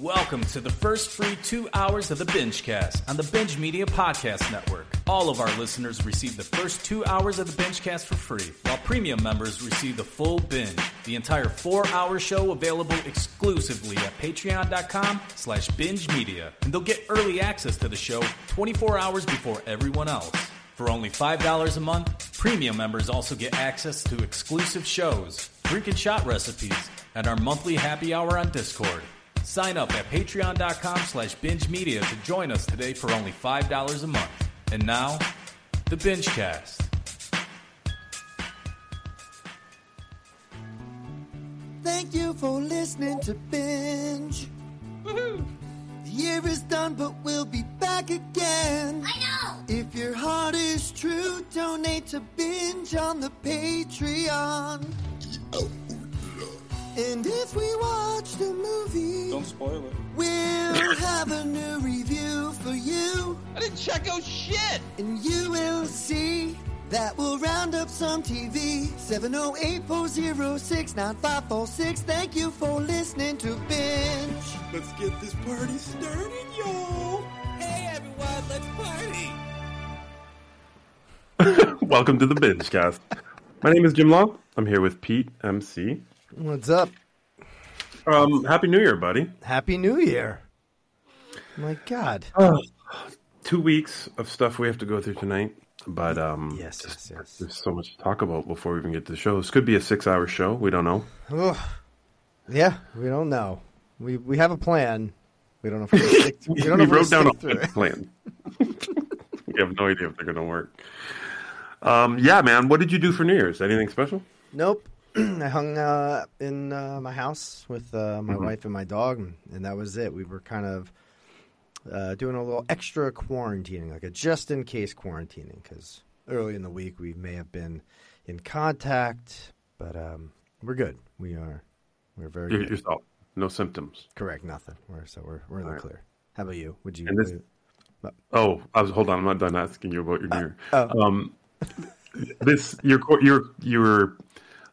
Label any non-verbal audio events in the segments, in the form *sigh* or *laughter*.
Welcome to the first free two hours of the Bingecast on the Binge Media Podcast Network. All of our listeners receive the first two hours of the Bingecast for free, while premium members receive the full binge. The entire four-hour show available exclusively at patreon.com slash binge media. And they'll get early access to the show 24 hours before everyone else. For only $5 a month, premium members also get access to exclusive shows, drink and shot recipes, and our monthly happy hour on Discord. Sign up at patreon.com slash binge media to join us today for only $5 a month. And now, the Binge Cast. Thank you for listening to Binge. The year is done, but we'll be back again. I know! If your heart is true, donate to Binge on the Patreon. Oh. And if we watch the movie, Don't spoil it. we'll have a new review for you. I didn't check out shit. And you will see that we'll round up some TV. 708-406-9546. Thank you for listening to Binge. Let's get this party started, yo. Hey, everyone, let's party. *laughs* Welcome to the Binge Cast. My name is Jim Law. I'm here with Pete MC. What's up? Um, Happy New Year, buddy. Happy New Year. My God. Two weeks of stuff we have to go through tonight, but um, Yes, yes, yes. there's so much to talk about before we even get to the show. This could be a six-hour show. We don't know. Ugh. Yeah, we don't know. We we have a plan. We don't know if we're gonna stick. *laughs* We don't know we wrote down a gonna stick through it. plan. *laughs* we have no idea if they're going to work. Um, yeah, man. What did you do for New Year's? Anything special? Nope. *clears throat* I hung uh, in uh, my house with uh, my Mm-hmm. wife and my dog, and, and that was it. We were kind of uh, doing a little extra quarantining, like a just in case quarantining, because early in the week we may have been in contact, but um, we're good. We are. We're very You- good. Yourself. No symptoms. Correct. Nothing. We're so we're we're in the Alright. clear. How about you? Would you? This- Oh, I was. Hold on. I'm not done asking you about your New Year. oh. Um, *laughs* this your your your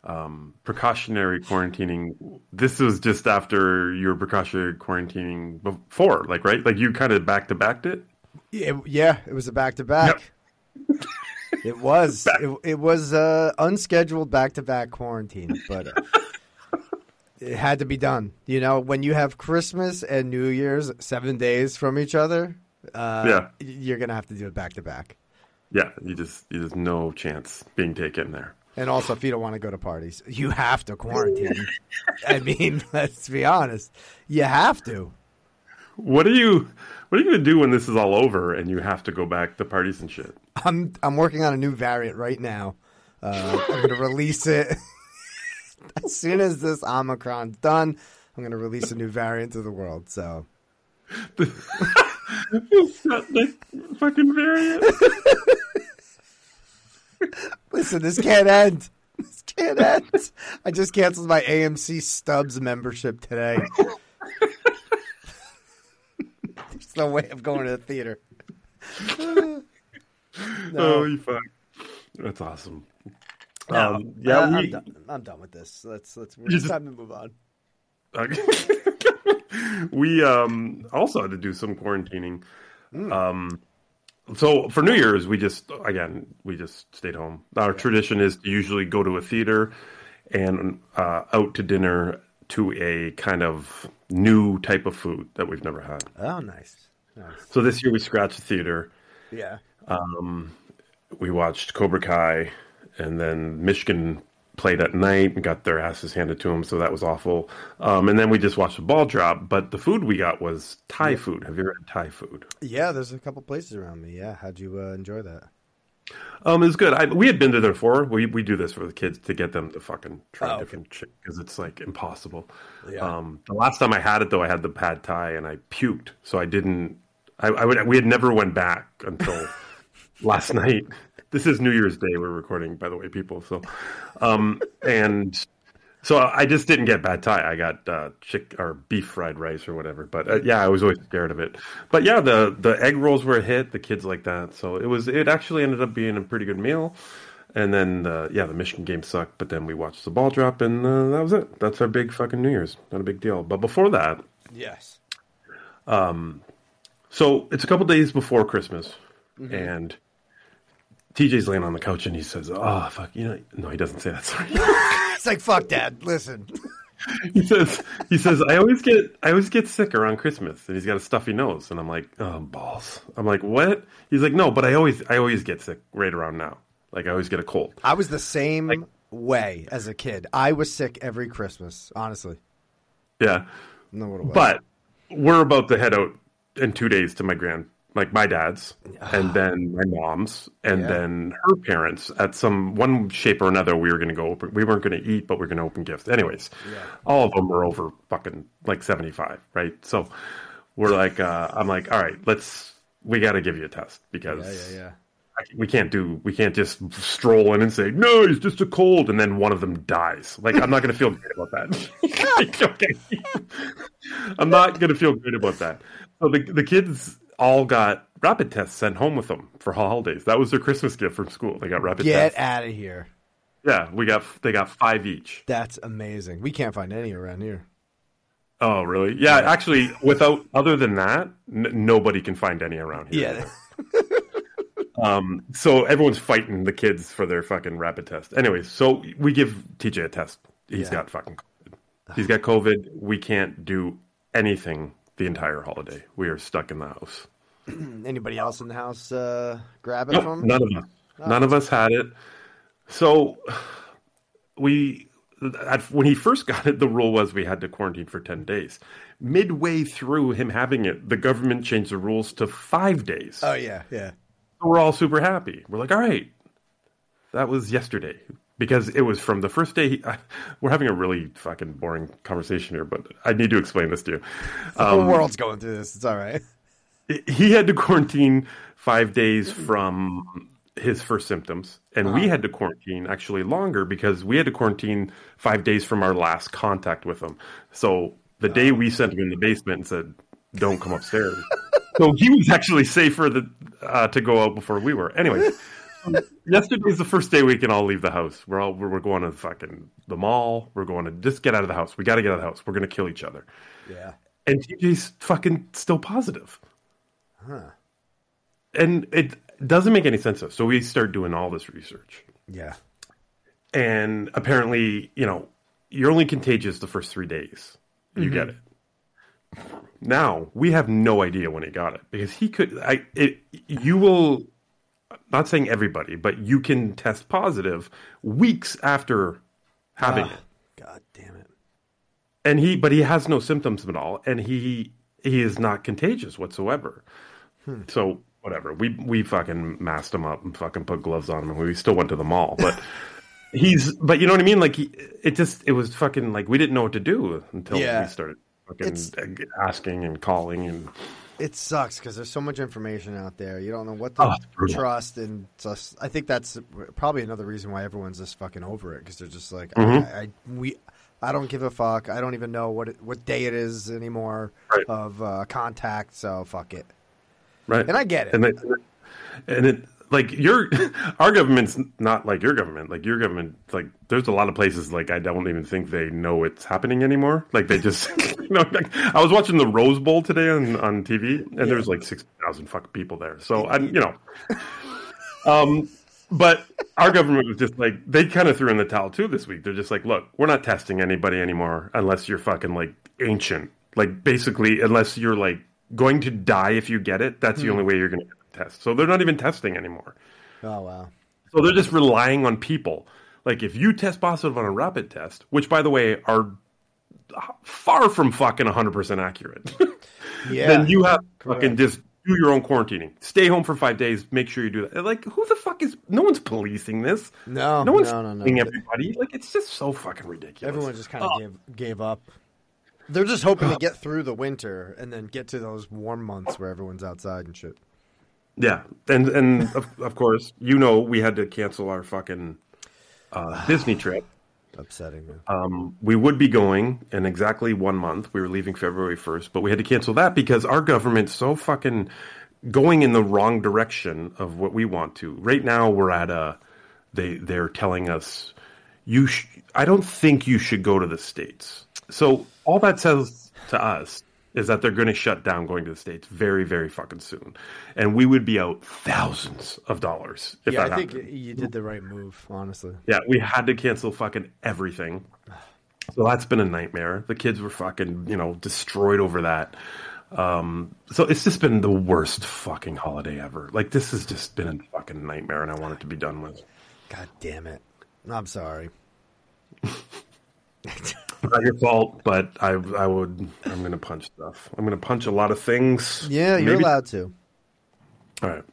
um, precautionary quarantining. This was just after your precautionary quarantining before, like right? Like you kind of back to backed it. Yeah, yeah, it was a back to back. It was. *laughs* It, it was uh, unscheduled back to back quarantine, but uh, it had to be done. You know, when you have Christmas and New Year's seven days from each other, uh, Yeah. you're gonna have to do it back to back. Yeah, you just you just no chance being taken there. And also, if you don't want to go to parties, you have to quarantine. I mean, *laughs* let's be honest, you have to. What are you What are you gonna do when this is all over and you have to go back to parties and shit? I'm I'm working on a new variant right now. Uh, I'm going to release it *laughs* as soon as this Omicron's done. I'm going to release a new variant to the world. So *laughs* That fucking variant. Listen, this can't end. This can't end. I just canceled my AMC Stubs membership today. There's no way I'm going to the theater. Oh, you fuck. That's awesome. No, Um, yeah, uh, we- I'm, done. I'm done with this. Let's let's. You It's just- time to move on. Okay. *laughs* we um also had to do some quarantining. Hmm. Um so for New Year's we just again we just stayed home. Our tradition is to usually go to a theater and uh, out to dinner to a kind of new type of food that we've never had. Oh, nice, nice. So this year we scratched the theater. Yeah. We watched Cobra Kai and then Michigan played at night and got their asses handed to them, so that was awful. Um, and then we just watched the ball drop, but the food we got was Thai food. Have you ever had Thai food? Yeah, there's a couple places around me. Yeah, how'd you uh, enjoy that? Um, it was good. I, we had been there before. We we do this for the kids to get them to fucking try Oh, okay. different shit because it's like impossible. Yeah. Um, the last time I had it though, I had the pad Thai and I puked, so I didn't. I, I would. We had never went back until *laughs* last night. This is New Year's Day. We're recording, by the way, people. So, um, and so I just didn't get bad Thai. I got uh, chick or beef fried rice or whatever. But uh, yeah, I was always scared of it. But yeah, the the egg rolls were a hit. The kids like that, so it was. It actually ended up being a pretty good meal. And then uh, yeah, the Michigan game sucked. But then we watched the ball drop, and uh, that was it. That's our big fucking New Year's. Not a big deal. But before that, Yes. Um, so it's a couple days before Christmas, Mm-hmm. and TJ's laying on the couch and he says, "Oh fuck, you know." No, he doesn't say that. Sorry. *laughs* It's like fuck, Dad. Listen, *laughs* he says, "He says I always get I always get sick around Christmas," and he's got a stuffy nose, and I'm like, "Oh balls." I'm like, "What?" He's like, "No, but I always I always get sick right around now. Like I always get a cold." I was the same way as a kid. I was sick every Christmas. Honestly, Yeah. no what it was. But we're about to head out in two days to my grand, like my dad's, and then my mom's, and Yeah. then her parents. At some one shape or another, we were going to go. Open, we weren't going to eat, but we are going to open gifts. Anyways, all of them were over fucking like seventy five, right? So we're like, uh, I'm like, all right, let's. We got to give you a test because yeah, yeah, yeah. I- we can't do we can't just stroll in and say no it's just a cold and then one of them dies like i'm not going to feel great about that *laughs* *laughs* okay *laughs* i'm not going to feel good about that so the, the kids all got rapid tests sent home with them for holidays that was their christmas gift from school they got rapid Get tests Get out of here. yeah we got they got five each That's amazing. We can't find any around here. oh really yeah actually without other than that n- nobody can find any around here Yeah. *laughs* Um, so everyone's fighting the kids for their fucking rapid test. Anyways, so we give TJ a test. He's Yeah. got fucking COVID. He's got COVID. We can't do anything the entire holiday. We are stuck in the house. *clears throat* Anybody else in the house uh, grab it Nope, from? none of us. None of us had it. So we, at, when he first got it, the rule was we had to quarantine for ten days. Midway through him having it, the government changed the rules to five days. Oh yeah, yeah. we're all super happy. We're like, all right, that was yesterday because it was from the first day. He, I, we're having a really fucking boring conversation here, but I need to explain this to you. the Um, whole world's going through this. It's all right. He had to quarantine five days from his first symptoms, and we had to quarantine actually longer because we had to quarantine five days from our last contact with him. So the day we sent him in the basement and said, "Don't come upstairs," *laughs* so he was actually safer the, uh, to go out before we were. Anyway, yesterday's the first day we can all leave the house. We're all we're, we're going to the fucking the mall. We're going to just get out of the house. We got to get out of the house. We're gonna kill each other. Yeah. And TJ's fucking still positive. Huh. And it doesn't make any sense. to us. So we start doing all this research. Yeah. And apparently, you know, you're only contagious the first three days. You mm-hmm. get it. Now we have no idea when he got it because he could. I it you will. Not saying everybody, but you can test positive weeks after having Ah, it. God damn it. and he but he has no symptoms at all and he he is not contagious whatsoever so whatever we we fucking masked him up and fucking put gloves on him and we still went to the mall but *laughs* he's but you know what i mean like he, it just it was fucking like we didn't know what to do until Yeah. we started fucking It's- asking and calling and It sucks because there's so much information out there. You don't know what to Oh, trust, and just, I think that's probably another reason why everyone's just fucking over it because they're just like, Mm-hmm. I, I we, I don't give a fuck. I don't even know what it, what day it is anymore Right. of uh, contact. So fuck it. right And I get it. and it, and it like your *laughs* our government's not like your government. Like your government like there's a lot of places like i don't even think they know it's happening anymore. Like they just *laughs* you know like, i was watching the rose bowl today on on tv and there's like 6000 fucking people there. So i you know. Um but our government was just like they kind of threw in the towel too this week. They're just like look we're not testing anybody anymore unless you're fucking like ancient. Like basically unless you're like going to die if you get it that's the only way you're going to so they're not even testing anymore Oh wow. so they're just relying on people like if you test positive on a rapid test which by the way are far from fucking 100% accurate *laughs* Yeah. then you have correct. fucking just do your own quarantining. Stay home for five days. Make sure you do that. Like, who the fuck is? No one's policing this. No, no one's no, no, no. everybody. Like, it's just so fucking ridiculous. Everyone just kind of Oh. gave gave up. They're just hoping to get through the winter and then get to those warm months where everyone's outside and shit. Yeah, and and of, of course, you know, we had to cancel our fucking uh, *sighs* Disney trip. Upsetting, man. Um, we would be going in exactly one month. We were leaving February first, but we had to cancel that because our government's so fucking going in the wrong direction of what we want to. Right now, we're at a they they're telling us you. Sh- I don't think you should go to the states. So all that says to us is that they're going to shut down going to the states very, very fucking soon, and we would be out thousands of dollars if yeah, I think you did the right move, honestly. Yeah, we had to cancel fucking everything. So that's been a nightmare. The kids were fucking, you know, destroyed over that. Um, so it's just been the worst fucking holiday ever. Like this has just been a fucking nightmare, and I want it to be done with. God damn it! I'm sorry. *laughs* Not your fault, but I, I would. I'm gonna punch stuff. I'm gonna punch a lot of things. Yeah, you're Maybe- allowed to. All right.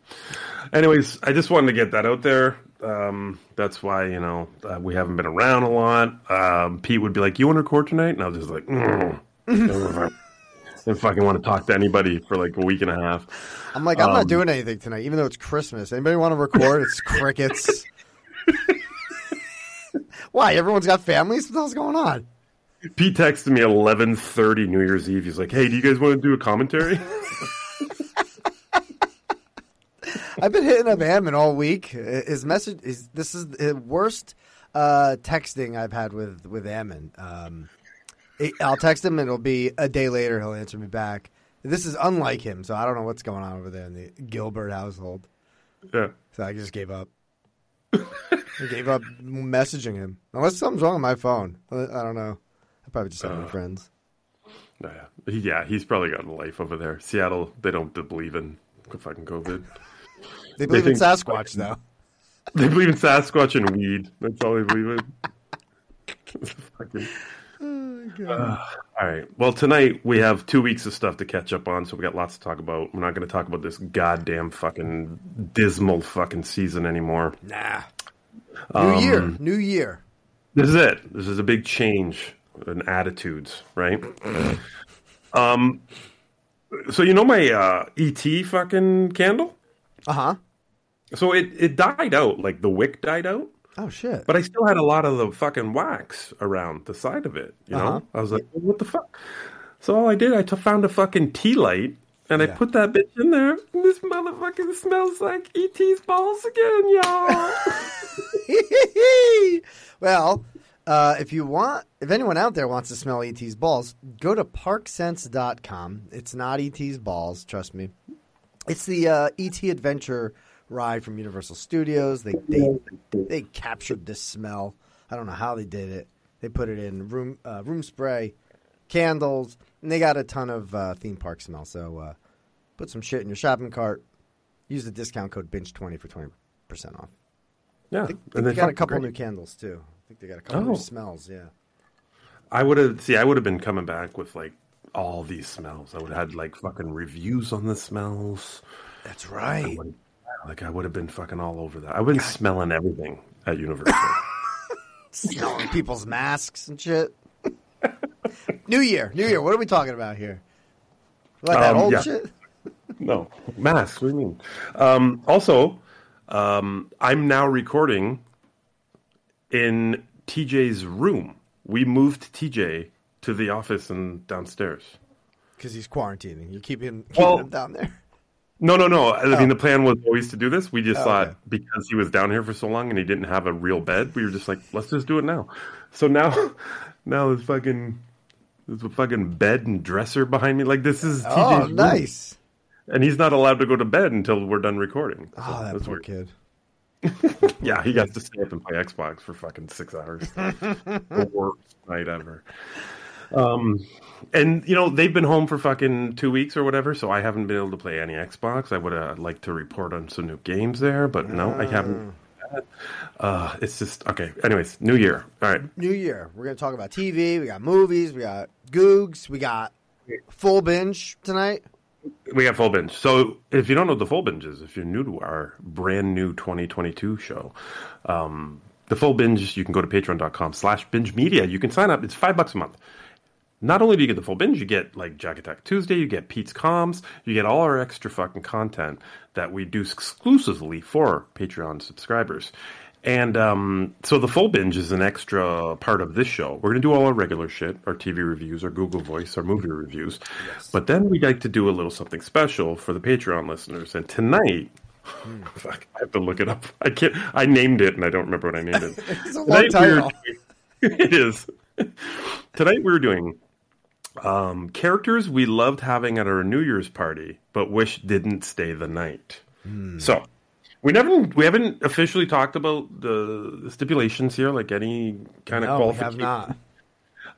Anyways, I just wanted to get that out there. Um, that's why you know uh, we haven't been around a lot. Um, Pete would be like, "You want to record tonight?" And I was just like, mm. "Didn't fucking want to talk to anybody for like a week and a half." I'm like, I'm not Um, doing anything tonight, even though it's Christmas. Anybody want to record? It's *laughs* crickets. *laughs* Why? Everyone's got families. What the hell's going on? Pete texted me at 11:30 New Year's Eve. He's like, "Hey, do you guys want to do a commentary?" *laughs* I've been hitting up Hammond all week. His message is this is the worst uh, texting I've had with with Hammond. Um, I'll text him and it'll be a day later. He'll answer me back. This is unlike him, so I don't know what's going on over there in the Gilbert household. yeah. So I just gave up. *laughs* I gave up messaging him. Unless something's wrong with my phone. I don't know. Probably just have new friends. Yeah. Yeah, he's probably got a life over there. Seattle, they don't believe in fucking COVID. They believe in think- Sasquatch, though. *laughs* They believe in Sasquatch and weed. That's all they believe in. *laughs* Fucking- Uh, all right. Well, tonight we have two weeks of stuff to catch up on, so we got lots to talk about. We're not going to talk about this goddamn fucking dismal fucking season anymore. Nah. New year. Um, New year. This is it. This is a big change in attitudes, right? um. So you know my uh, ET fucking candle. Uh huh. So it it died out, like the wick died out. Oh, shit. But I still had a lot of the fucking wax around the side of it. You know, Uh-huh. I was like, "What the fuck?" So all I did, I t- found a fucking tea light and I put that bitch in there. And this motherfucker smells like ET's balls again, y'all. *laughs* well, uh, if you want, if anyone out there wants to smell ET's balls, go to parksense.com. It's not ET's balls, trust me. It's the uh, ET Adventure ride from Universal Studios. They they they captured this smell. I don't know how they did it. They put it in room uh, room spray, candles, and they got a ton of uh, theme park smell. So uh, put some shit in your shopping cart. Use the discount code binge twenty for twenty percent off. yeah, think, and they they got a couple great. new candles too. I think they got a couple Oh. new smells. Yeah. I would have see. I would have been coming back with like all these smells. I would have had like fucking reviews on the smells. That's right. Like I would have been fucking all over that. I've been smelling everything at Universal. *laughs* Smelling people's masks and shit. *laughs* New Year, New Year. What are we talking about here? Like that Um, old yeah. shit? *laughs* no masks. What do you mean? Um, also, um, I'm now recording in TJ's room. We moved TJ to the office and downstairs. Because he's quarantining. You keep him, keeping Well- him down there. No, no, no. I mean, the oh. plan was always to do this. We just Oh, thought okay. because he was down here for so long and he didn't have a real bed, we were just like, let's just do it now. So now, *laughs* now there's fucking, there's a fucking bed and dresser behind me. Like this is TJ's Oh, room. nice. and he's not allowed to go to bed until we're done recording. So Oh, that that's poor weird. kid. *laughs* Yeah, he got to stay up and play Xbox for fucking six hours. the *laughs* worst night ever. Um, and you know they've been home for fucking two weeks or whatever, so I haven't been able to play any Xbox. I would have liked to report on some new games there, but no, I haven't. Uh, it's just okay. Anyways, New Year. All right. New Year. We're going to talk about TV. We got movies. We got Googs. We got full binge tonight. We got full binge. So if you don't know what the full binge is, if you're new to our brand new 2022 show, um, the full binge, you can go to patreon.com slash binge media. You can sign up. It's five bucks a month. Not only do you get the full binge, you get like Jack Attack Tuesday, you get Pete's Comms, you get all our extra fucking content that we do exclusively for Patreon subscribers. And um, so the full binge is an extra part of this show. We're going to do all our regular shit, our TV reviews, our Google Voice, our movie reviews. But then we'd like to do a little something special for the Patreon listeners. And tonight, *laughs* fuck, I have to look it up. I can't. I named it, and I don't remember what I named it. *laughs* It's a long Tonight we title. doing- *laughs* it is. Tonight we were doing Um, characters we loved having at our New Year's party, but wish didn't stay the night. So we never we haven't officially talked about the, stipulations here, like any kind of No, we have not.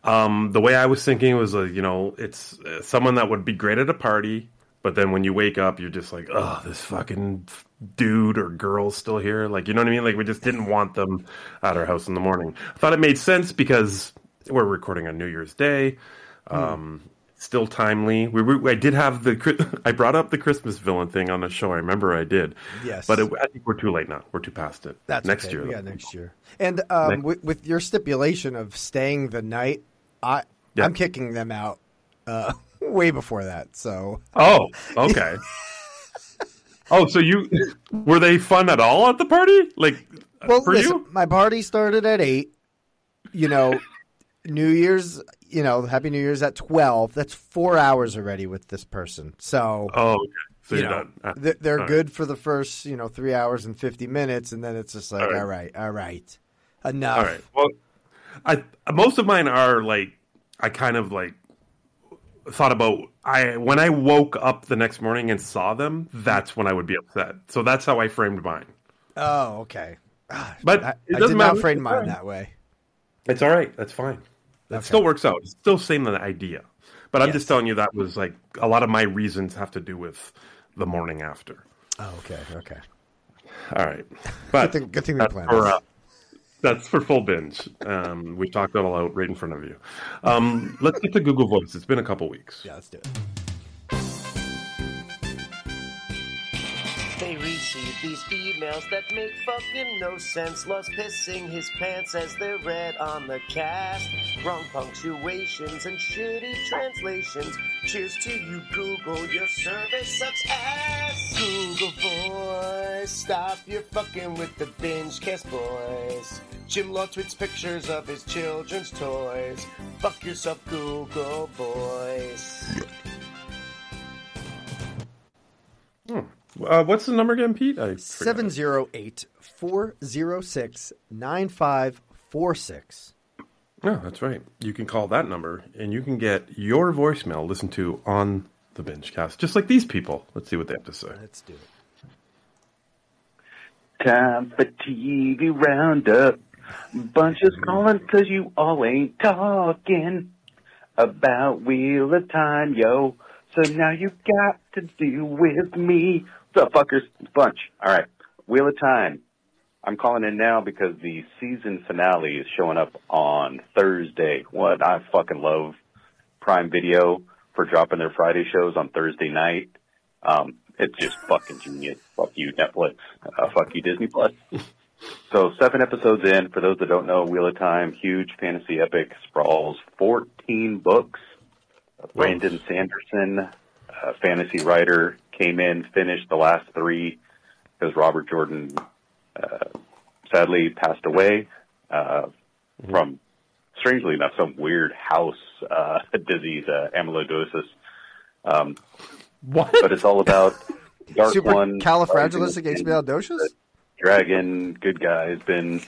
Um, the way I was thinking was, uh, you know, it's uh, someone that would be great at a party, but then when you wake up, you're just like, oh, this fucking dude or girl's still here. Like, you know what I mean? Like, we just didn't want them at our house in the morning. I thought it made sense because we're recording on New Year's Day. Um, Still timely. We, we I did have the *laughs* I brought up the Christmas villain thing on the show. I remember I did. Yes. but it, I think we're too late now. We're too past it. That's next okay. year. Got next year. And um, Next- with, with your stipulation of staying the night, I Yeah. I'm kicking them out uh, *laughs* way before that. So Oh, okay. *laughs* oh, so you were they fun at all at the party? Like well, for listen, you? my party started at eight. You know, New Year's. You know, Happy New Year's at twelve. That's four hours already with this person. So Oh, okay. So you know. Ah, they're, they're good for the first you know three hours and fifty minutes, and then it's just like, All right. all right, all right, enough. All right. Well, I most of mine are like I kind of like thought about I when I woke up the next morning and saw them. That's when I would be upset. So that's how I framed mine. Oh, okay. Ah, But I, it doesn't did not frame mine that way. It's all right. That's fine. It still works out. It's still same the idea. But I'm Yes. just telling you that was like a lot of my reasons have to do with the morning after. Oh, okay, okay. All right, *laughs* but Good thing- good thing we that's planned for uh, that's for full binge. Um, we talked that all out right in front of you. Um, let's get to Google Voice. It's been a couple weeks. Yeah, let's do it. These females that make fucking no sense. Loves pissing his pants as they're read on the cast. Wrong punctuations and shitty translations. Cheers to you, Google. Your service sucks ass. Google Voice. Stop your fucking with the binge cast boys. Jim Law tweets pictures of his children's toys. Fuck yourself, Google Voice. Hmm. Uh, what's the number again, Pete? I forgot. 708 406 9546. Oh, that's right. You can call that number and you can get your voicemail listened to on the binge cast, just like these people. Let's see what they have to say. Let's do it. Time for TV roundup. Bunches calling 'cause you all ain't talking about Wheel of Time, yo. So now you got to deal with me. What's up, fuckers? Bunch. All right. Wheel of Time. I'm calling in now because the season finale is showing up on Thursday. What I fucking love Prime Video for dropping their Friday shows on Thursday night. Um, it's just fucking genius. Fuck you, Netflix. Uh, fuck you, Disney Plus. *laughs* So seven episodes in. For those that don't know, Wheel of Time, huge fantasy epic, sprawls 14 books. Brandon Sanderson, uh, fantasy writer, came in, finished the last three because Robert Jordan uh, sadly passed away uh, from, strangely enough, some weird house uh, *laughs* disease, uh, amyloidosis. Um, What? but it's all about Dark one Super One, califragilisticexpialidocious? Dragon, good guy, has been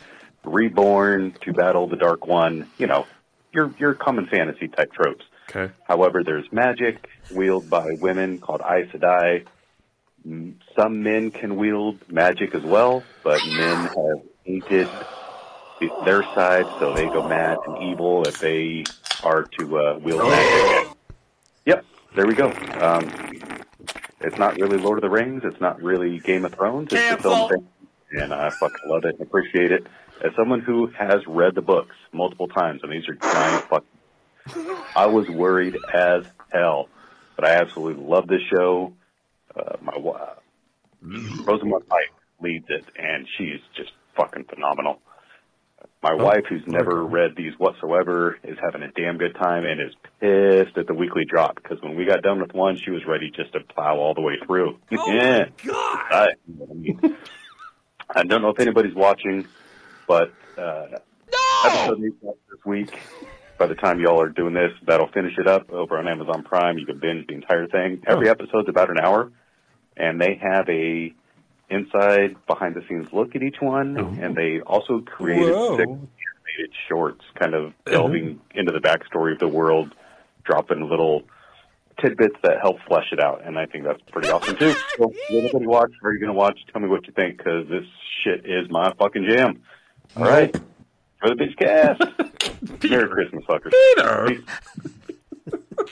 reborn to battle the Dark One. You know, your your common fantasy type tropes. Okay. However, there's magic wielded by women called Aes Sedai. Mm, Some men can wield magic as well, but men have hated their side, so they go mad and evil if they are to uh, wield magic. Yep, there we go. Um, it's not really Lord of the Rings. It's not really Game of Thrones. It's the film thing, and I fucking love it and appreciate it. As someone who has read the books multiple times, and these are giant fucking I was worried as hell, but I absolutely love this show. Uh, my wa- Rosamund Pike leads it, and she's just fucking phenomenal. My wife, who's never read these whatsoever, is having a damn good time and is pissed at the weekly drop because when we got done with one, she was ready just to plow all the way through. *laughs* yeah. God! I, I mean, I don't know if anybody's watching, but uh, episode new this week. By the time y'all are doing this, that'll finish it up over on Amazon Prime. You can binge the entire thing. Oh. Every episode's about an hour, and they have a inside, behind the scenes look at each one, oh. and they also created Whoa. six animated shorts, kind of uh-huh. delving into the backstory of the world, dropping little tidbits that help flesh it out, and I think that's pretty awesome too. *laughs* So, anybody watch? Are you going to watch? Tell me what you think, because this shit is my fucking jam. All right, for the bitch cast. *laughs* *laughs* Merry Christmas, fuckers. Peter. *laughs*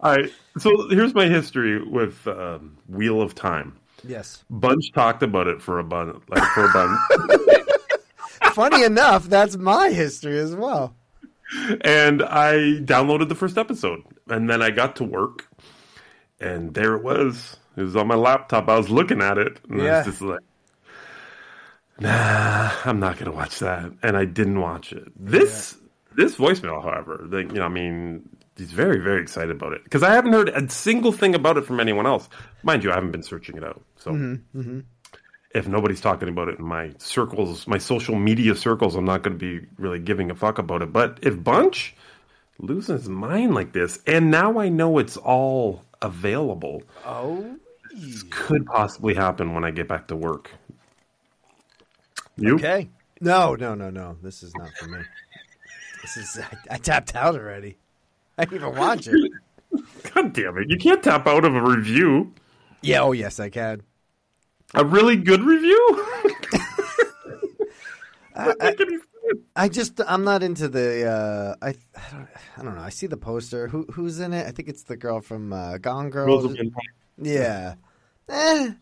All right. So here's my history with um, Wheel of Time. Yes. Bunch talked about it for a bun, like for a bun, *laughs* Funny enough, that's my history as well. and I downloaded the first episode, and then I got to work, and there it was. It was on my laptop. I was looking at it, and I Yeah. was just like, "Nah, I'm not gonna watch that," and I didn't watch it. This this voicemail, however, the, you know, I mean, he's very very excited about it because I haven't heard a single thing about it from anyone else. Mind you, I haven't been searching it out, so. Mm-hmm, mm-hmm. If nobody's talking about it in my circles, my social media circles, I'm not going to be really giving a fuck about it. But if Bunch losing his mind like this, and now I know it's all available, Oh. this could possibly happen when I get back to work. You? Okay. No, no, no, no. This is not for me. This is I, I tapped out already. I didn't even watch it. God damn it! You can't tap out of a review. Yeah. Oh, yes, I can. A really good review. Doesn't *laughs* I, make any sense. I just I'm not into the. Uh, I I don't, I don't know. I see the poster. Who who's in it? I think it's the girl from uh, Gone Girl. Rosamund Yeah. Eh.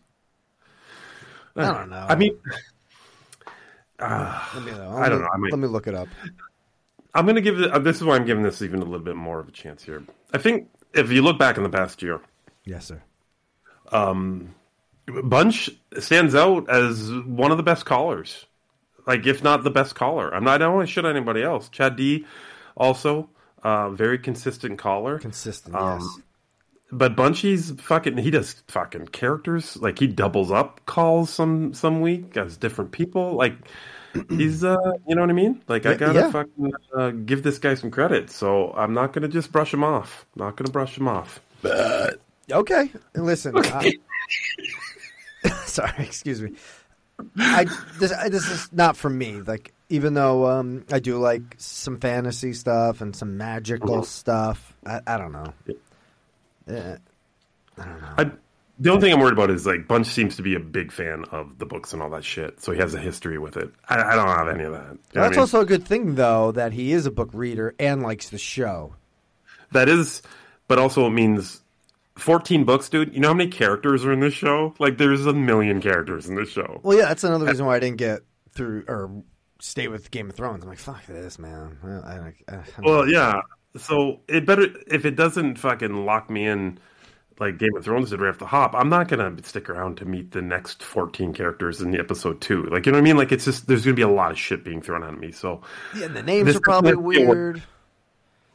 I don't know. I mean, Me, I don't know. I might- let me look it up. I'm going to give it. Uh, this is why I'm giving this even a little bit more of a chance here. I think if you look back in the past year, Yes, sir. Um, Bunch stands out as one of the best callers, like if not the best caller. I'm not. I don't want to shit anybody else. Chad D, also uh, very consistent caller. Consistent. Um, yes. But Bunchy's fucking. He does fucking characters. Like he doubles up calls some some week as different people. Like he's uh, you know what I mean. Like I gotta yeah. fucking uh, give this guy some credit. So I'm not gonna just brush him off. Not gonna brush him off. but Okay. Listen. I- *laughs* sorry. *laughs* Excuse me. I this I, this is not for me. Like even though um, I do like some fantasy stuff and some magical stuff. I, I don't know. Eh, I, the only thing I'm worried about is like Bunch seems to be a big fan of the books and all that shit, so he has a history with it. I, I don't have any of that. You know what I That's mean? also a good thing, though, that he is a book reader and likes the show. that is, but also it means 14 books, dude. You know how many characters are in this show? Like, there's a million characters in this show. Well, yeah, that's another reason why I didn't get through or stay with Game of Thrones. I'm like, fuck this, man. I, I, I, Well, yeah. So it better if it doesn't fucking lock me in like Game of Thrones did right off the hop. I'm not gonna stick around to meet the next 14 characters in the episode two. Like, you know what I mean? Like, it's just there's gonna be a lot of shit being thrown at me. So yeah, the names are probably doesn't feel like- weird.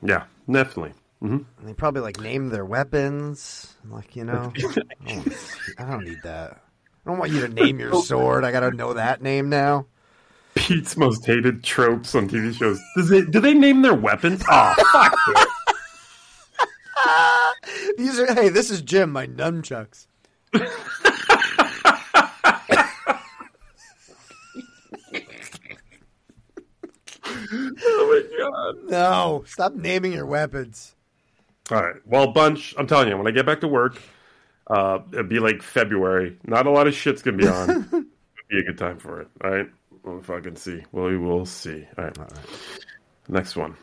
yeah, definitely. Mm-hmm. And they probably like name their weapons. Like, you know, *laughs* I don't, I don't need that. I don't want you to name your sword. I gotta know that name now. Pete's most hated tropes on TV shows. Does it, do they name their weapons? Oh, *laughs* fuck it. *laughs* These are hey, this is Jim, my nunchucks. Oh my god. No, stop naming your weapons. All right. Well, bunch. I'm telling you, when I get back to work, uh, it'll be like February. Not a lot of shit's gonna be on. It'll *laughs* be a good time for it. All right. We'll fucking see. Well, we will see. All right. Next one.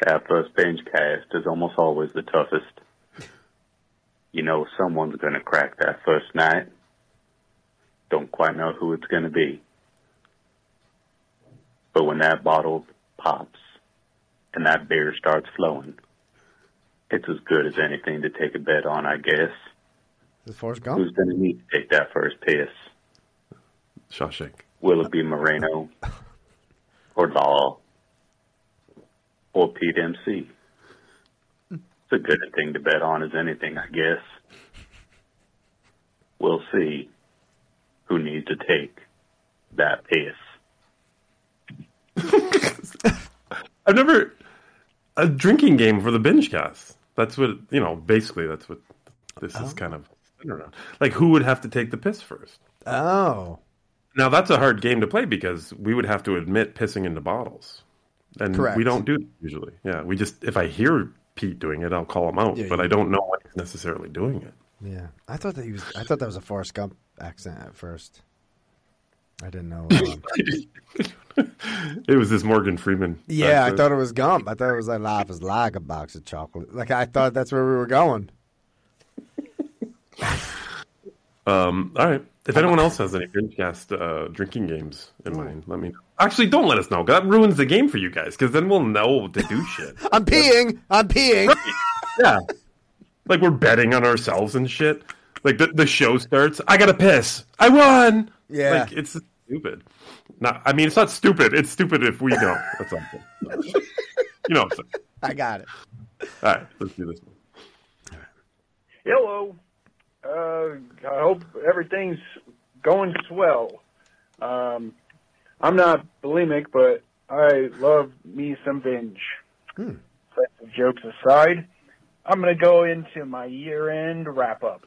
That first bench cast is almost always the toughest. You know someone's gonna crack that first night. Don't quite know who it's gonna be. But when that bottle pops and that beer starts flowing, it's as good as anything to take a bet on, I guess. Is Forrest Gump? Who's gonna need to take that first piss? Shawshank. Will it be Moreno or Law or Pete MC? It's a good thing to bet on as anything, I guess. We'll see who needs to take that piss. *laughs* I've never a drinking game for the binge cast. That's what you know. Basically, that's what this is oh. kind of. I don't know. Like, who would have to take the piss first? Oh. Now that's a hard game to play because we would have to admit pissing into bottles. and Correct. we don't do that usually. Yeah, we just if I hear Pete doing it, I'll call him out, Yeah, but I don't know when he's necessarily doing it. Yeah, I thought that he was. I thought that was a Forrest Gump accent at first. I didn't know. *laughs* um, It was this Morgan Freeman. yeah, I thought it was Gump. I thought it was like life is like a box of chocolate. Like I thought that's where we were going. *laughs* Um, all right. If anyone *laughs* else has any Grinchcast uh, drinking games in mind, let me know. Actually, don't let us know. 'cause That ruins the game for you guys because then we'll know to do *laughs* shit. I'm peeing. I'm peeing. yeah. Like we're betting on ourselves and shit. Like the, the show starts. I gotta piss. I won. Yeah. Like it's stupid. Not, I mean, it's not stupid. It's stupid if we don't. That's all. *laughs* you know what I'm saying. I got it. All right, let's do this one. Hello. Uh, I hope everything's going swell. Um, I'm not bulimic, but I love me some binge. Hmm. Jokes aside, I'm going to go into my year-end wrap-up.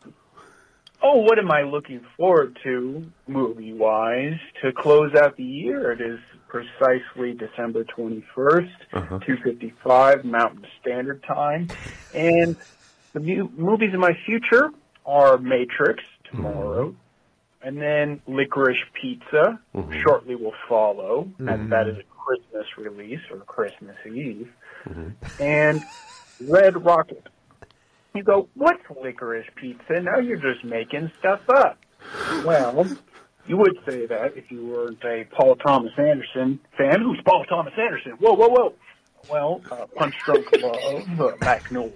Oh, what am I looking forward to, movie-wise, to close out the year? It is precisely December 21st, Uh-huh. 2.55 Mountain Standard Time. And the mu- movies in my future are Matrix tomorrow, and then Licorice Pizza Mhm. shortly will follow, Mhm. and that is a Christmas release or Christmas Eve, and Red Rocket. You go, what's Licorice Pizza? Now you're just making stuff up. Well, you would say that if you weren't a Paul Thomas Anderson fan. Who's Paul Thomas Anderson? Whoa, whoa, whoa. Well, uh, Punch Drunk Love, uh, Magnolia.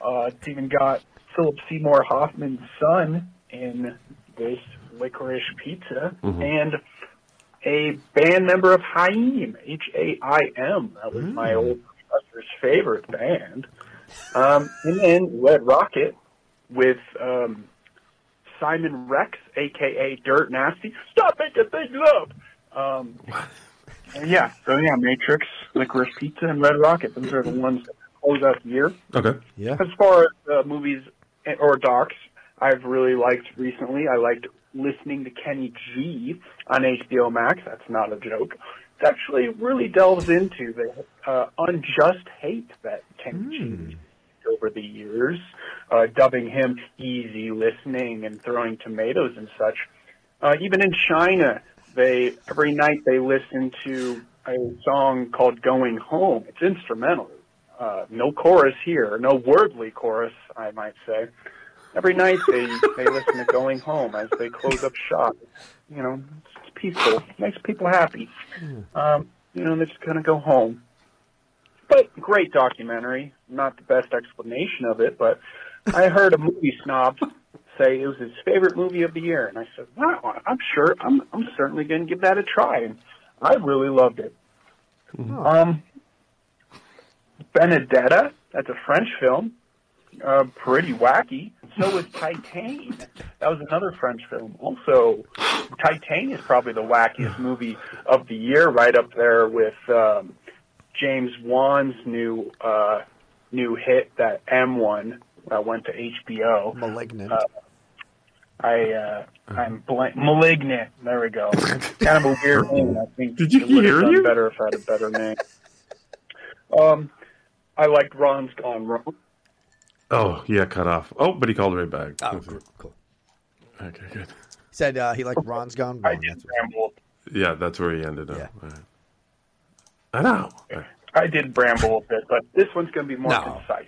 Uh, it's even got Philip Seymour Hoffman's son in this Licorice Pizza, Mhm. and a band member of Haim, H-A-I-M. That was my old professor's favorite band. Um, and then Red Rocket with um, Simon Rex, aka Dirt Nasty. Stop making things up. Um, and yeah, so yeah, Matrix, Licorice Pizza, and Red Rocket. Those are the ones that close out the year. Okay. Yeah. As far as uh, movies or docs, I've really liked recently. I liked listening to Kenny G on HBO Max. That's not a joke. It actually really delves into the uh, unjust hate that Kenny G over the years, uh, dubbing him easy listening and throwing tomatoes and such. Uh, even in China, they every night they listen to a song called "Going Home." It's instrumental, uh, no chorus here, no wordly chorus, I might say. Every night they they listen to "Going Home" as they close up shop. You know, it's peaceful, makes people happy. Um, you know, they're just kind of go home. But great documentary. Not the best explanation of it, but I heard a movie snob say it was his favorite movie of the year, and I said, "Wow, I'm sure. I'm I'm certainly going to give that a try." And I really loved it. Um, Benedetta. That's a French film. Uh, pretty wacky. So was Titane. That was another French film. Also, Titane is probably the wackiest movie of the year, right up there with um, James Wan's new uh, new hit, that M1 that went to HBO. Malignant. Uh, I uh, I'm blank. Malignant. There we go. kind of a weird name. I think Did you it would have hear done you? better if I had a better name. Um, I liked Ron's Gone Wrong. Oh, yeah, cut off. Oh, but he called right back. oh, cool. cool. Okay, good. Said uh, he liked Ron's Gone Wrong. I did That's what- ramble. Yeah, that's where he ended up. Yeah. All right. I know. All right. I did bramble a bit, but this one's going to be more No. concise.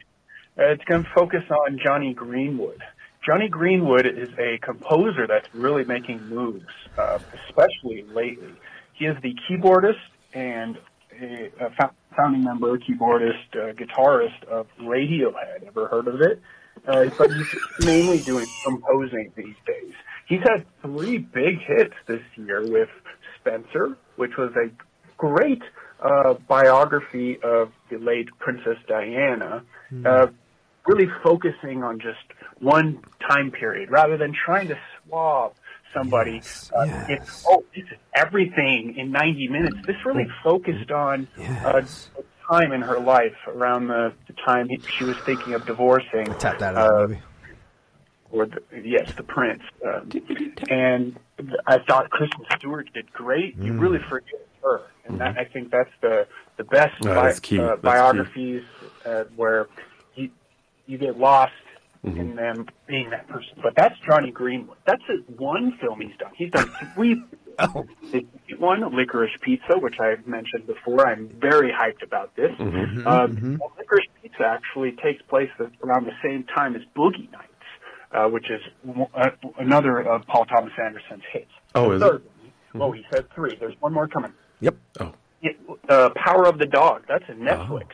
Uh, it's going to focus on Jonny Greenwood. Jonny Greenwood is a composer that's really making moves, uh, especially lately. He is the keyboardist and a, a founding member, keyboardist, uh, guitarist of Radiohead. Ever heard of it? Uh, but he's *laughs* mainly doing composing these days. He's had three big hits this year with Spencer, which was a great uh, biography of the late Princess Diana, uh, really focusing on just one time period rather than trying to swab somebody. Yes, uh, yes. It's, oh, this is everything in 90 minutes. This really focused on uh, Yes. a time in her life around the, the time he, she was thinking of divorcing Tap that out, uh, movie. or the, yes, the prince. Um, and I thought Kristen Stewart did great. You really forget her, and that, I think that's the the best Oh, bi- uh, biographies uh, where you you get lost Mm-hmm. in them being that person. But that's Jonny Greenwood. That's his one film he's done. He's done three. *laughs* Oh. One, Licorice Pizza, which I've mentioned before. I'm very hyped about this. Mm-hmm. Um, Licorice Pizza actually takes place around the same time as Boogie Nights, uh, which is uh, another of Paul Thomas Anderson's hits. Oh, is it? Third, Oh, he said three. There's one more coming. Yep. Oh, It, uh, Power of the Dog. That's a Netflix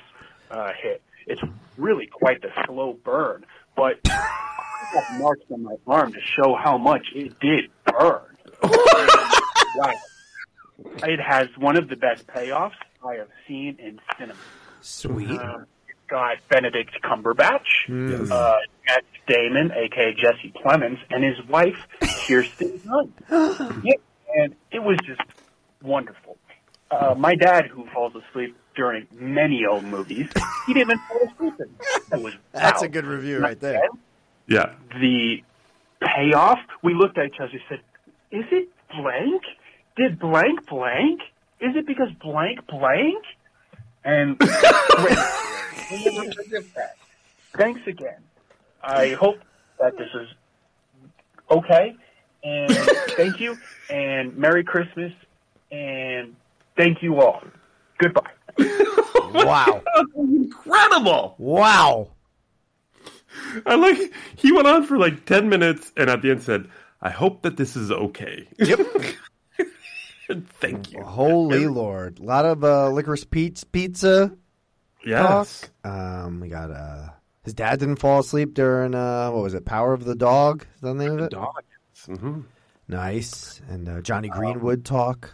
uh, hit. It's really quite the slow burn, but *laughs* I got marks on my arm to show how much it did burn. wow. *laughs* It has one of the best payoffs I have seen in cinema. Sweet. Uh, it's got Benedict Cumberbatch, yes. uh, Matt Damon, aka Jesse Plemons, and his wife Kirsten Dunst. *gasps* yeah, and it was just wonderful. Uh, my dad, who falls asleep during many old movies, he didn't even fall asleep. In. That was *laughs* That's wow. a good review right there. yeah. The payoff. We looked at each other and said, "Is it blank? Did blank blank? Is it because blank blank?" And *laughs* we'll never forget that. Thanks again. I hope that this is okay. And thank you. And Merry Christmas. And thank you all. Goodbye. Wow. *laughs* Incredible. Wow. I like he went on for like ten minutes and at the end said, "I hope that this is okay." Yep. *laughs* Thank you. Holy Lord. A lot of uh, licorice pizza Yes. talk. Um, we got uh, his dad didn't fall asleep during uh, what was it? Power of the Dog. Is that the name of it? Dog. hmm Nice. And uh, Jonny Greenwood talk.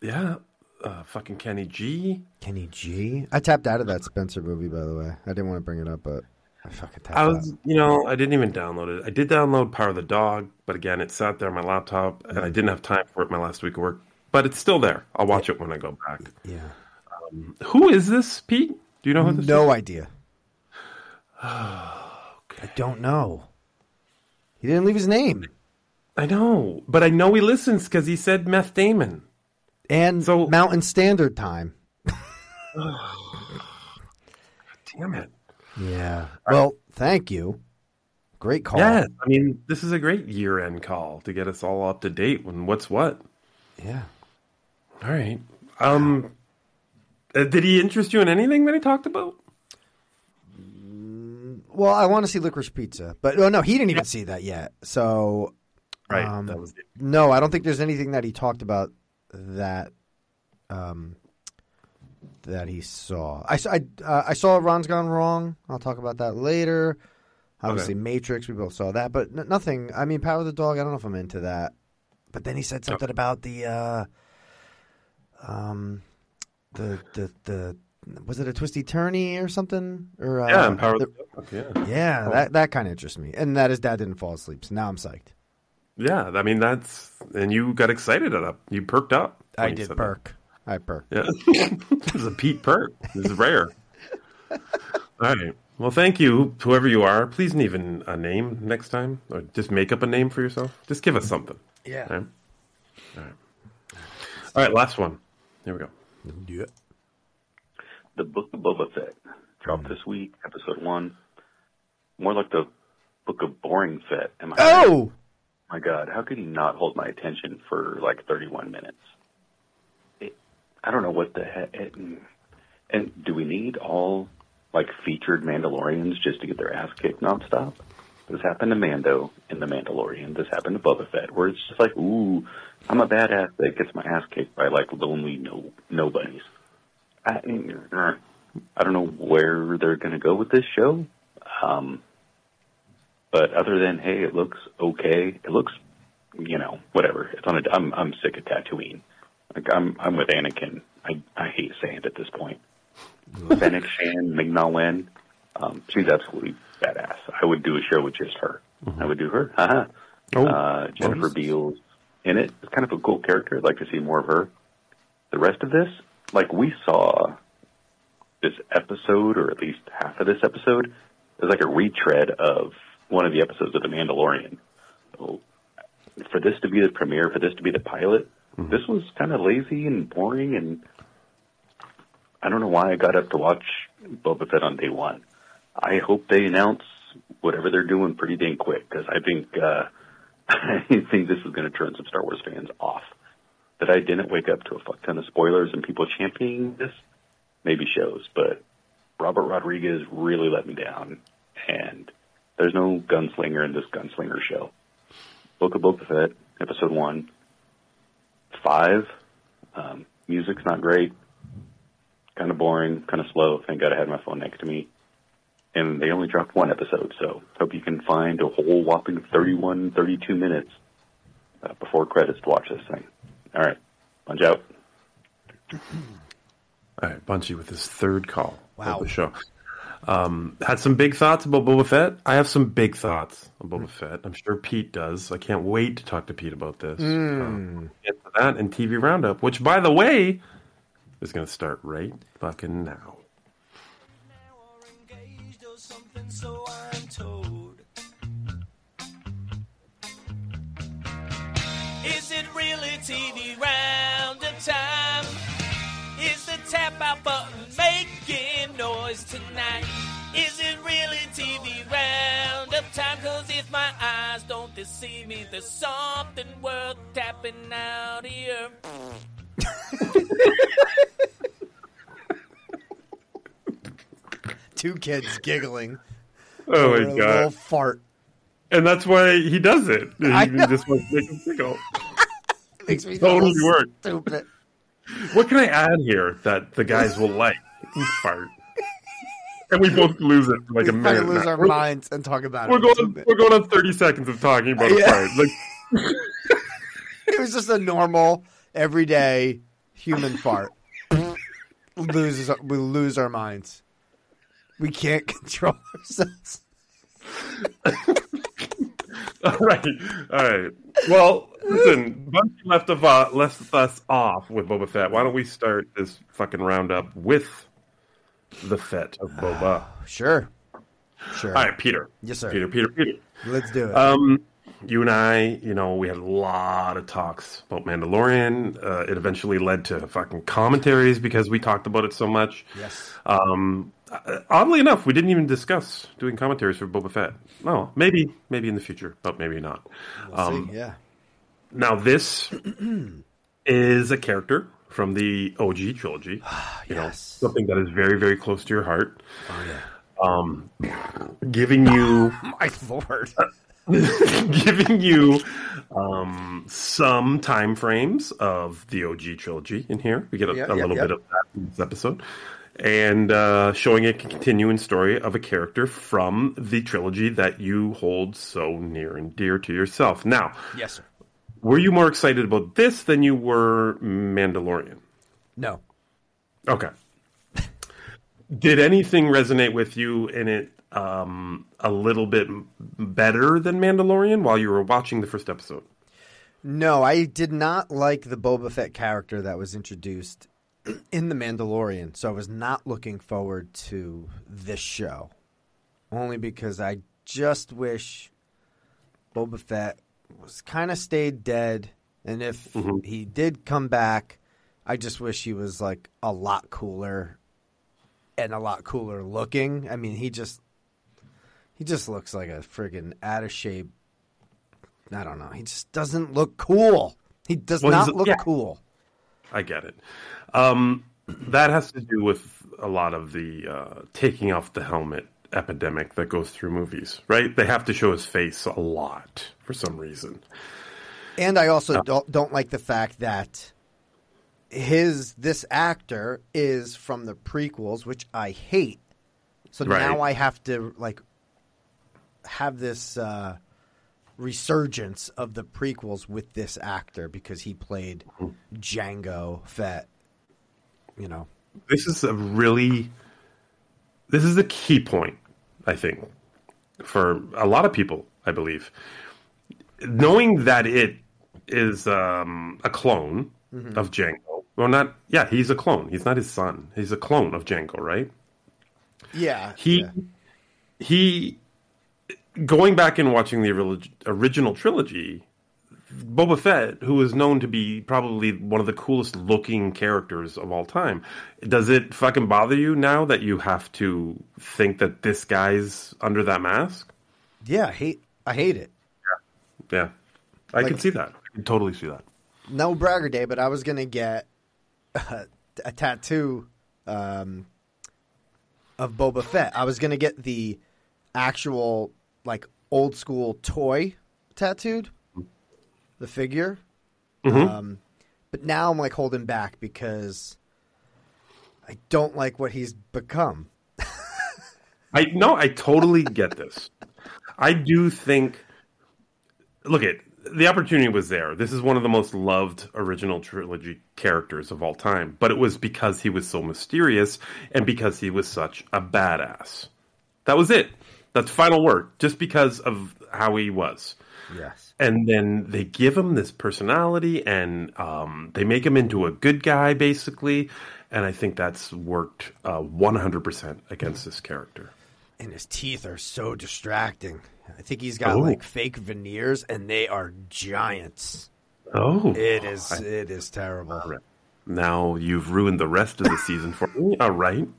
Yeah. Uh, fucking Kenny G. Kenny G. I tapped out of that Spencer movie, by the way. I didn't want to bring it up, but I fucking tapped I out. was, you know, I didn't even download it. I did download Power of the Dog, but again, it sat there on my laptop, and I didn't have time for it my last week of work. But it's still there. I'll watch it when I go back. Yeah. Who is this, Pete? Do you know who this is? No idea. I don't know. He didn't leave his name. I know, but I know he listens because he said Meth Damon. And So- Mountain Standard Time. *sighs* Damn it. Yeah. Well, thank you. Great call. Yeah. I mean, this is a great year-end call to get us all up to date on what's what. Yeah. All right. Um, uh, did he interest you in anything that he talked about? Well, I want to see Licorice Pizza, but oh no, he didn't even see that yet. So, Right. um, that was it. no, I don't think there's anything that he talked about that, um, that he saw. I saw. I, uh, I saw Ron's Gone Wrong. I'll talk about that later. Obviously, Matrix. We both saw that, but n- nothing. I mean, Power of the Dog. I don't know if I'm into that. But then he said something about the, uh, um, the the the was it a twisty turny or something or uh, Yeah, Power the- the Dog. Yeah. yeah, that that kind of interests me, and that his dad didn't fall asleep. So now I'm psyched. Yeah, I mean that's and you got excited at up. You perked up. I you did said perk. I *laughs* perk. that. Yeah, this is a Pete perk. This is rare. *laughs* All right. Well, thank you, whoever you are. Please leave an, a name next time, or just make up a name for yourself. Just give us something. Yeah. All right. All right. All right. Last one. Here we go. Yeah. The Book of Boba Fett dropped mm. this week, episode one. More like the Book of Boring Fett. Am I? Oh, my God, how could he not hold my attention for like 31 minutes? It, I don't know what the heck. It, and do we need all like featured Mandalorians just to get their ass kicked nonstop? This happened to Mando in The Mandalorian. This happened to Boba Fett, where it's just like, ooh, I'm a badass that gets my ass kicked by like lonely no nobodies. I, I don't know where they're going to go with this show. Um, but other than hey, it looks okay. It looks, you know, whatever. It's on a. I'm I'm sick of Tatooine. Like I'm I'm with Anakin. I I hate sand at this point. *laughs* Fennec Shand Wen, um, she's absolutely badass. I would do a show with just her. I would do her. Uh-huh. Oh, Uh, Jennifer nice. Beals in it. It's kind of a cool character. I'd like to see more of her. The rest of this, like we saw this episode, or at least half of this episode, is like a retread of one of the episodes of The Mandalorian. So, for this to be the premiere, for this to be the pilot, this was kind of lazy and boring, and I don't know why I got up to watch Boba Fett on day one. I hope they announce whatever they're doing pretty dang quick because I think uh, *laughs* I think this is going to turn some Star Wars fans off. That I didn't wake up to a fuck ton of spoilers and people championing this maybe shows, but Robert Rodriguez really let me down, and there's no gunslinger in this gunslinger show. Book of Boba Fett, episode one, five. Um, music's not great, kind of boring, kind of slow. Thank God I had my phone next to me. And they only dropped one episode, so hope you can find a whole whopping 31, 32 minutes uh, before credits to watch this thing. All right, punch out. All right, Bunchy with his third call Wow. of the show. Um, had some big thoughts about Boba Fett. I have some big thoughts about Boba Fett. I'm sure Pete does. I can't wait to talk to Pete about this. Um, get to that and TV Roundup, which, by the way, is going to start right fucking now. so I'm told. Is it really TV roundup time? Is the tap out button making noise tonight? Is it really TV roundup time? Cause if my eyes don't deceive me, there's something worth tapping out here. Two kids giggling. Oh over my a little god! fart. And that's why he does it. *laughs* He I know. just wants to make him tickle. *laughs* Makes me Totally works. stupid. What can I add here that the guys will like? Fart. And we both lose it like we a minute. lose now. our We're- minds and talk about We're it. going. We're going on thirty seconds of talking about a Yeah. fart. Like, *laughs* *laughs* It was just a normal, everyday human *laughs* fart. Loses, we lose our minds. We can't control ourselves. all right, all right. Well, listen. Bunty left of uh, left us off with Boba Fett. Why don't we start this fucking roundup with the Fett of Boba? Sure. Sure. All right, Peter. Yes, sir. Peter. Peter. Peter. Let's do it. Um, you and I, you know, we had a lot of talks about Mandalorian. Uh, it eventually led to fucking commentaries because we talked about it so much. yes. Um, uh, oddly enough, we didn't even discuss doing commentaries for Boba Fett. No, maybe, maybe in the future, but maybe not. We'll Um, see. Yeah. now, this *clears throat* is a character from the OG trilogy. You know, something that is very, very close to your heart. Um, giving you *laughs* My lord. *laughs* giving you um, some time frames of the OG trilogy in here. We get a, Yeah, a yeah, little yeah. bit of that in this episode. And uh, showing a continuing story of a character from the trilogy that you hold so near and dear to yourself. Now, Yes, sir. Were you more excited about this than you were Mandalorian? No. Okay. Did anything resonate with you in it um, a little bit better than Mandalorian while you were watching the first episode? No, I did not like the Boba Fett character that was introduced *clears throat* in The Mandalorian, so I was not looking forward to this show. Only because I just wish Boba Fett was kind of stayed dead, and if he did come back, I just wish he was like a lot cooler and a lot cooler looking. I mean, he just he just looks like a friggin' out of shape I don't know. He just doesn't look cool. He does Well, not look yeah. cool. I get it. Um, *clears throat* that has to do with a lot of the uh, taking off the helmet epidemic that goes through movies, right? They have to show his face a lot for some reason. And I also don't don't like the fact that his this actor is from the prequels, which I hate. So Right. now I have to like have this uh, resurgence of the prequels with this actor because he played Jango Fett. You know, This is a really, this is the key point, I think, for a lot of people, I believe. Knowing that it is um, a clone of Jango. Well, not, yeah, he's a clone. He's not his son. He's a clone of Jango, right? yeah, he yeah. he going back and watching the original trilogy Boba Fett, who is known to be probably one of the coolest looking characters of all time. Does it fucking bother you now that you have to think that this guy's under that mask? Yeah, I hate I hate it. Yeah, I Like- can see that. I can totally see that. No bragger day, but I was gonna get a, a tattoo um, of Boba Fett. I was gonna get the actual like old school toy tattooed, the figure. Um, but now I'm like holding back because I don't like what he's become. *laughs* I no, I totally get this. I do think. Look at the opportunity was there. This is one of the most loved original trilogy characters of all time, but it was because he was so mysterious and because he was such a badass. That was it. That's final word. Just because of how he was. Yes. And then they give him this personality, and um, they make him into a good guy, basically. And I think that's worked uh, 100% against this character. And his teeth are so distracting. I think he's got Oh. like fake veneers, and they are giants. Oh, It is. It is terrible. Right. Now you've ruined the rest of the season for me. All right. *laughs*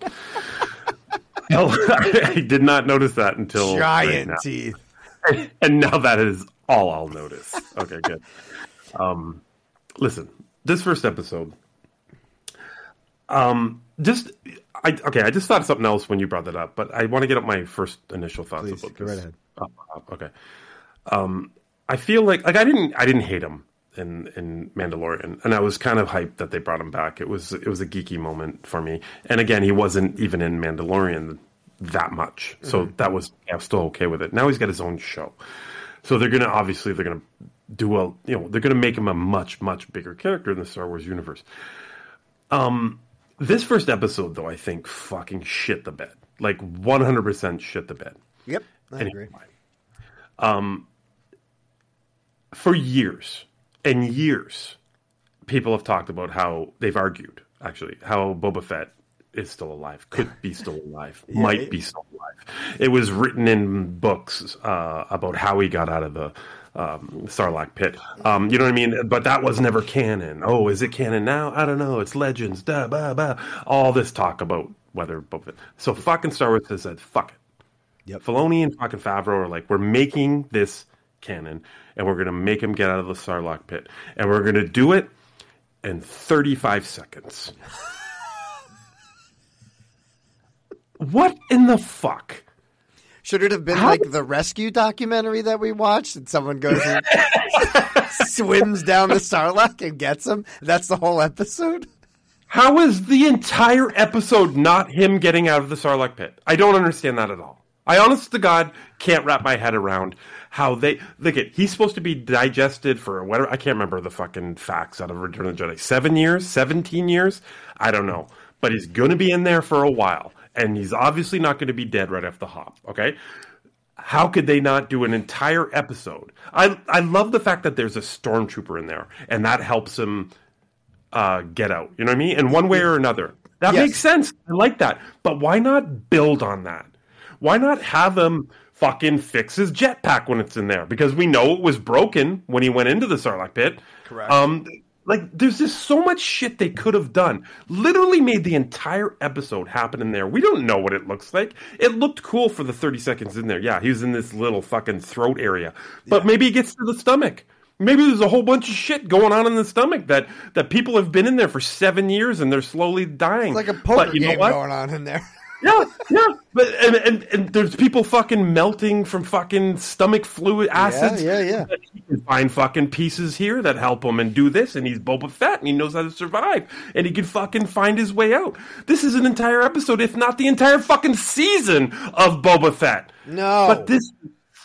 *laughs* I did not notice that until right Giant now. teeth. *laughs* and now that is all I'll notice. Okay, good. Um, listen, this first episode. Um, just I okay. I just thought of something else when you brought that up, but I want to get up my first initial thoughts Please, about go this. right ahead. Uh, uh, okay. Um, I feel like like I didn't I didn't hate him in in Mandalorian, and I was kind of hyped that they brought him back. It was it was a geeky moment for me, and again, he wasn't even in Mandalorian that much, so that was I was still okay with it. Now he's got his own show, so they're gonna obviously they're gonna do a you know they're gonna make him a much much bigger character in the Star Wars universe. Um, this first episode though, I think fucking shit the bed, like one hundred percent shit the bed. Yep, I And agree. Um, for years and years, people have talked about how they've argued, actually, how Boba Fett is still alive, could be still alive, *laughs* might it- be still alive. It was written in books uh, about how he got out of the um, Sarlacc pit. Um, you know what I mean? But that was never canon. Oh, is it canon now? I don't know. It's legends. Da, ba, ba. All this talk about whether Boba So fucking Star Wars has said, fuck it. Yep. Filoni and fucking Favreau are like, we're making this canon, and we're going to make him get out of the Sarlacc pit, and we're going to do it in 35 seconds. *laughs* what in the fuck? Should it have been How- like the rescue documentary that we watched, and someone goes and *laughs* swims down the Sarlacc and gets him? That's the whole episode. How is the entire episode not him getting out of the Sarlacc pit? I don't understand that at all. I honest to God can't wrap my head around how they look at he's supposed to be digested for whatever I can't remember the fucking facts out of Return of the Jedi. Seven years, seventeen years? I don't know. But he's gonna be in there for a while. And he's obviously not gonna be dead right off the hop, okay? how could they not do an entire episode? I I love the fact that there's a stormtrooper in there, and that helps him uh, get out. You know what I mean? In one way or another, that Yes. makes sense. I like that. But why not build on that? Why not have him fucking fix his jetpack when it's in there? Because we know it was broken when he went into the Sarlacc pit. Correct. Um, like there's just so much shit they could have done. Literally made the entire episode happen in there. We don't know what it looks like. It looked cool for the 30 seconds in there. Yeah, he was in this little fucking throat area. But maybe he gets to the stomach. Maybe there's a whole bunch of shit going on in the stomach that that people have been in there for seven years and they're slowly dying. It's like a poker But you know game what? going on in there. Yeah, yeah. But and, and and there's people fucking melting from fucking stomach fluid acids. yeah, yeah. But He can find fucking pieces here that help him and do this, and he's Boba Fett and he knows how to survive, and he can fucking find his way out. This is an entire episode, if not the entire fucking season of Boba Fett. No, But this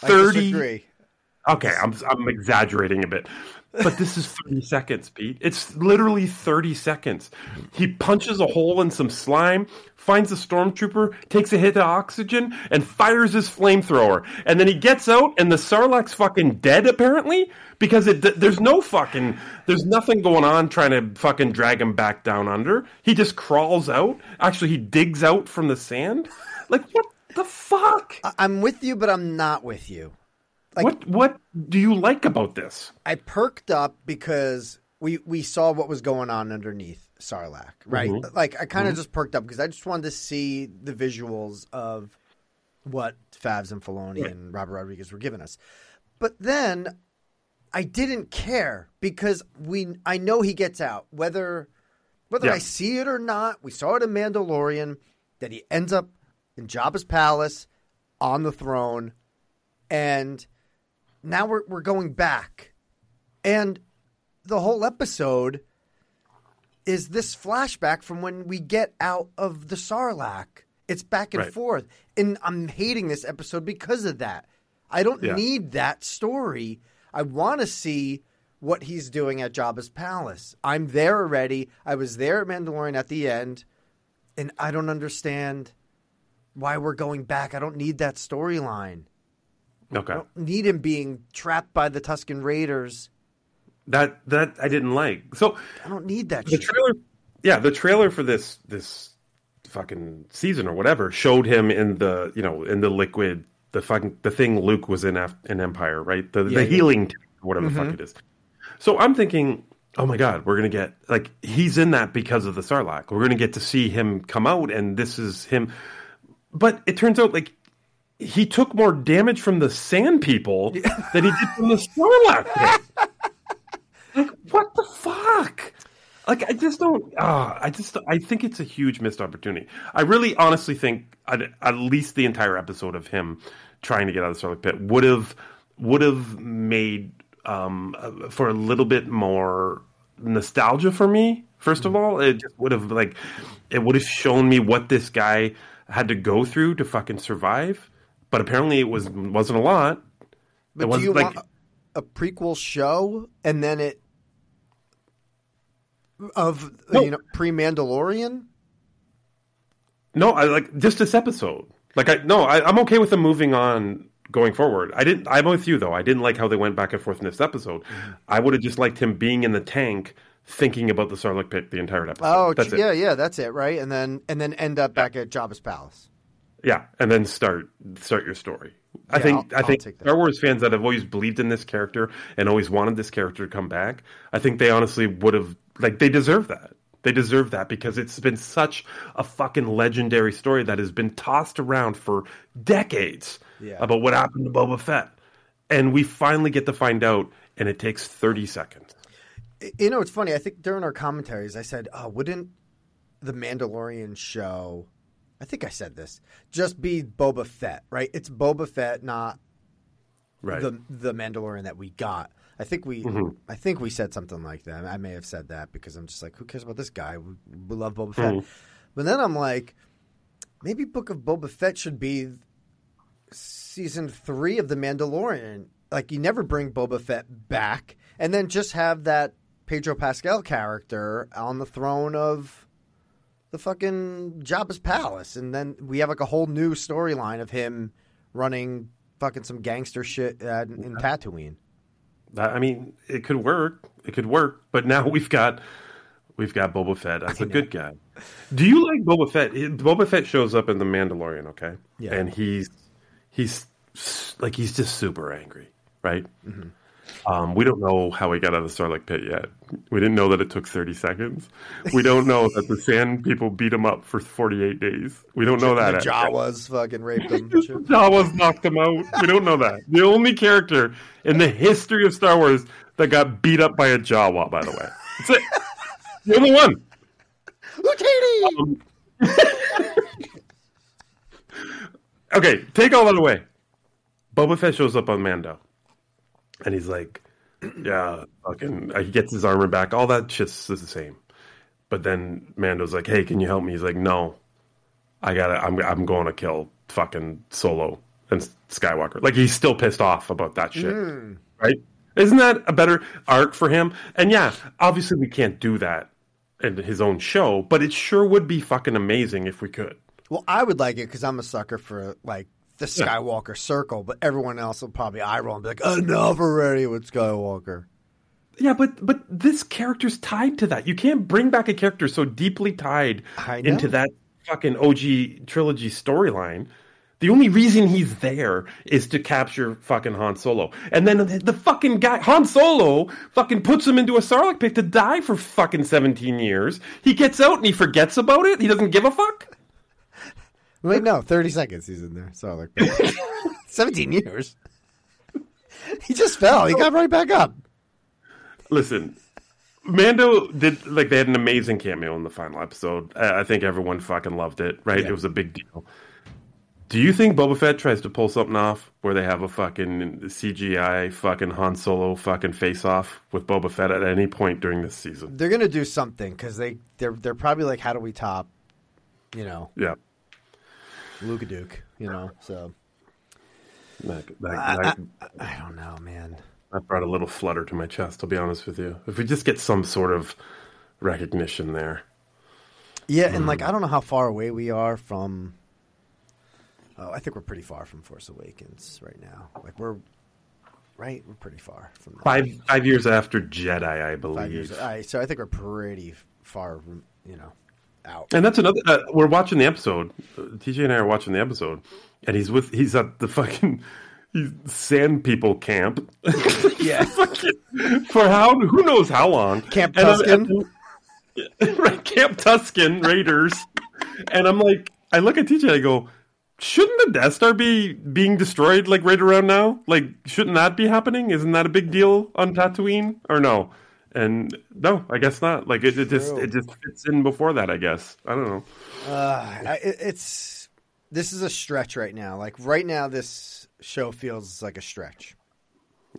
I thirty. disagree. Okay, I'm I'm exaggerating a bit. But this is 30 seconds, Pete. It's literally 30 seconds. He punches a hole in some slime, finds a stormtrooper, takes a hit of oxygen, and fires his flamethrower. And then he gets out, and the Sarlacc's fucking dead, apparently, because it, there's no fucking, there's nothing going on trying to fucking drag him back down under. He just crawls out. Actually, he digs out from the sand. Like, what the fuck? I'm with you, but I'm not with you. Like- what what do you like about this? I perked up because we we saw what was going on underneath Sarlacc, right? Mhm. Like I kind of just perked up because I just wanted to see the visuals of what Favs and Filoni Right. and Robert Rodriguez were giving us. But then I didn't care because we I know he gets out whether whether Yeah. I see it or not. We saw it in Mandalorian that he ends up in Jabba's palace on the throne and now we're we're going back. And the whole episode is this flashback from when we get out of the Sarlacc. It's back and Right. forth. And I'm hating this episode because of that. I don't Yeah. need that story. I want to see what he's doing at Jabba's palace. I'm there already. I was there at Mandalorian at the end, and I don't understand why we're going back. I don't need that storyline. Okay. I don't need him being trapped by the Tusken Raiders. That that I didn't like. So I don't need that. the shit. trailer yeah the trailer for this this fucking season or whatever showed him in the you know in the liquid the fucking the thing luke was in Af- in empire right the, Yeah, the yeah. Mm-hmm. healing whatever the fuck it is so i'm thinking oh my god we're gonna get like he's in that because of the sarlacc we're gonna get to see him come out and this is him but it turns out like he took more damage from the sand people than he did from the sarlacc. *laughs* like what the fuck like I just don't. Uh, I just. I think it's a huge missed opportunity. I really, honestly think at, at least the entire episode of him trying to get out of the Sarlacc pit would have would have made um, for a little bit more nostalgia for me. First of all, it just would have like it would have shown me what this guy had to go through to fucking survive. But apparently, it was wasn't a lot. But it do you like want a prequel show and then it of No. you know pre Mandalorian? No, I like just this episode. Like I no, I, I'm okay with them moving on going forward. I didn't. I'm with you though. I didn't like how they went back and forth in this episode. I would have just liked him being in the tank, thinking about the Sarlacc pit the entire episode. Oh, that's yeah, it. yeah, that's it, right? And then and then end up back at Jabba's palace. Yeah, and then start start your story. I Yeah, think I'll- i think. Star Wars fans that have always believed in this character and always wanted this character to come back. I think they honestly would have like they deserve that. They deserve that because it's been such a fucking legendary story that has been tossed around for decades Yeah. about what happened to Boba Fett, and we finally get to find out, and it takes thirty seconds. You know, it's funny. I think during our commentaries, I said, "Oh, wouldn't the Mandalorian show?" I think I said this. Just be Boba Fett, right? It's Boba Fett, not Right. the the Mandalorian that we got. I think we, Mhm. I think we said something like that. I may have said that because I'm just like, who cares about this guy? We, we love Boba Fett. Mhm. But then I'm like, maybe Book of Boba Fett should be season three of The Mandalorian. Like, you never bring Boba Fett back, and then just have that Pedro Pascal character on the throne of the fucking Jabba's palace, and then we have like a whole new storyline of him running fucking some gangster shit uh, in in Tatooine. I mean, it could work. It could work. But now *laughs* we've got we've got Boba Fett as a good guy. Do you like Boba Fett? It- Boba Fett shows up in the Mandalorian, okay? Yeah. And he's he's like he's just super angry, right? Mm-hmm. Um, we don't know how he got out of the Sarlacc pit yet. We didn't know that it took 30 seconds. We don't know that the Sand people beat him up for 48 days. We don't know that. the. Jawas fucking raped *laughs* him. Jawas knocked him out. We don't know that. The only character in the history of Star Wars that got beat up by a Jawa, by the way. That's it. The only one. Utinni! *laughs* Okay, take all that away. Boba Fett shows up on Mando, and he's like, "Yeah, fucking." Uh, he gets his armor back. All that shit's is the same. But then Mando's like, "Hey, can you help me?" He's like, "No, I gotta. I'm. I'm going to kill fucking Solo and Skywalker." Like he's still pissed off about that shit, mm. right? Isn't that a better arc for him? And yeah, obviously we can't do that in his own show, but it sure would be fucking amazing if we could. Well, I would like it because I'm a sucker for like the Skywalker circle, but everyone else will probably eye roll and be like, enough already with Skywalker. Yeah, but but this character's tied to that. You can't bring back a character so deeply tied into that fucking OG trilogy storyline. The only reason he's there is to capture fucking Han Solo. And then the, the fucking guy, Han Solo, fucking puts him into a Sarlacc pit to die for fucking 17 years. He gets out and he forgets about it. He doesn't give a fuck. Wait, no, thirty seconds he's in there. So like *laughs* seventeen years. He just fell. He got right back up. Listen, Mando did like they had an amazing cameo in the final episode. I I think everyone fucking loved it. Right? Yeah. It was a big deal. Do you think Boba Fett tries to pull something off where they have a fucking CGI fucking Han Solo fucking face off with Boba Fett at any point during this season? They're gonna do something because they they're they're probably like, how do we top, you know, Yeah. Luka Duke, you know? So That, that, I, that, I, I don't know, man. that brought a little flutter to my chest, I'll be honest with you. If we just get some sort of recognition there. Yeah, and hmm. like I don't know how far away we are from. Oh, I think we're pretty far from Force Awakens right now. Like we're right, we're pretty far from that. Five five years after Jedi, I believe. Five years. Right, so I think we're pretty far, you know, out. And that's another. Uh, we're watching the episode. Uh, TJ and I are watching the episode, and he's with. He's at the fucking he's sand people camp. *laughs* Yeah. *laughs* For how? Who knows how long? Camp And Tuscan? and- *laughs* right, Camp Tusken Raiders. and I'm like, I look at TJ. I go, shouldn't the Death Star be being destroyed like right around now? Like, shouldn't that be happening? Isn't that a big deal on Tatooine or no? And no, I guess not. Like it, it just it just fits in before that. I guess I don't know. Uh, it, it's this is a stretch right now. Like right now, this show feels like a stretch.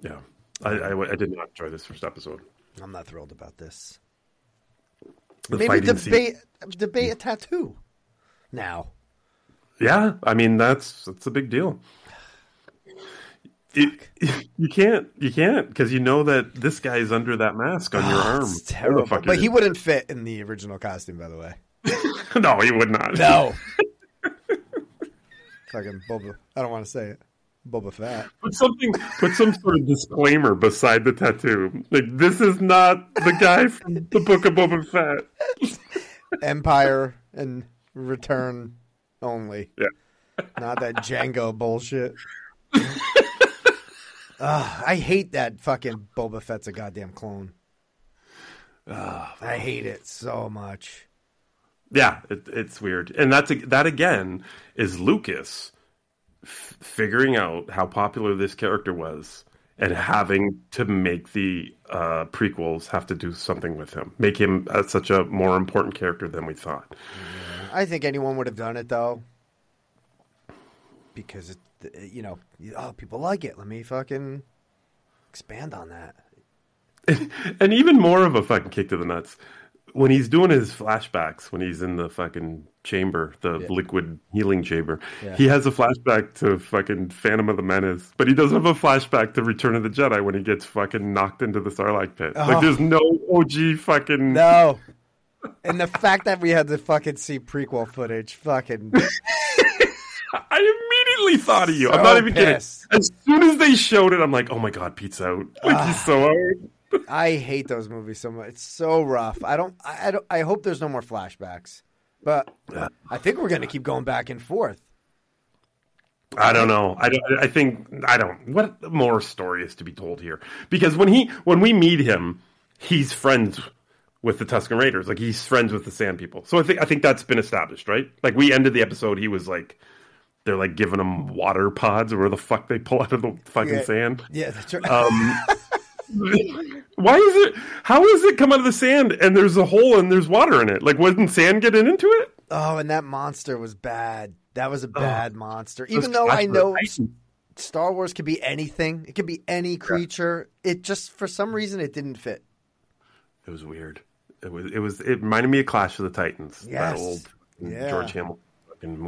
Yeah, I, I, I did not enjoy this first episode. I'm not thrilled about this. The Maybe scene- debate debate a tattoo. Now, Yeah, I mean that's that's a big deal. It, *laughs* you can't, you can't, because you know that this guy's under that mask on your oh, arm. It's Who the terrible. But is he it? wouldn't fit in the original costume, by the way. *laughs* no, he would not. No. *laughs* Fucking Boba. I don't want to say it. Boba Fett. Put something, put some sort of disclaimer beside the tattoo. Like this is not the guy from the Book of Boba Fett. Empire and Return only. Yeah. Not that Jango bullshit. Ugh, I hate that fucking Boba Fett's a goddamn clone. I hate it so much. Yeah, it, it's weird, and that's that again is Lucas f- figuring out how popular this character was and having to make the uh, prequels have to do something with him, make him uh, such a more important character than we thought. I think anyone would have done it though, because it, you know, oh, people like it. Let me fucking expand on that. *laughs* and even more of a fucking kick to the nuts when he's doing his flashbacks when he's in the fucking chamber the Yeah. liquid healing chamber Yeah. he has a flashback to fucking phantom of the menace but he doesn't have a flashback to return of the jedi when he gets fucking knocked into the sarlacc pit Oh. like there's no og fucking No. And the fact that we had to fucking see prequel footage, fucking *laughs* i immediately thought of you i'm So not even pissed. kidding as soon as they showed it i'm like oh my god pete's out *laughs* like Ah. he's so out *laughs* I hate those movies so much. It's so rough. I don't. I, I don't. I hope there's no more flashbacks. But I think we're gonna keep going back and forth. I don't know. I don't. I think I don't. What more story is to be told here? Because when he when we meet him, he's friends with the Tusken Raiders. Like he's friends with the Sand People. So I think I think that's been established, right? Like we ended the episode. He was like, they're like giving them water pods or where the fuck they pull out of the fucking Yeah. sand. Yeah, that's right. Um, *laughs* why is it? How is it come out of the sand and there's a hole and there's water in it? Like wasn't sand getting into it? oh, and that monster was bad. That was a bad monster. Even though I know. Star Wars could be anything, it could be any creature. It just for some reason it didn't fit. It was weird. It was. It was. It reminded me of Clash of the Titans. Yes. That old Yeah. George Hamilton fucking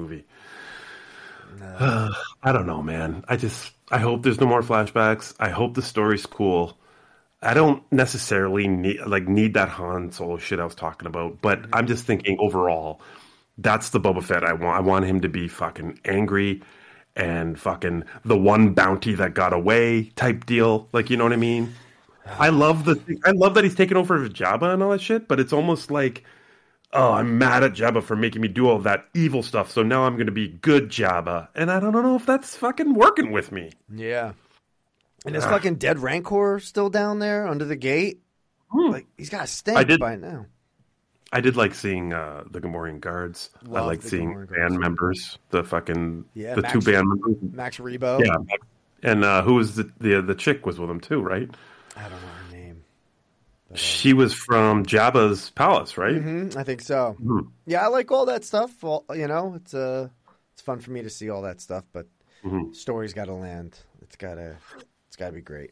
movie. I don't know, man. I just. I hope there's no more flashbacks. I hope the story's cool. I don't necessarily need like need that Han Solo shit I was talking about, but I'm just thinking overall, that's the Boba Fett I want. I want him to be fucking angry and fucking the one bounty that got away type deal. Like you know what I mean? I love the I love that he's taken over Jabba and all that shit, but it's almost like oh, I'm mad at Jabba for making me do all that evil stuff, so now I'm going to be good Jabba. And I don't know if that's fucking working with me. Yeah. And is fucking dead Rancor still down there under the gate? Like he's got a stink I did- by now. I did like seeing uh, the Gamorrean guards. I like seeing Gamorrean band guards. members, the fucking Yeah, the Max- two band members. Max Rebo. Yeah, and uh, who was the, the the chick was with him too, right? I don't know. She was from Jabba's palace, right? hmm I think so. Mhm. Yeah, I like all that stuff. All, you know, it's uh, it's fun for me to see all that stuff, but Mhm. story's got to land. It's gotta, it's gotta be great.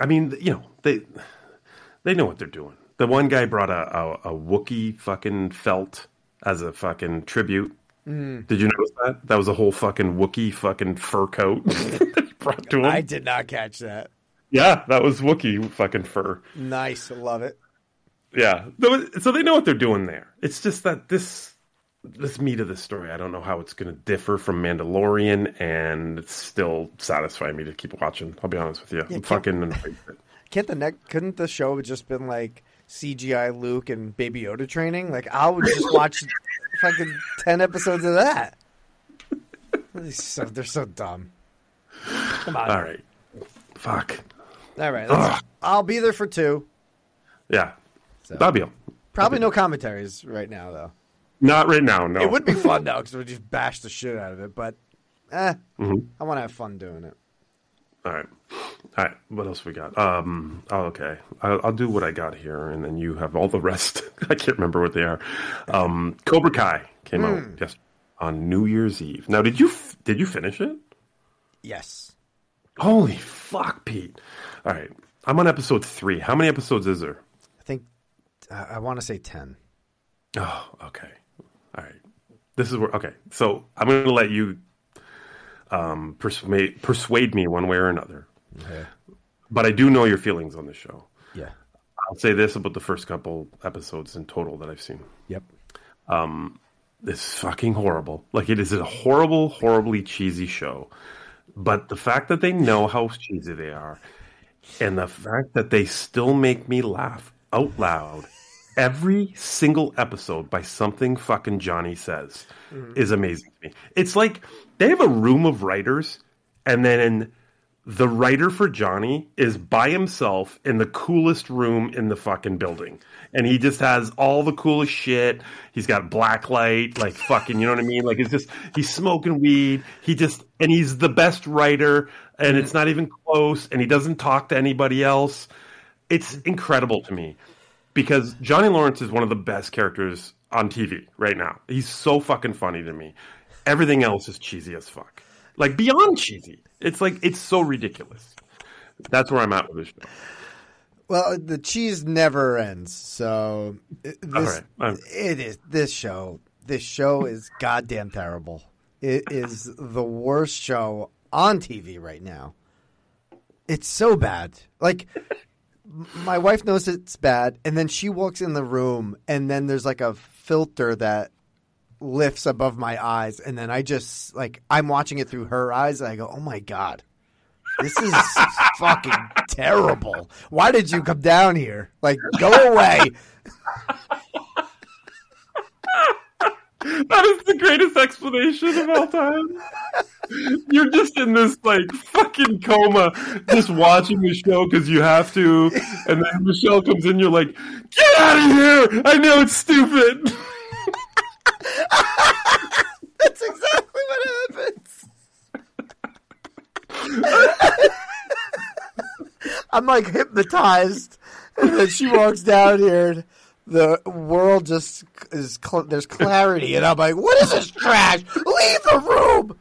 I mean, you know, they they know what they're doing. The one guy brought a a, a Wookiee fucking felt as a fucking tribute. Mm. Did you notice that? That was a whole fucking Wookiee fucking fur coat *laughs* brought to him. I did not catch that. Yeah, that was Wookiee fucking fur. Nice, love it. Yeah, so they know what they're doing there. It's just that this this meat of the story, I don't know how it's going to differ from Mandalorian, and it's still satisfying me to keep watching. I'll be honest with you, I'm fucking annoyed. *laughs* Can't the neck? Couldn't the show have just been like CGI Luke and Baby Yoda training? Like I would just watch *laughs* fucking ten episodes of that. They're so, they're so dumb. Come on. All right, fuck. All right. I'll be there for two. Yeah, So. that'll be Probably no commentaries right now, though. not right now. No, It would be fun though, because we just bash the shit out of it. But, eh, Mhm. I want to have fun doing it. All right. All right. What else we got? Um. Oh, okay. I'll, I'll do what I got here, and then you have all the rest. *laughs* I can't remember what they are. Um. Cobra Kai came out yes, on New Year's Eve. Now, did you f- did you finish it? Yes. Holy fuck, Pete! All right. I'm on episode three. How many episodes is there? I think uh, I want to say ten. Oh, okay. All right. This is where okay. So I'm going to let you um persuade persuade me one way or another. Okay. But I do know your feelings on the show. Yeah. I'll say this about the first couple episodes in total that I've seen. Yep. Um, it's fucking horrible. Like it is a horrible, horribly cheesy show. But the fact that they know how cheesy they are, and the fact that they still make me laugh out loud every single episode by something fucking Johnny says mm-hmm. is amazing to me. It's like they have a room of writers, and then the writer for Johnny is by himself in the coolest room in the fucking building. And he just has all the coolest shit. He's got black light, like fucking, you know what I mean? Like it's just he's smoking weed. He just and he's the best writer and it's not even close and he doesn't talk to anybody else. It's incredible to me because Johnny Lawrence is one of the best characters on TV right now. He's so fucking funny to me. Everything else is cheesy as fuck. Like beyond cheesy. It's like it's so ridiculous. That's where I'm at with this show. Well, the cheese never ends. So it, this right. it is this show. This show is goddamn terrible. It is the worst show on TV right now. It's so bad. Like my wife knows it's bad, and then she walks in the room, and then there's like a filter that lifts above my eyes, and then I just like I'm watching it through her eyes, and I go, "Oh my god." This is *laughs* fucking terrible. Why did you come down here? Like, go away. That is the greatest explanation of all time. You're just in this like fucking coma, just watching the show because you have to, and then Michelle comes in. You're like, "Get out of here! I know it's stupid." *laughs* *laughs* That's exactly what happens. *laughs* I'm like hypnotized, and then she walks down here. And the world just is cl- there's clarity, and I'm like, "What is this trash? Leave the room!"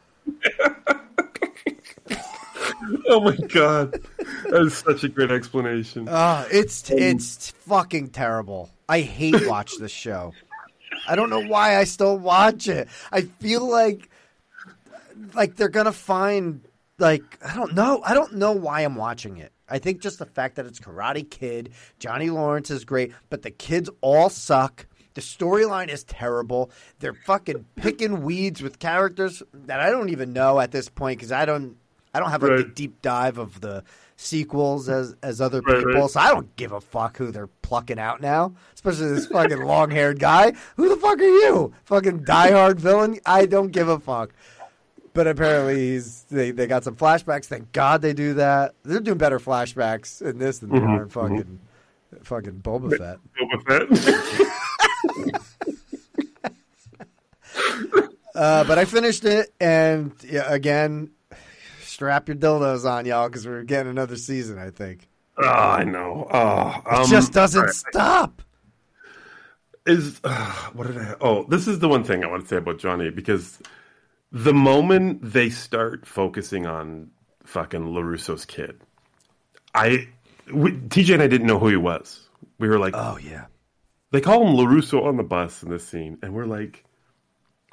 *laughs* oh my god, that is such a great explanation. Uh, it's it's fucking terrible. I hate watch this show. I don't know why I still watch it. I feel like like they're gonna find like I don't know. I don't know why I'm watching it. I think just the fact that it's Karate Kid, Johnny Lawrence is great, but the kids all suck. The storyline is terrible. They're fucking picking weeds with characters that I don't even know at this point because I don't. I don't have like Right. deep dive of the sequels as as other Right, people, right. so I don't give a fuck who they're plucking out now. Especially this fucking long haired guy. Who the fuck are you? Fucking diehard villain? I don't give a fuck. But apparently he's they, they got some flashbacks. Thank God they do that. They're doing better flashbacks in this than they Mhm, are in fucking fucking Boba Fett. Boba Fett. *laughs* Uh, but I finished it, and yeah, again, strap your dildos on, y'all, because we're getting another season. I think oh, I know. Oh, it um, just doesn't right. stop. is uh, what did I? Oh, this is the one thing I want to say about Johnny because the moment they start focusing on fucking LaRusso's kid, I, we, TJ and I didn't know who he was. We were like, Oh yeah, they call him LaRusso on the bus in this scene, and we're like,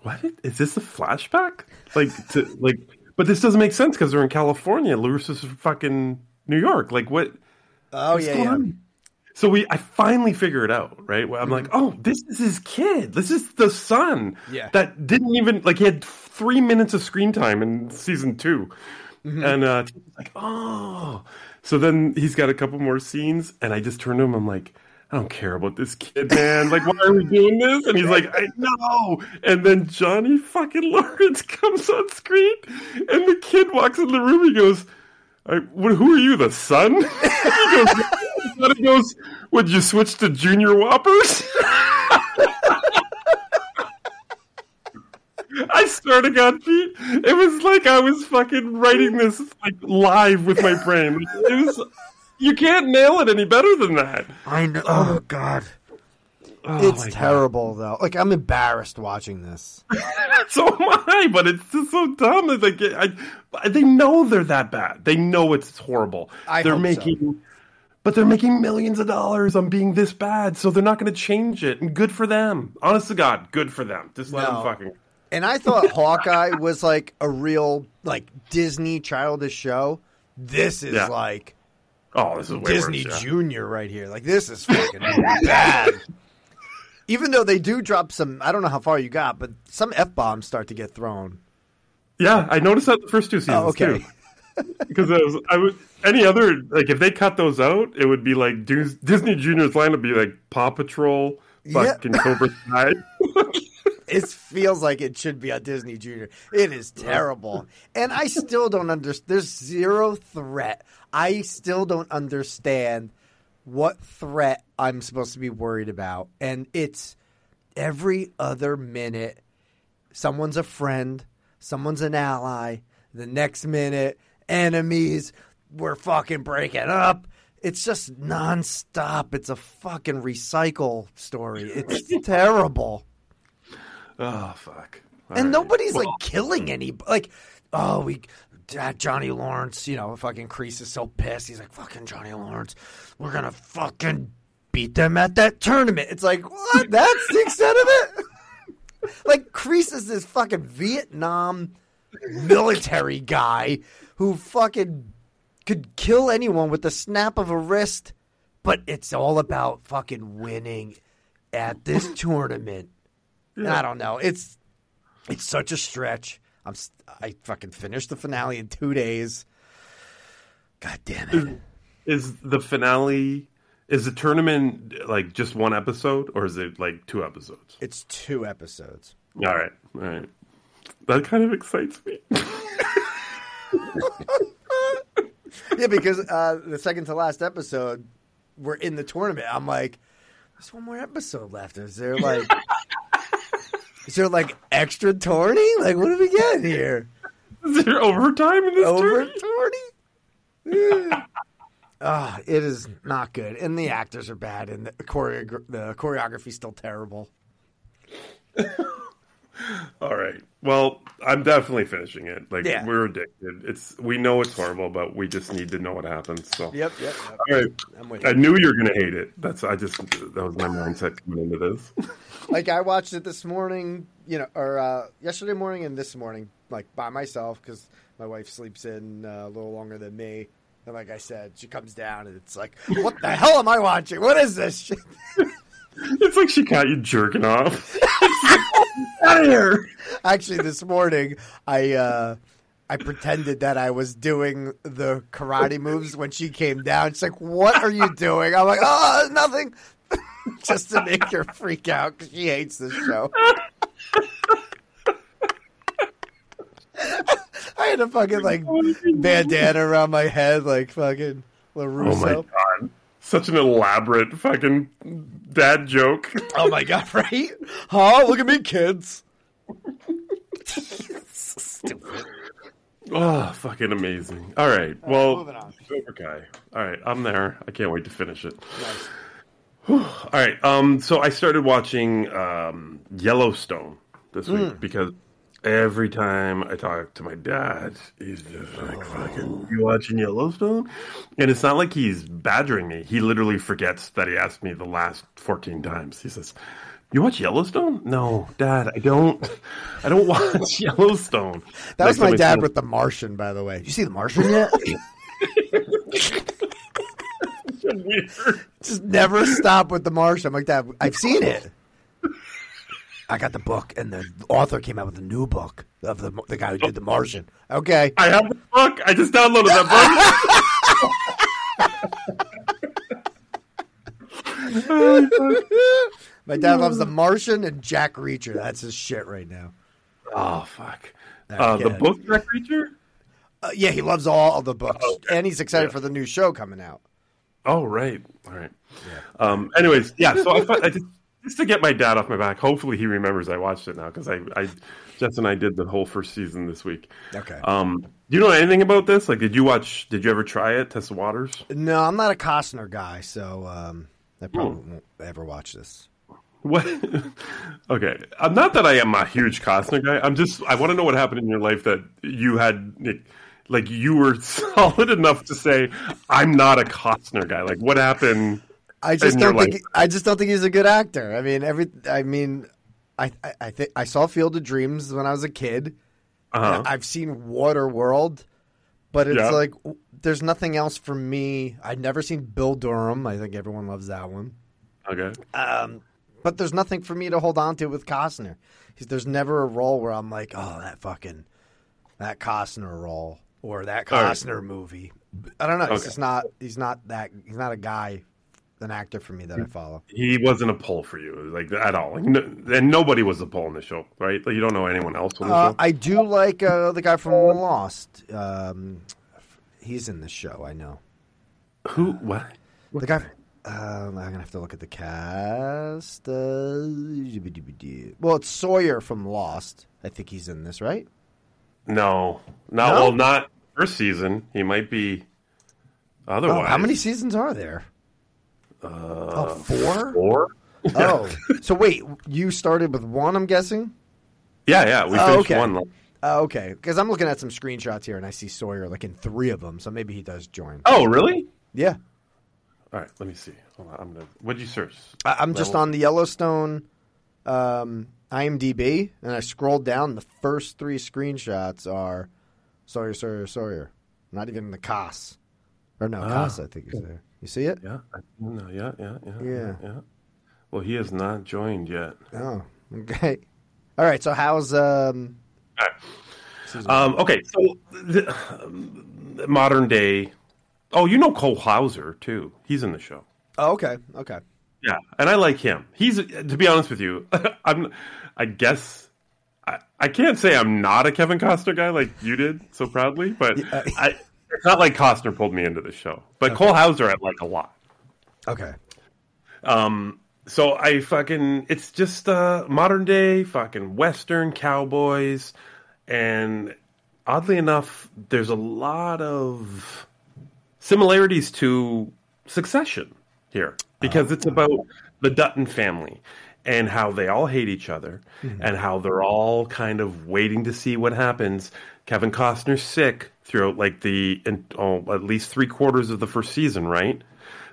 what is this a flashback? Like, to like, but this doesn't make sense because they're in California. LaRusso's from fucking New York. Like, what? oh What's yeah, going yeah. on? So we, I finally figured it out, right? I'm like, oh, this is his kid. This is the son. Yeah. That didn't even like he had three minutes of screen time in season 2 and uh, like, oh. So then he's got a couple more scenes, and I just turned to him. I'm like. I don't care about this kid, man. Like, why are we doing this? And he's like, I know. And then Johnny fucking *laughs* Lawrence comes on screen, and the kid walks in the room. He goes, I, "Who are you, the son?" *laughs* he goes, he goes, "Would you switch to Junior Whoppers?" *laughs* I swear to God, Pete, it was like I was fucking writing this like live with my brain. It was, you can't nail it any better than that. I know. Oh god, Oh, it's my God. terrible though. Like I'm embarrassed watching this. *laughs* So am I, but it's just so dumb. It's like I, they know they're that bad. They know it's horrible. I they're hope so. making, but they're making millions of dollars on being this bad, so they're not going to change it. And good for them. Honest to God, good for them. Just let them fucking. And I thought *laughs* Hawkeye was like a real like Disney childish show. This is Yeah. like Oh, this is way Disney worse, yeah. Junior right here. Like this is fucking *laughs* bad. Even though they do drop some, I don't know how far you got, but some f bombs start to get thrown. Yeah, I noticed that the first two seasons Oh, okay. too. Because I was, I would any other like if they cut those out, it would be like Disney Junior's line would be like Paw Patrol, Yeah. fucking Cobra Kai. *laughs* It feels like it should be on Disney Junior. It is terrible, and I still don't understand. There's zero threat. I still don't understand what threat I'm supposed to be worried about, and it's every other minute. Someone's a friend, someone's an ally. The next minute, enemies. We're fucking breaking up. It's just nonstop. It's a fucking recycle story. It's *laughs* terrible. oh fuck! All And right. nobody's like killing any. Like, oh, we. Dad, Johnny Lawrence, you know, fucking Kreese is so pissed. He's like, fucking Johnny Lawrence, we're gonna fucking beat them at that tournament. It's like, what? That's the extent of it? *laughs* like, Kreese is this fucking Vietnam military guy who fucking could kill anyone with the snap of a wrist, but it's all about fucking winning at this *laughs* tournament. I don't know. It's it's such a stretch. I'm I fucking finished the finale in two days. God damn it! is the finale? Is the tournament like just one episode, or is it like two episodes? It's two episodes. All right, all right. That kind of excites me. *laughs* Yeah, because uh, the second to last episode, we're in the tournament. I'm like, there's one more episode left. Is there like, is there like extra tourney? Like, what do we get here? is there overtime in this Over tourney? tourney? Ah, it is not good, and the actors are bad, and the choreo- the choreography's still terrible. *laughs* All right. Well, I'm definitely finishing it. Like Yeah. we're addicted. It's we know it's horrible, but we just need to know what happens. So Yep, yep. yep. All right. I'm with I you. knew you were gonna hate it. That's I just that was my mindset coming into this. *laughs* like I watched it this morning, you know, or uh, yesterday morning and this morning, like by myself because my wife sleeps in uh, a little longer than me. And like I said, she comes down and it's like, what the hell am I watching? What is this shit? *laughs* it's like she caught you jerking off. *laughs* Out of here. Actually, this morning I uh, I pretended that I was doing the karate moves when she came down. She's like, "What are you doing?" I'm like, "Oh, nothing." *laughs* Just to make her freak out because she hates this show. *laughs* I had a fucking like bandana around my head, like fucking LaRusso. Oh my god. Such an elaborate fucking dad joke. *laughs* Oh my god, right? *laughs* Huh? Look at me, kids. Stupid. Oh, fucking amazing. All right. Well, moving on. Cobra Kai. All right, I'm there. I can't wait to finish it. Whew. *sighs* All right. Um, so I started watching um, Yellowstone this week Hmm. because every time I talk to my dad, he's just like, Oh. "Fucking, you watching Yellowstone?" And it's not like he's badgering me. He literally forgets that he asked me the last 14 times. He says, "You watch Yellowstone?" No, Dad, I don't. I don't watch *laughs* Yellowstone. That was Next my dad with The Martian, by the way. You see The Martian yet? *laughs* *laughs* Just never stop with The Martian. I'm like, Dad, I've seen it. I got the book, and the author came out with a new book of the the guy who did The Martian. Okay. I have the book. I just downloaded that book. *laughs* My dad loves The Martian and Jack Reacher. That's his shit right now. oh fuck! Uh, the book Jack Reacher. Uh, yeah, he loves all of the books, Oh, and he's excited for the new show coming out. Oh right, all right. Um. Anyways, yeah. So I, I just just to get my dad off my back. Hopefully he remembers I watched it now because I, I, Jess and I did the whole first season this week. Okay. Um. Do you know anything about this? Like, did you watch? Did you ever try it? Test the waters? No, I'm not a Costner guy, so um, I probably Hmm. won't ever watch this. What? *laughs* okay, I'm not that I am a huge Costner guy. I'm just I want to know what happened in your life that you had like, like you were *laughs* solid enough to say I'm not a Costner guy. Like what happened? I just don't think life? I just don't think he's a good actor. I mean, every I mean, I I, I think I saw Field of Dreams when I was a kid. Uh-huh. I've seen Waterworld, but it's Yeah. like there's nothing else for me. I've never seen Bull Durham. I think everyone loves that one. Okay. Um, but there's nothing for me to hold on to with Costner. He's, there's never a role where I'm like, oh, that fucking that Costner role or that All right. Costner movie. I don't know. He's just not. He's not that. He's not a guy, an actor for me that I follow. He wasn't a pull for you, like at all. Like, no, and nobody was a pull in the show, right? Like you don't know anyone else on the Uh, show. I do like uh, the guy from Lost. Um, he's in the show. I know Who? What? the guy. Um, I'm gonna have to look at the cast. Uh, well, it's Sawyer from Lost. I think he's in this, right? No, no. No? Well, not first season. He might be. Oh, Otherwise, how many seasons are there? Uh, oh, four. Four. Oh, so wait, you started with one, I'm guessing. Yeah, yeah. We Oh, finished okay. one. Oh, okay, because I'm looking at some screenshots here, and I see Sawyer like in three of them. So maybe he does join. Oh, really? Yeah, All right. Let me see. Hold on. I'm gonna. What'd you search? I, I'm just on the Yellowstone um, IMDb, and I scrolled down. The first three screenshots are Sawyer, Sawyer, Sawyer. Not even the Cos, or no, Ah. Cos. I think is there. You see it? Yeah. No, yeah, yeah, yeah, Yeah. yeah. Well, he has not joined yet. Oh, okay. All right. So how's um? Right. Um, okay, so the, um, modern day. Oh, you know Cole Hauser too. He's in the show. Oh, okay. Okay. Yeah, and I like him. He's to be honest with you, *laughs* I'm. I guess I, I can't say I'm not a Kevin Costner guy like you did so proudly, but I, it's not like Costner pulled me into the show. But Cole Hauser I like a lot. Okay. Um, so I fucking it's just uh modern day fucking western cowboys and oddly enough there's a lot of similarities to Succession here because it's about the Dutton family and how they all hate each other and how they're all kind of waiting to see what happens. Kevin Costner's sick throughout like the oh, at least three quarters of the first season, right?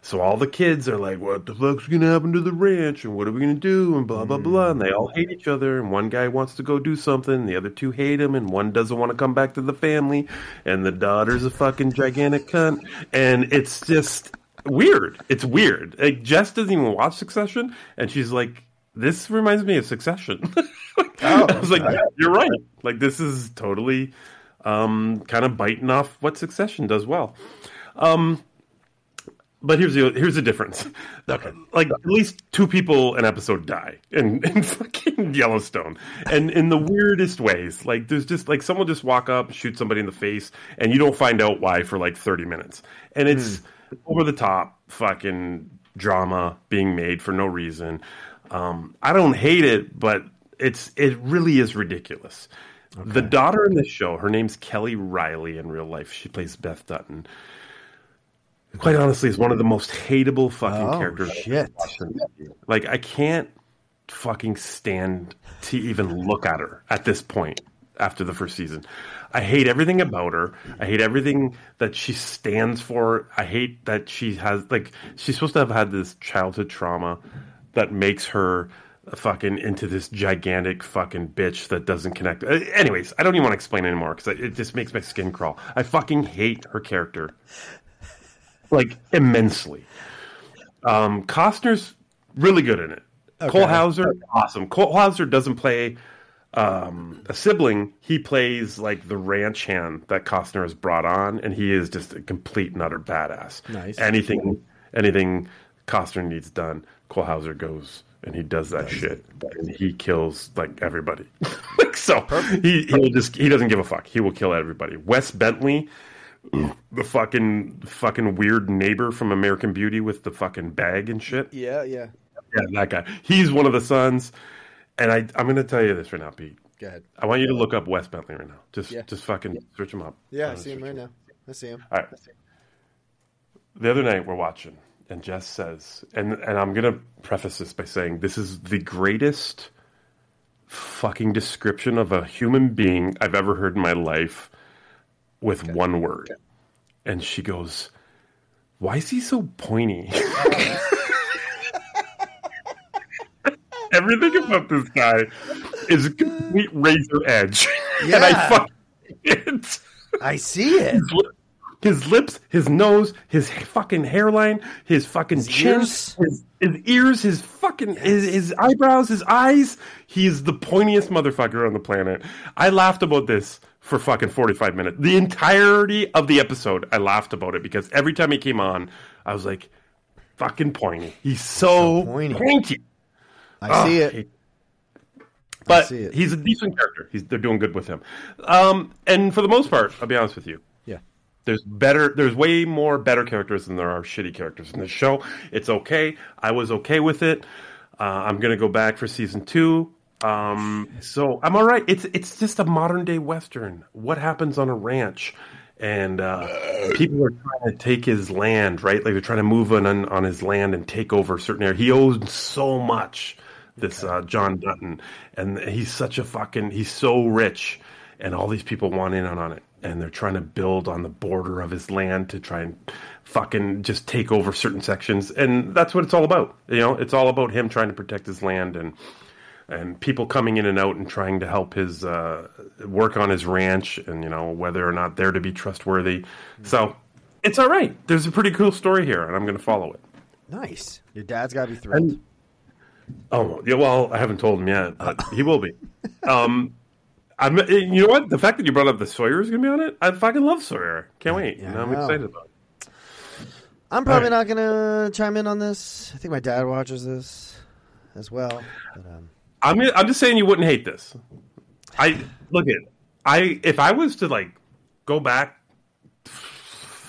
So all the kids are like, "What the fuck's gonna happen to the ranch? And what are we gonna do?" And blah blah blah. And they all mm. hate each other. And one guy wants to go do something, the other two hate him, and one doesn't want to come back to the family. And the daughter's a fucking gigantic cunt. And it's just weird. It's weird. Like Jess doesn't even watch Succession, and she's like, "This reminds me of Succession." *laughs* Oh, I was like, yeah, "You're right. Like this is totally." Um, kind of biting off what Succession does well. Um, but here's the here's the difference. *laughs* Okay. Like at least two people an episode die in, *laughs* in fucking Yellowstone, and in the weirdest ways. Like there's just like someone just walk up, shoot somebody in the face, and you don't find out why for like 30 minutes, and it's over the top fucking drama being made for no reason. Um, I don't hate it, but it's it really is ridiculous. The daughter in the show, her name's Kelly Reilly in real life. She plays Beth Dutton quite honestly is one of the most hateable fucking Oh, characters. Shit. ever watched in my life. Like I can't fucking stand to even look at her at this point after the first season. I hate everything about her. I hate everything that she stands for. I hate that she has like she's supposed to have had this childhood trauma that makes her fucking into this gigantic fucking bitch that doesn't connect. Uh, Anyways, I don't even want to explain anymore because it just makes my skin crawl. I fucking hate her character like immensely. Um, Costner's really good in it. Cole Hauser, awesome. Cole Hauser doesn't play um, a sibling. He plays like the ranch hand that Costner has brought on, and he is just a complete and utter badass. Nice. Anything, anything Costner needs done, Cole Hauser goes and he does that shit, and he kills like everybody. *laughs* like so, he he'll just he doesn't give a fuck. He will kill everybody. Wes Bentley the fucking fucking weird neighbor from American Beauty with the fucking bag and shit. Yeah, yeah. Yeah, that guy. He's one of the sons. And I I'm gonna tell you this right now, Pete. Go ahead. I want you to look up Wes Bentley right now. Just Yeah. just fucking search him up. Yeah, I see him right now. I see him. All right. The other night we're watching, and Jess says, and and I'm gonna preface this by saying this is the greatest fucking description of a human being I've ever heard in my life with one word. And she goes, Why is he so pointy? Everything about this guy is a complete razor edge. Yeah. *laughs* and I fucking it I see it. His, lips, his nose, his fucking hairline, his fucking chin, ears. his, his ears, his fucking his, his eyebrows, his eyes. He's the pointiest motherfucker on the planet. I laughed about this for fucking 45 minutes. The entirety of the episode, I laughed about it because every time he came on, I was like, fucking pointy. He's so, So pointy. pointy. I see Oh, it. But he's a decent character. He's, they're doing good with him. Um, and for the most part, I'll be honest with you. There's better. There's way more better characters than there are shitty characters in this show. It's okay. I was okay with it. Uh, I'm gonna go back for season two. Um, so I'm all right. It's it's just a modern day western. What happens on a ranch? And uh, people are trying to take his land, right? Like they're trying to move on on his land and take over certain area. He owns so much. This uh, John Dutton, and he's such a fucking. He's so rich, and all these people want in on it and they're trying to build on the border of his land to try and fucking just take over certain sections and that's what it's all about you know it's all about him trying to protect his land and and people coming in and out and trying to help his uh, work on his ranch and you know whether or not they're to be trustworthy so it's all right there's a pretty cool story here and i'm going to follow it Nice. Your dad's got to be thrilled. Oh yeah, well, I haven't told him yet, but he will be. *laughs* Um, I'm. You know what? The fact that you brought up the Sawyer is going to be on it, I fucking love Sawyer. Can't wait. Yeah, I'm excited about it. I'm probably All not going to chime in on this. I think my dad watches this as well. But, um, I'm. I'm just saying you wouldn't hate this. I look at. I if I was to like go back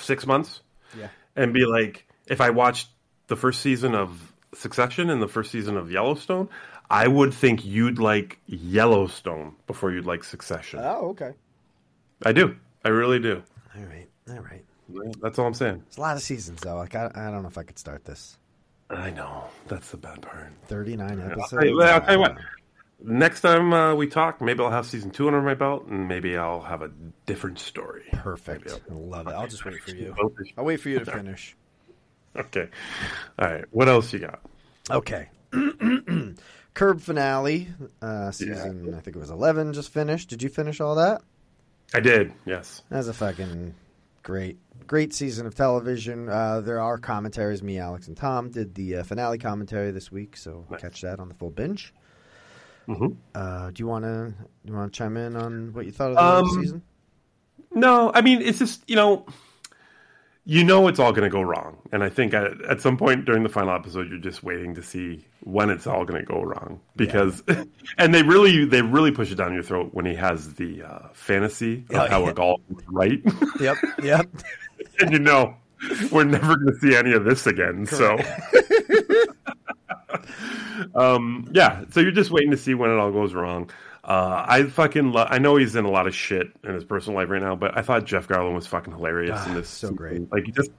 six months yeah. and be like, if I watched the first season of Succession and the first season of Yellowstone, I would think you'd like Yellowstone before you'd like Succession. Oh, okay. I do. I really do. All right. All right. That's all I'm saying. It's a lot of seasons, though. Like I, I don't know if I could start this. I know. That's the bad part. 39 I'll episodes. tell you, I'll tell you what. Next time uh, we talk, maybe I'll have season two under my belt, and maybe I'll have a different story. Perfect. I love it. I'll just wait for you. *laughs* I'll wait for you to *laughs* finish. Okay. All right. What else you got? Okay. *clears throat* *clears throat* Curb finale, uh, season I think it was eleven, just finished. Did you finish all that? I did. Yes. That was a fucking great, great season of television. Uh, there are commentaries. Me, Alex, and Tom did the uh, finale commentary this week, so catch that on the full binge. Mhm. Uh, do you want to? You want to chime in on what you thought of the Um, season? No, I mean it's just you know, you know it's all going to go wrong, and I think at, at some point during the final episode, you're just waiting to see when it's all going to go wrong because, *laughs* and they really they really push it down your throat when he has the uh, fantasy of Oh, how yeah. it all right, Yep, *laughs* yep. and you know we're never going to see any of this again. So. *laughs* um yeah so you're just waiting to see when it all goes wrong uh i fucking lo- i know he's in a lot of shit in his personal life right now but i thought jeff garlin was fucking hilarious in Ah, this so great. like he just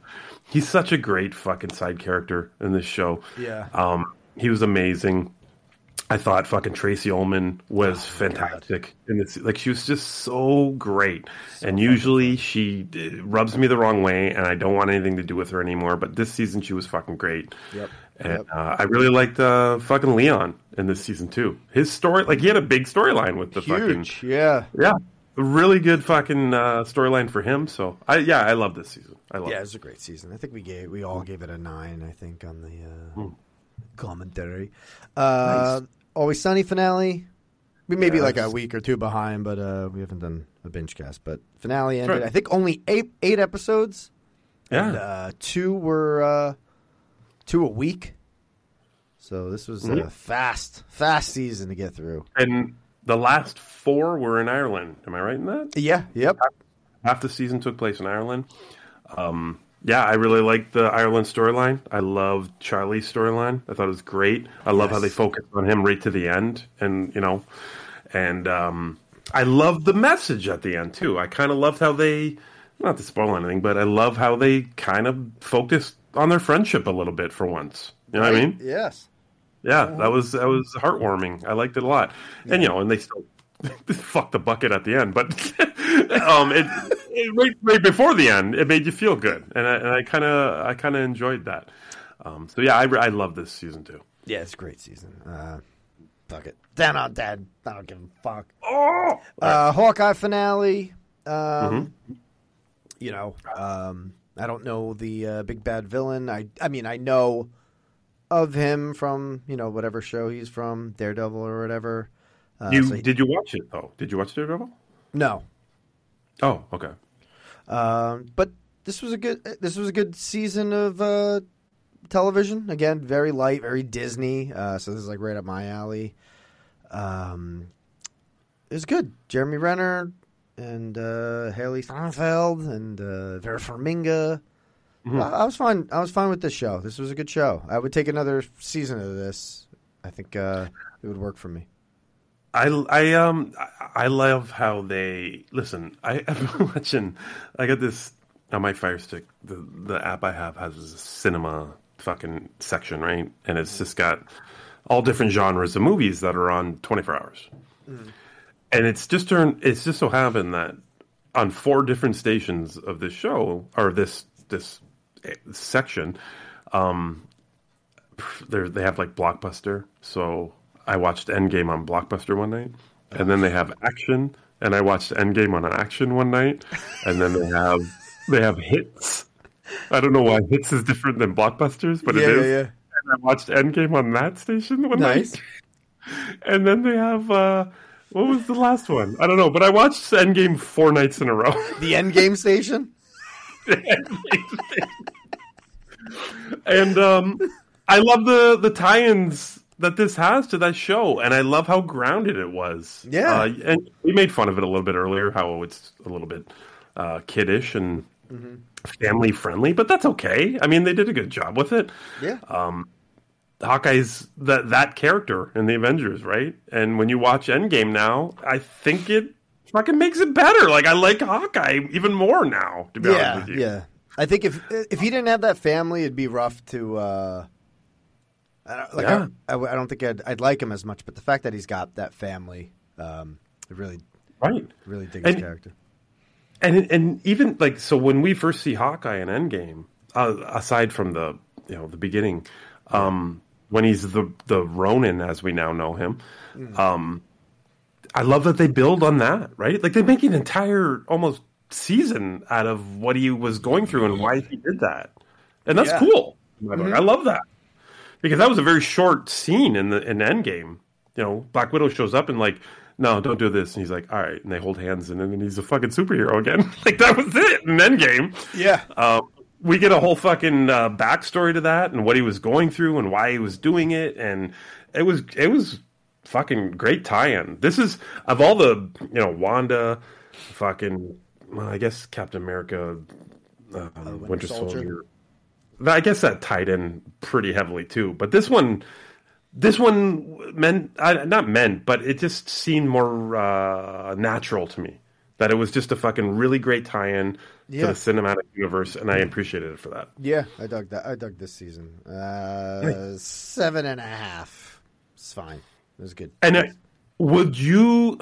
he's such a great fucking side character in this show Yeah. um he was amazing I thought fucking Tracey Ullman Oh was fantastic in this. Like she was just so great, and usually she uh, rubs me the wrong way, and I don't want anything to do with her anymore. But this season she was fucking great. Yep. And Yep. uh, I really liked uh, fucking Leon in this season too. His story, like he had a big storyline with the fucking Yeah. yeah, really good fucking uh, storyline for him. So I yeah, I love this season. I love Yeah, it it. was a great season. I think we gave we all gave it a nine. I think on the uh, commentary. Uh, Always Sunny finale. We may be Yeah, like a week or two behind, but uh, we haven't done a binge cast. But finale ended. right. I think only eight eight episodes. Yeah. And, uh, two were uh, two a week. So this was a Mhm. fast, fast season to get through. And the last four were in Ireland. Am I right in that? Yeah. Yep. half the season took place in Ireland. Um, yeah, I really liked the Ireland storyline. I loved Charlie's storyline. I thought it was great. I love how they focused on him right to the end, and you know, and um, I loved the message at the end too. I kind of loved how they, not to spoil anything, but I love how they kind of focused on their friendship a little bit for once. You know what I mean? Yes. Yeah, that was that was heartwarming. I liked it a lot, and you know, and they still *laughs* fucked the bucket at the end, but *laughs* um, it, it right, right before the end, it made you feel good, and I, and I kind of I kind of enjoyed that. Um, so yeah, I I love this season too. Yeah, it's a great season. Uh, fuck it. Down on dead. I don't give a fuck. Oh, Uh, Hawkeye finale. Um, Mm-hmm. You know, um, I don't know the uh, big bad villain. I I mean, I know of him from you know whatever show he's from, Daredevil or whatever. Uh, you so he- did you watch it though? Did you watch Daredevil? no, Oh, okay. um, but this was a good. This was a good season of uh, television. Again, very light, very Disney. Uh, so this is like right up my alley. Um, it was good. Jeremy Renner and uh, Hailee Steinfeld and uh, Vera Farmiga. Mm-hmm. I, I was fine. I was fine with this show. This was a good show. I would take another season of this. I think uh, it would work for me. I, I um I- love how they listen. I, *laughs* I've been watching. I got this on my Fire Stick. The the app I have has a cinema fucking section, right? And it's just got all different genres of movies that are on twenty four hours. And it's just turned. It's just so happened that on four different stations of this show or this this eh, section, um, they they have like Blockbuster. So I watched Endgame on Blockbuster one night, and then they have Action, and I watched Endgame on Action one night, and then they have they have Hits. I don't know why Hits is different than Blockbusters, but Yeah, it yeah, yeah. And I watched Endgame on that station one Nice. night, *laughs* and then they have uh, what was the last one? I don't know, but I watched Endgame four nights in a row. *laughs* *laughs* The Endgame station. and um, I love the the tie-ins that this has to that show, and I love how grounded it was. Yeah. uh, and we made fun of it a little bit earlier, how it's a little bit uh, kiddish and Mm-hmm. family friendly, but that's okay. I mean, they did a good job with it. Yeah. Hawkeye's that that character in the Avengers, right? And when you watch Endgame now, I think it fucking makes it better. Like I like Hawkeye even more now. To be honest yeah, with you, yeah. I think if if he didn't have that family, it'd be rough to. Uh, I don't, like Yeah. I, I, I don't think I'd, I'd like him as much, but the fact that he's got that family, um, I really right. really dig his character. and and even like so when we first see Hawkeye in Endgame, uh, aside from the you know the beginning, um, when he's the the Ronin as we now know him, um, I love that they build on that. Right, like they make an entire almost season out of what he was going through and why he did that, and that's Yeah. cool. book. I love that because that was a very short scene in the in Endgame. You know, Black Widow shows up and like no, don't do this. And he's like, all right. And they hold hands, and then he's a fucking superhero again. *laughs* like that was it. In Endgame. Yeah. Uh, we get a whole fucking uh, backstory to that and what he was going through and why he was doing it, and it was it was fucking great tie-in. This is of all the you know Wanda, fucking well, I guess Captain America, um, Winter, Winter Soldier. Soldier. I guess that tied in pretty heavily too. But this one, this one meant uh, not meant, but it just seemed more uh, natural to me. That it was just a fucking really great tie-in Yeah. to the cinematic universe, and I appreciated it for that. Yeah, I dug that. I dug this season. Uh, seven and a half. It's fine. It was good. And uh, would you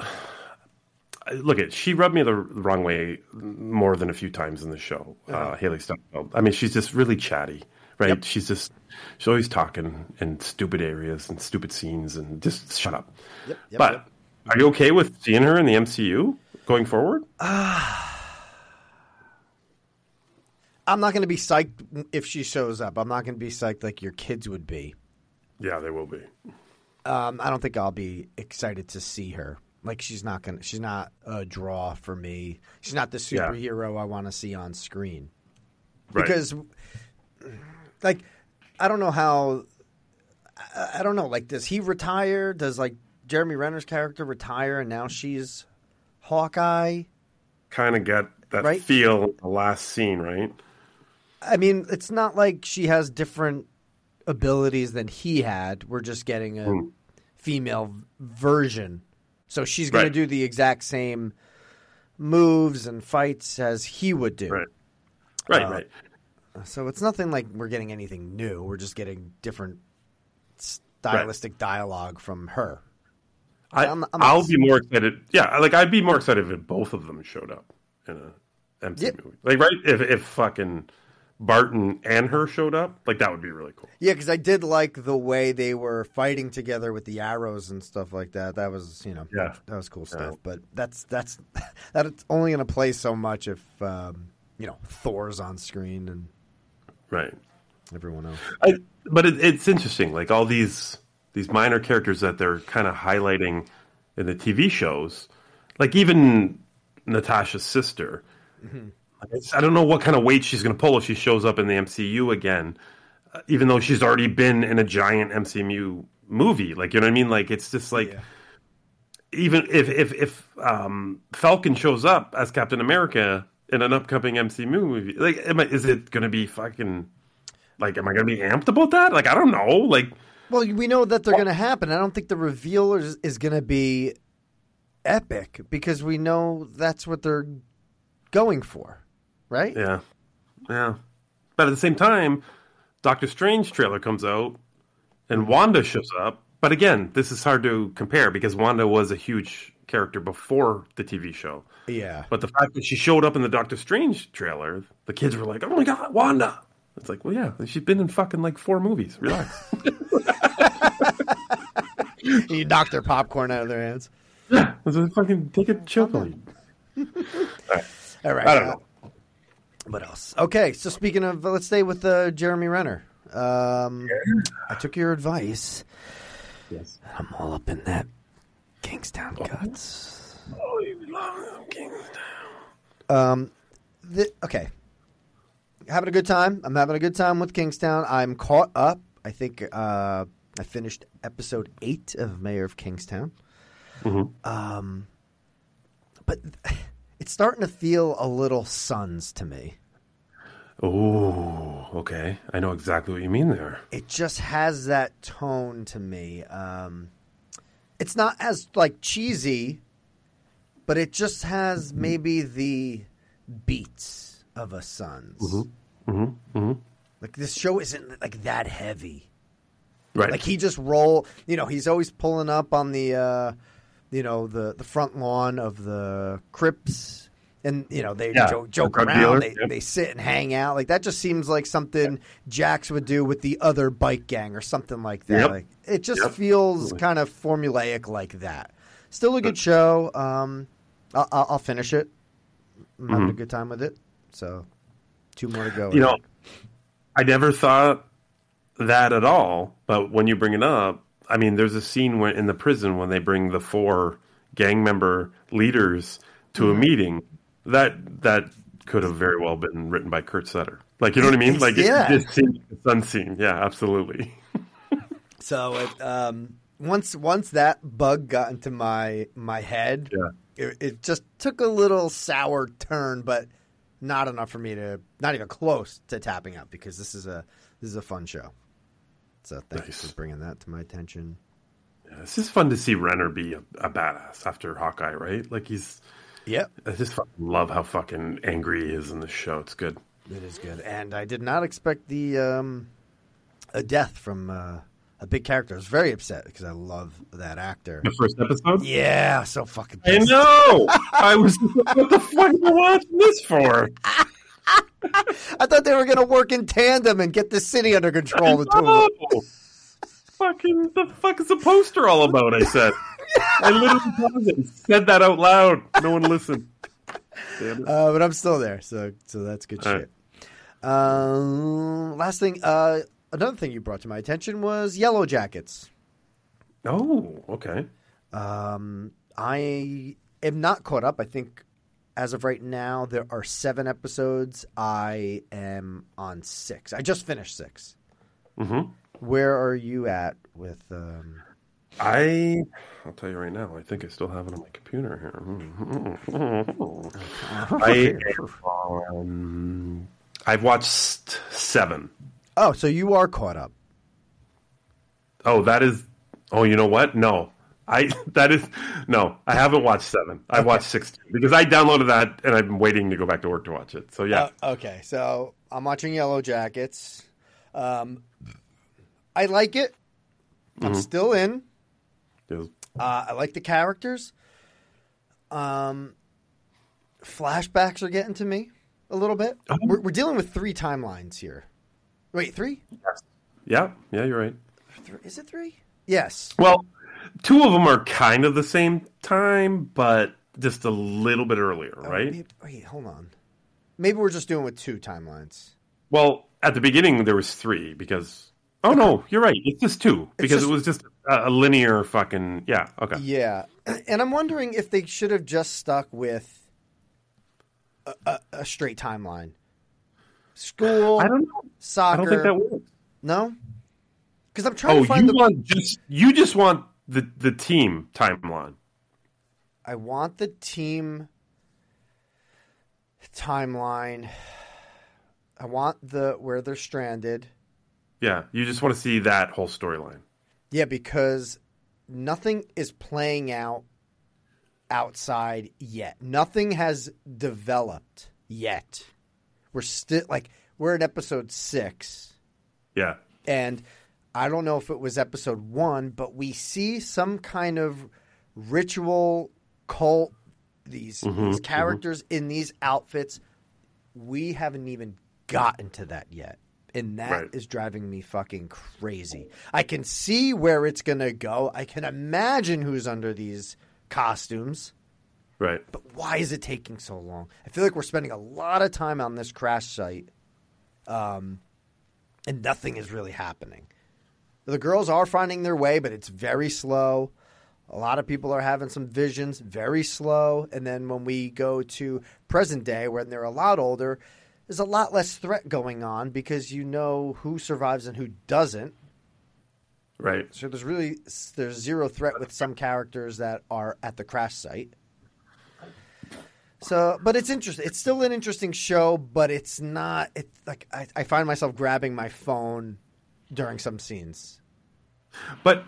look at? She rubbed me the wrong way more than a few times in the show. Uh, Hailee Steinfeld. I mean, she's just really chatty, right? She's just she's always talking in stupid areas and stupid scenes, and just shut up. Yep, yep, but yep. are you okay with seeing her in the MCU going forward? *sighs* I'm not going to be psyched if she shows up. I'm not going to be psyched like your kids would be. Yeah, they will be. Um, I don't think I'll be excited to see her. Like she's not gonna. She's not a draw for me. She's not the Yeah. superhero I want to see on screen. Right. Because, like, I don't know how. I, I don't know. Like, does he retire? Does like Jeremy Renner's character retire, and now she's Hawkeye? kind of get that Right. feel in the last scene, right? I mean, it's not like she has different abilities than he had. We're just getting a Hmm. female version. So she's going Right. to do the exact same moves and fights as he would do. Right. Right, Uh, right. So it's nothing like we're getting anything new. We're just getting different stylistic dialogue from her. I, I'm- I'm I'll be more excited. Yeah, like I'd be more excited if both of them showed up in a MC Yeah. movie. Like, right? If if fucking Barton and her showed up, like that would be really cool. Yeah, because I did like the way they were fighting together with the arrows and stuff like that. That was, you know, Yeah. that was cool stuff. Yeah. But that's that's *laughs* that's only going to play so much if um, you know Thor's on screen and Right. everyone else. I, but it, it's interesting, like all these these minor characters that they're kind of highlighting in the TV shows, like even Natasha's sister. It's- I don't know what kind of weight she's going to pull if she shows up in the MCU again, uh, even though she's already been in a giant MCU movie. Like you know what I mean? Like it's just like. Even if if if um, Falcon shows up as Captain America in an upcoming MCU movie, like, am I, is it going to be fucking like, am I going to be amped about that? Like, I don't know. Like, Well, we know that they're going to happen. I don't think the reveal is, is going to be epic because we know that's what they're going for, right? yeah, yeah. But at the same time, Doctor Strange trailer comes out, and Wanda shows up. But again, this is hard to compare because Wanda was a huge character before the TV show. Yeah. But the fact that she showed up in the Doctor Strange trailer, the kids were like, "Oh my god, Wanda!" It's like, well, yeah, she's been in fucking like four movies. Relax. *laughs* you knock their popcorn out of their hands. yeah, it's a fucking take a chill pill. All right. I don't uh, know. What else? Okay, so speaking of, let's stay with uh, Jeremy Renner. Um, I took your advice. Yes. I'm all up in that Kingstown cuts. Oh, you love Kingstown. Um, the, okay, having a good time. I'm having a good time with Kingstown. I'm caught up. I think uh, I finished episode eight of Mayor of Kingstown. Um, but it's starting to feel a little Sons to me. Oh, okay. I know exactly what you mean there. it just has that tone to me. Um, it's not as like cheesy, but it just has maybe the beats of a Sons. Mm-hmm. Like this show isn't like that heavy. Right. Like he just roll. You know, he's always pulling up on the, uh, you know, the the front lawn of the Crips. And you know they Yeah, joke, the joke drug around. dealer, They, they sit and hang out. Like that just seems like something Jax would do with the other bike gang or something like that. Yep. Like it just Yep. feels kind of formulaic like that. Still a good show. Um, I'll, I'll I'll finish it. I'm having a good time with it. So two more to go. Mm-hmm. you know, I never thought that at all. But when you bring it up, I mean, there's a scene when in the prison when they bring the four gang member leaders to a meeting, that that could have very well been written by Kurt Sutter. Like you know what I mean? Like Yeah. it just seems it's unseen. Yeah, absolutely. *laughs* So it, um, once once that bug got into my my head, Yeah. it, it just took a little sour turn, but not enough for me to not even close to tapping out because this is a this is a fun show. So thank Nice. you for bringing that to my attention. Yeah, it's just fun to see Renner be a, a badass after Hawkeye, right? Like he's. yeah. I just fucking love how fucking angry he is in this show. It's good. it is good, and I did not expect the um, a death from uh, a big character. I was very upset because I love that actor. The first episode. Yeah, so fucking. I know. *laughs* I was. What the fuck are you watching this for? I thought they were going to work in tandem and get the city under control. The two of. Fucking the fuck is the poster all about? I said. I literally paused it said that out loud. No one listened. Damn it. Uh, but I'm still there, so so that's good All shit. Um, last thing, uh, another thing you brought to my attention was Yellowjackets. Oh, okay. Um, I am not caught up. I think as of right now, there are seven episodes. I am on six. I just finished six. hmm Where are you at with? Um, I. I'll tell you right now. I think I still have it on my computer here. *laughs* I. Um, I've watched seven. Oh, so you are caught up. Oh, that is. Oh, you know what? No, I. *laughs* That is. No, I haven't watched seven. I watched six because I downloaded that and I've been waiting to go back to work to watch it. So yeah, Uh, okay, so I'm watching Yellowjackets. Um, I like it. I'm still in. Uh, I like the characters. Um, flashbacks are getting to me a little bit. We're, we're dealing with three timelines here. Wait, three? yeah, yeah. You're right. Is it three? Yes. Well, two of them are kind of the same time, but just a little bit earlier, oh, right? Maybe, wait, hold on. Maybe we're just doing with two timelines. Well, at the beginning there was three because. Oh no, you're right. It's just two because just- it was just a, a linear fucking yeah. Okay. Yeah, and I'm wondering if they should have just stuck with a, a, a straight timeline. School, I don't know. soccer. I don't think that works. No, because I'm trying Oh, to find you the. want just you just want the the team timeline. I want the team timeline. I want the where they're stranded. Yeah, you just want to see that whole storyline. Yeah, because nothing is playing out outside yet. Nothing has developed yet. We're still like we're at episode six, Yeah. and I don't know if it was episode one, but we see some kind of ritual cult. These, mm-hmm, these mm-hmm. characters in these outfits, we haven't even gotten to that yet. And that is Right. driving me fucking crazy. I can see where it's going to go. I can imagine who's under these costumes. Right. But why is it taking so long? I feel like we're spending a lot of time on this crash site, um, and nothing is really happening. The girls are finding their way, but it's very slow. A lot of people are having some visions, very slow. And then when we go to present day, when they're a lot older, there's a lot less threat going on because you know who survives and who doesn't. Right. So there's really there's zero threat with some characters that are at the crash site. So, but it's interesting. It's still an interesting show, but it's not. It's like I, I find myself grabbing my phone during some scenes. But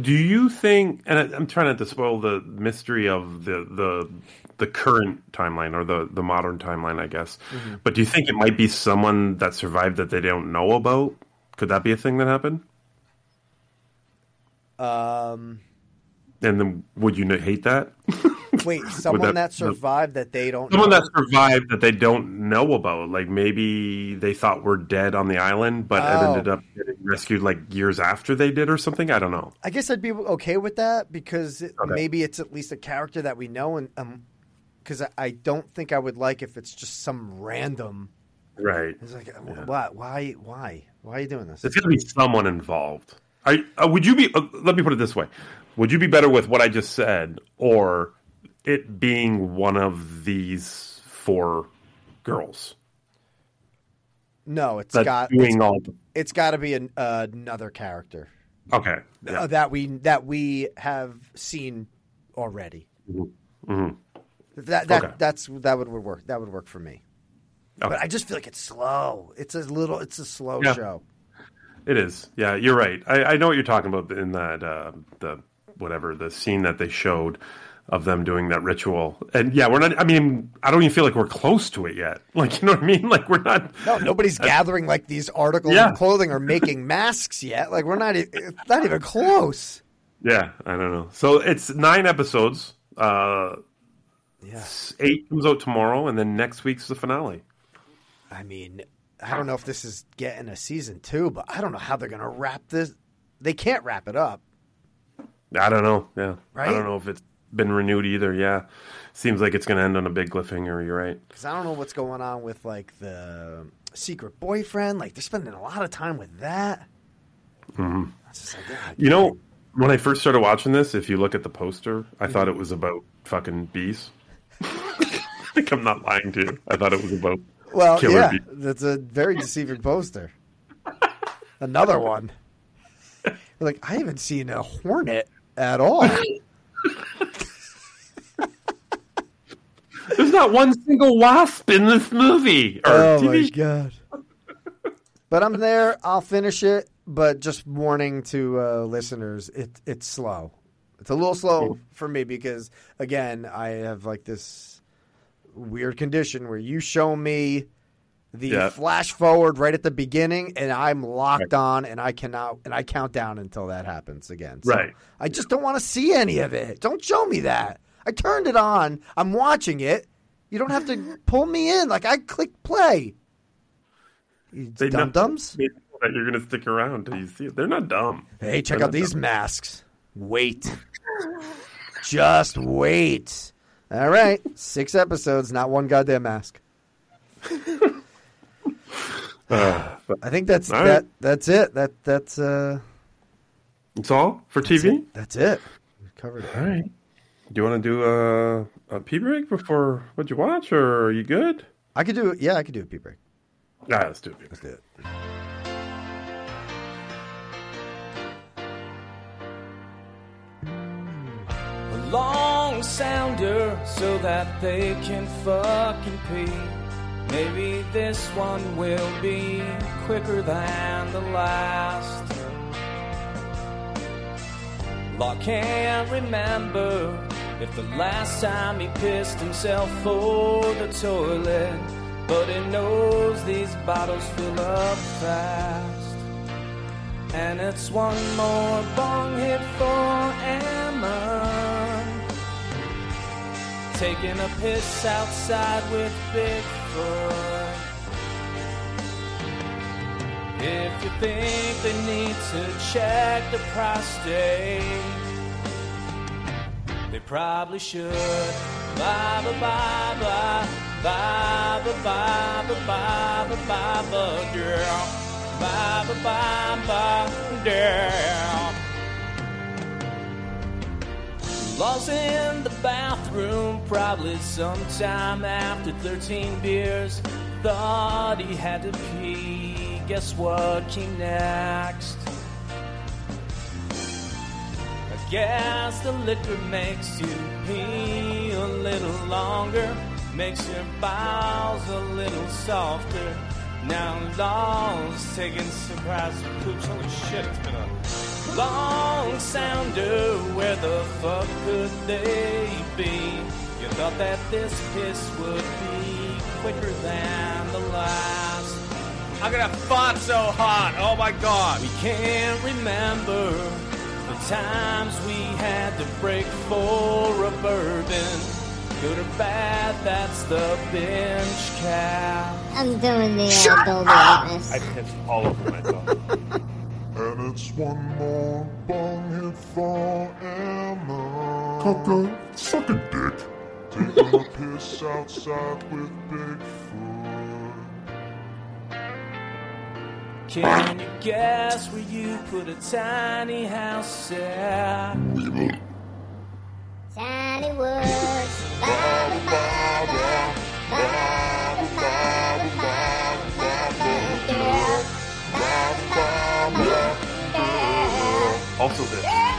do you think? And I, I'm trying not to spoil the mystery of the the the current timeline or the the modern timeline, I guess. But do you think it might be someone that survived that they don't know about? Could that be a thing that happened? Um, And then would you hate that? *laughs* wait, someone that- that, survived that they don't. Someone know? that survived that they don't know about, like maybe they thought were dead on the island, but it Oh. ended up getting rescued like years after they did, or something. I don't know. I guess I'd be okay with that because it, Okay. maybe it's at least a character that we know, and because I, I don't think I would like if it's just some random. Right? It's like, why, why, why, why are you doing this? It's going to be someone involved. I uh, would you be? Uh, let me put it this way: Would you be better with what I just said, or it being one of these four girls? No, it's That's got doing it's, all. it's got to be an, uh, another character Okay. Yeah. that we that we have seen already. Mhm. That that Okay. that's that would work. That would work for me. Okay. But I just feel like it's slow. It's a little. It's a slow Yeah. show. It is. Yeah, you're right. I, I know what you're talking about in that uh, the whatever the scene that they showed of them doing that ritual. And yeah, we're not. I mean, I don't even feel like we're close to it yet. *laughs* Like you know what I mean? Like we're not. No, nobody's gathering like these articles Yeah. of clothing or making *laughs* masks yet. Like we're not. It's not even close. Yeah, I don't know. So it's nine episodes. Uh, Yeah. eight comes out tomorrow, and then next week's the finale. I mean, I don't know if this is getting a season two, but I don't know how they're going to wrap this. They can't wrap it up. I don't know. Yeah, Right? I don't know if it's been renewed either. Yeah, seems like it's going to end on a big cliffhanger. You're right. Because I don't know what's going on with like the secret boyfriend. Like they're spending a lot of time with that. Mhm. Like, yeah, You know, when I first started watching this, if you look at the poster, I thought it was about fucking bees. *laughs* like I'm not lying to you. I thought it was about well, killer yeah, bees. that's a very deceiving poster. Another one. *laughs* Like, I haven't seen a hornet at all. *laughs* There's not one single wasp in this movie or oh my TV. god! But I'm there. I'll finish it. But just warning to uh, listeners, it it's slow. It's a little slow for me because again, I have like this weird condition where you show me the Yeah. flash forward right at the beginning, and I'm locked on, and I cannot, and I count down until that happens again. So Right. I just don't want to see any of it. Don't show me that. I turned it on. I'm watching it. You don't have to *laughs* pull me in. Like I click play. You They dum dums. that you're going to stick around till you see it. They're not dumb. Hey, check They're out these dumb. masks. Wait. Just wait. All right. Six episodes, not one goddamn mask. *laughs* Uh, *sighs* but I think that's that right. that's it. That that's uh it's all for TV. that's it. We covered it. All right. Do you want to do a, a pee break before what you watch, or are you good? I could do it. Yeah, I could do a pee break. Yeah, let's do a pee break. Let's do it. a long sounder so that they can fucking pee. Maybe this one will be quicker than the last. Law can't remember if the last time he pissed himself for the toilet, but he knows these bottles fill up fast. And it's one more bong hit for Emma. Taking a piss outside with If you think they need to check the prostate, they probably should. Bye bye bye bye bye bye bye bye bye bye girl. Bye bye bye bye girl. Lost in the bathroom, probably sometime after 13 beers. Thought he had to pee. Guess what came next? I guess the liquor makes you pee a little longer, makes your bowels a little softer. Now Law's taking surprise poops. Holy shit, it's been a long sounder. Where the fuck could they be? You thought that this piss would be quicker than the last. I'm gonna fart so hot. Oh my god. We can't remember the times we had to break for a bourbon. Good or bad, that's the BingeCast. I'm doing the uh, Dolby Witness. I pissed all over myself. *laughs* And it's one more bong hit for Emma. Tucker, suck a dick. Taking a piss outside with Bigfoot. Can you guess where you put a tiny house at? Tiny woods. Ba-da-ba-da, ba-da-ba-da-ba-da-ba-da, ba-da-ba-da-ba-da. Also this.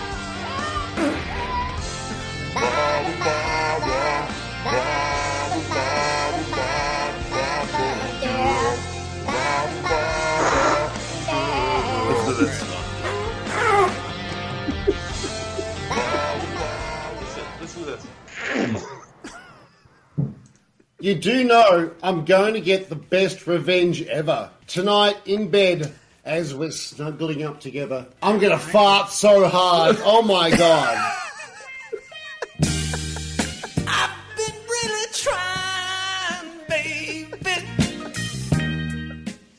You do know I'm going to get the best revenge ever. Tonight in bed, as we're snuggling up together, I'm going to fart so hard. Oh my god. *laughs* I've been really trying, baby.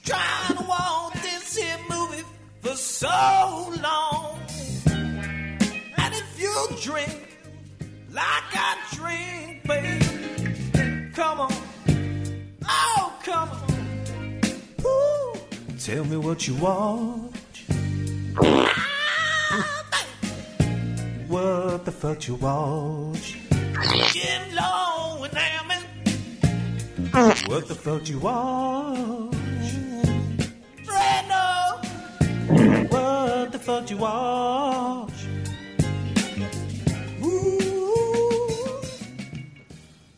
Trying to watch this here movie for so long. And if you drink like I drink, baby, come on. Tell me what you want. What the fuck you watch? Jim Long and Hammond. What the fuck you watch? Brando. What the fuck you watch? Woo!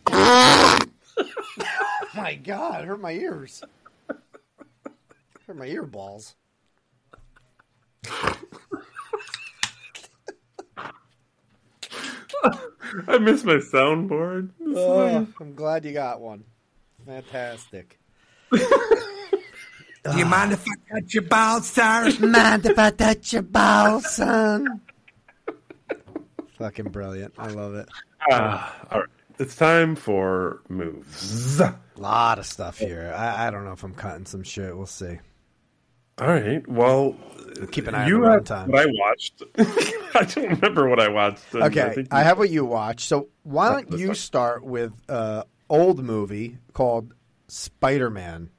*laughs* Oh my God, it hurt my ears. Hurt my ear balls. I miss my soundboard. This Oh, I'm glad you got one. Fantastic. Do you mind if I touch your balls, sir? Mind if I touch your balls, son? Fucking brilliant. I love it. Ah, all right. It's time for moves. A lot of stuff here. I, I don't know if I'm cutting some shit. We'll see. All right. Well, Keep an eye you on the have runtime. what I watched. *laughs* I don't remember what I watched. Okay, I you- have what you watched. So why don't you start. with uh old movie called Spider Man?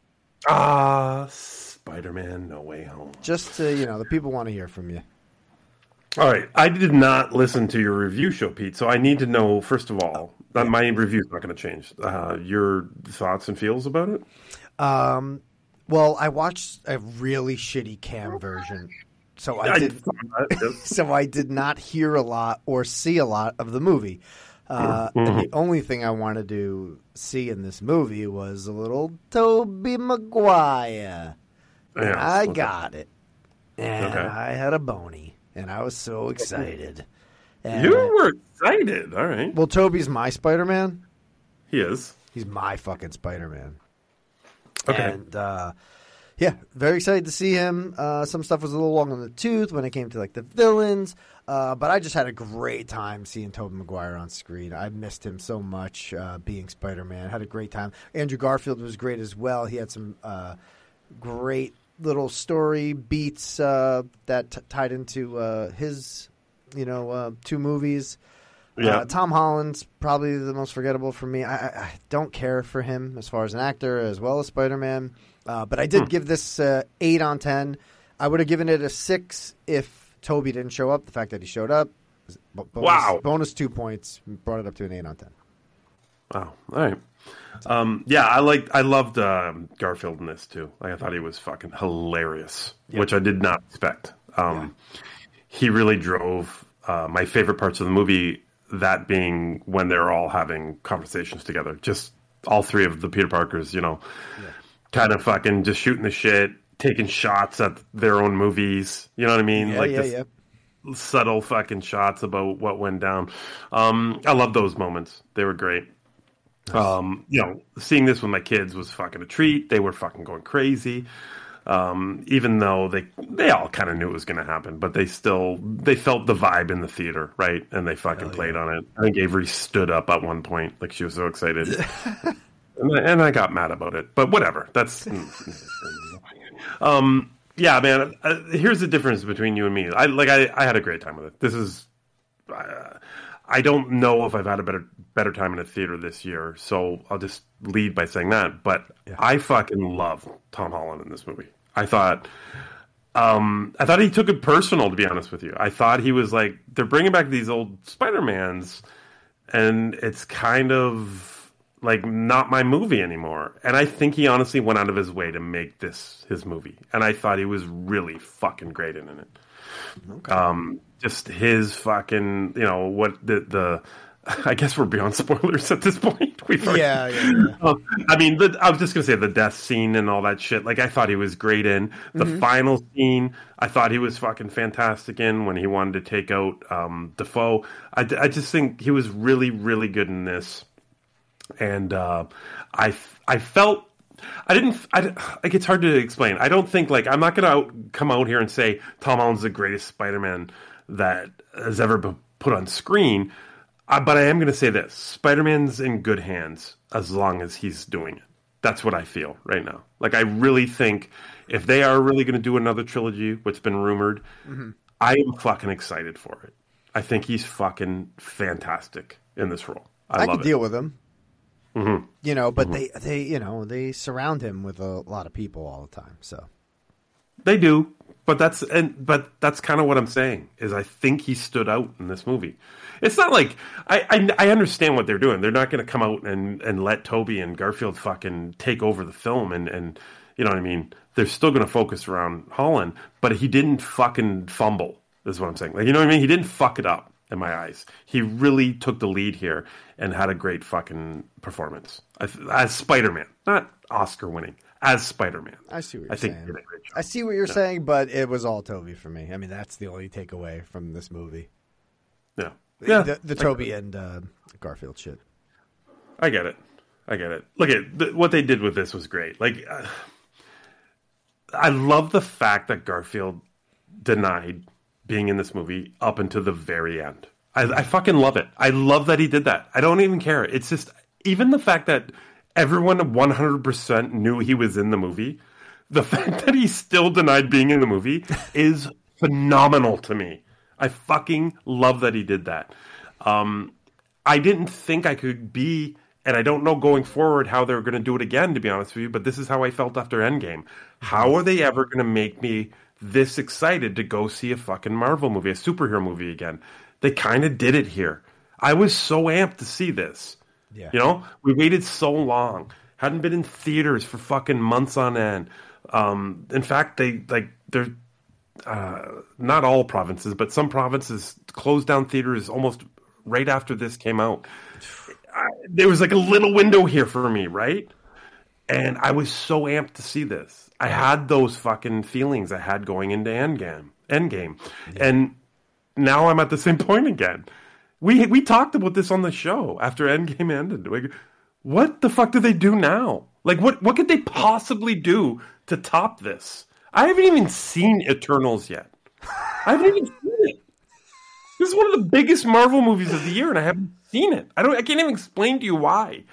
Ah, Spider-Man: No Way Home. Just to you know, the people want to hear from you. All right. I did not listen to your review show, Pete. So I need to know first of all that my review's not going to change. Uh, your thoughts and feels about it. Um, well, I watched a really shitty cam version, so I I did. thought that, yes. *laughs* so I did not hear a lot or see a lot of the movie. Uh, Mhm. and the only thing I wanted to see in this movie was a little Tobey Maguire. And Yeah, I okay. got it. And Okay. I had a bony. And I was so excited. And- You were excited. All right. Well, Tobey's my Spider Man. He is. He's my fucking Spider Man. Okay. And uh, yeah, very excited to see him. Uh, some stuff was a little long on the tooth when it came to like the villains, uh, but I just had a great time seeing Tobey Maguire on screen. I missed him so much uh, being Spider Man. Had a great time. Andrew Garfield was great as well. He had some uh, great little story beats uh, that t- tied into uh, his, you know, two movies. Yeah. Uh, Tom Holland's probably the most forgettable for me. I, I, don't care for him as far as an actor as well as Spider Man. Uh, but I did Hmm. give this uh, eight on ten. I would have given it a six if Tobey didn't show up. The fact that he showed up, bo- bonus, Wow. bonus two points brought it up to an eight on ten. Wow. All right. Um, yeah, I liked, I loved um, Garfield in this too. Like, I thought he was fucking hilarious, which I did not expect. Um, He really drove uh, my favorite parts of the movie. That being when they're all having conversations together, just all three of the Peter Parkers, you know, kind of fucking just shooting the shit, taking shots at their own movies. You know what I mean? Yeah, like yeah, yeah. subtle fucking shots about what went down. Um, I love those moments. They were great. Um, you know, seeing this with my kids was fucking a treat. They were fucking going crazy. Um, even though they they all kind of knew it was going to happen, but they still they felt the vibe in the theater, right? And they fucking played on it. I think Avery stood up at one point, like she was so excited, *laughs* and, I, and I got mad about it. But whatever. That's um, yeah, man. Uh, here's the difference between you and me. I like I, I had a great time with it. This is uh, I don't know if I've had a better better time in a theater this year, so I'll just lead by saying that. But I fucking love Tom Holland in this movie. I thought, um, I thought he took it personal. To be honest with you, I thought he was like, they're bringing back these old Spider Mans, and it's kind of like not my movie anymore. And I think he honestly went out of his way to make this his movie, and I thought he was really fucking great in it. Um, just his fucking, you know, what the the. *laughs* I guess we're beyond *laughs* spoilers at this point. *laughs* We've already- Yeah, yeah, yeah. Uh, I mean, the, I was just gonna say the death scene and all that shit. Like, I thought he was great in the Mhm. final scene. I thought he was fucking fantastic in when he wanted to take out um, Dafoe. I, I just think he was really, really good in this. And uh, I, I felt I didn't. I, like it's hard to explain. I don't think like I'm not gonna out, come out here and say Tom Holland's the greatest Spider-Man that has ever been put on screen. Uh, but I am gonna say this: Spider-Man's in good hands as long as he's doing it. That's what I feel right now. Like I really think if they are really gonna do another trilogy, what's been rumored, Mhm. I am fucking excited for it. I think he's fucking fantastic in this role. I, I, love deal with him. Mhm. You know, but Mhm. they they you know they surround him with a lot of people all the time. So They do, but that's and but that's kind of what I'm saying is I think he stood out in this movie. It's not like I I, I understand what they're doing. They're not going to come out and and let Tobey and Garfield fucking take over the film and and you know what I mean. They're still going to focus around Holland, but he didn't fucking fumble. Is what I'm saying. Like you know what I mean. He didn't fuck it up in my eyes. He really took the lead here and had a great fucking performance as, Spider Man, not Oscar winning as Spider Man. I see what you're I think saying. he did a great job. I see what you're Yeah. saying, but it was all Tobey for me. I mean, that's the only takeaway from this movie. Yeah, yeah. the, the Tobey and uh, Garfield shit. I get it. I get it. Look at th- what they did with this was great. Like, uh, I love the fact that Garfield denied being in this movie up until the very end. I, I fucking love it. I love that he did that. I don't even care. It's just even the fact that everyone 100% knew he was in the movie. The *laughs* fact that he still denied being in the movie is phenomenal to me. I fucking love that he did that. Um, I didn't think I could be, and I don't know going forward how they're going to do it again, to be honest with you, but this is how I felt after Endgame. How are they ever going to make me this excited to go see a fucking Marvel movie, a superhero movie again? They kind of did it here. I was so amped to see this. Yeah. You know, we waited so long, hadn't been in theaters for fucking months on end. Um, in fact, they like they're uh, not all provinces, but some provinces closed down theaters almost right after this came out. I, there was like a little window here for me, right? And I was so amped to see this. I had those fucking feelings I had going into Endgame. Endgame, and now I'm at the same *laughs* point again. We we talked about this on the show after Endgame ended. Like, what the fuck do they do now? Like, what what could they possibly do to top this? I haven't even seen Eternals yet. I haven't even seen it. This is one of the biggest Marvel movies of the year, and I haven't seen it. I don't. I can't even explain to you why.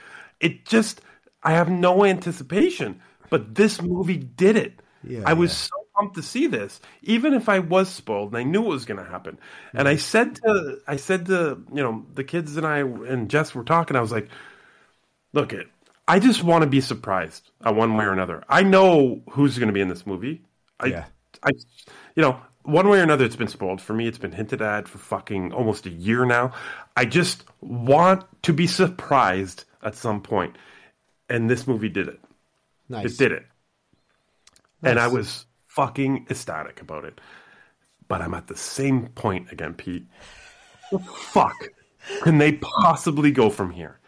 It just. I have no anticipation, but this movie did it. Yeah, I was so pumped to see this, even if I was spoiled and I knew it was going to happen. And I said to, I said to, you know, the kids and I and Jess were talking. I was like, look, it. I just want to be surprised uh, one way or another. I know who's going to be in this movie. I, Yeah. I, you know, one way or another, it's been spoiled for me. It's been hinted at for fucking almost a year now. I just want to be surprised at some point, and this movie did it. Nice. It did it, and I was fucking ecstatic about it. But I'm at the same point again, Pete. Fuck can they possibly go from here?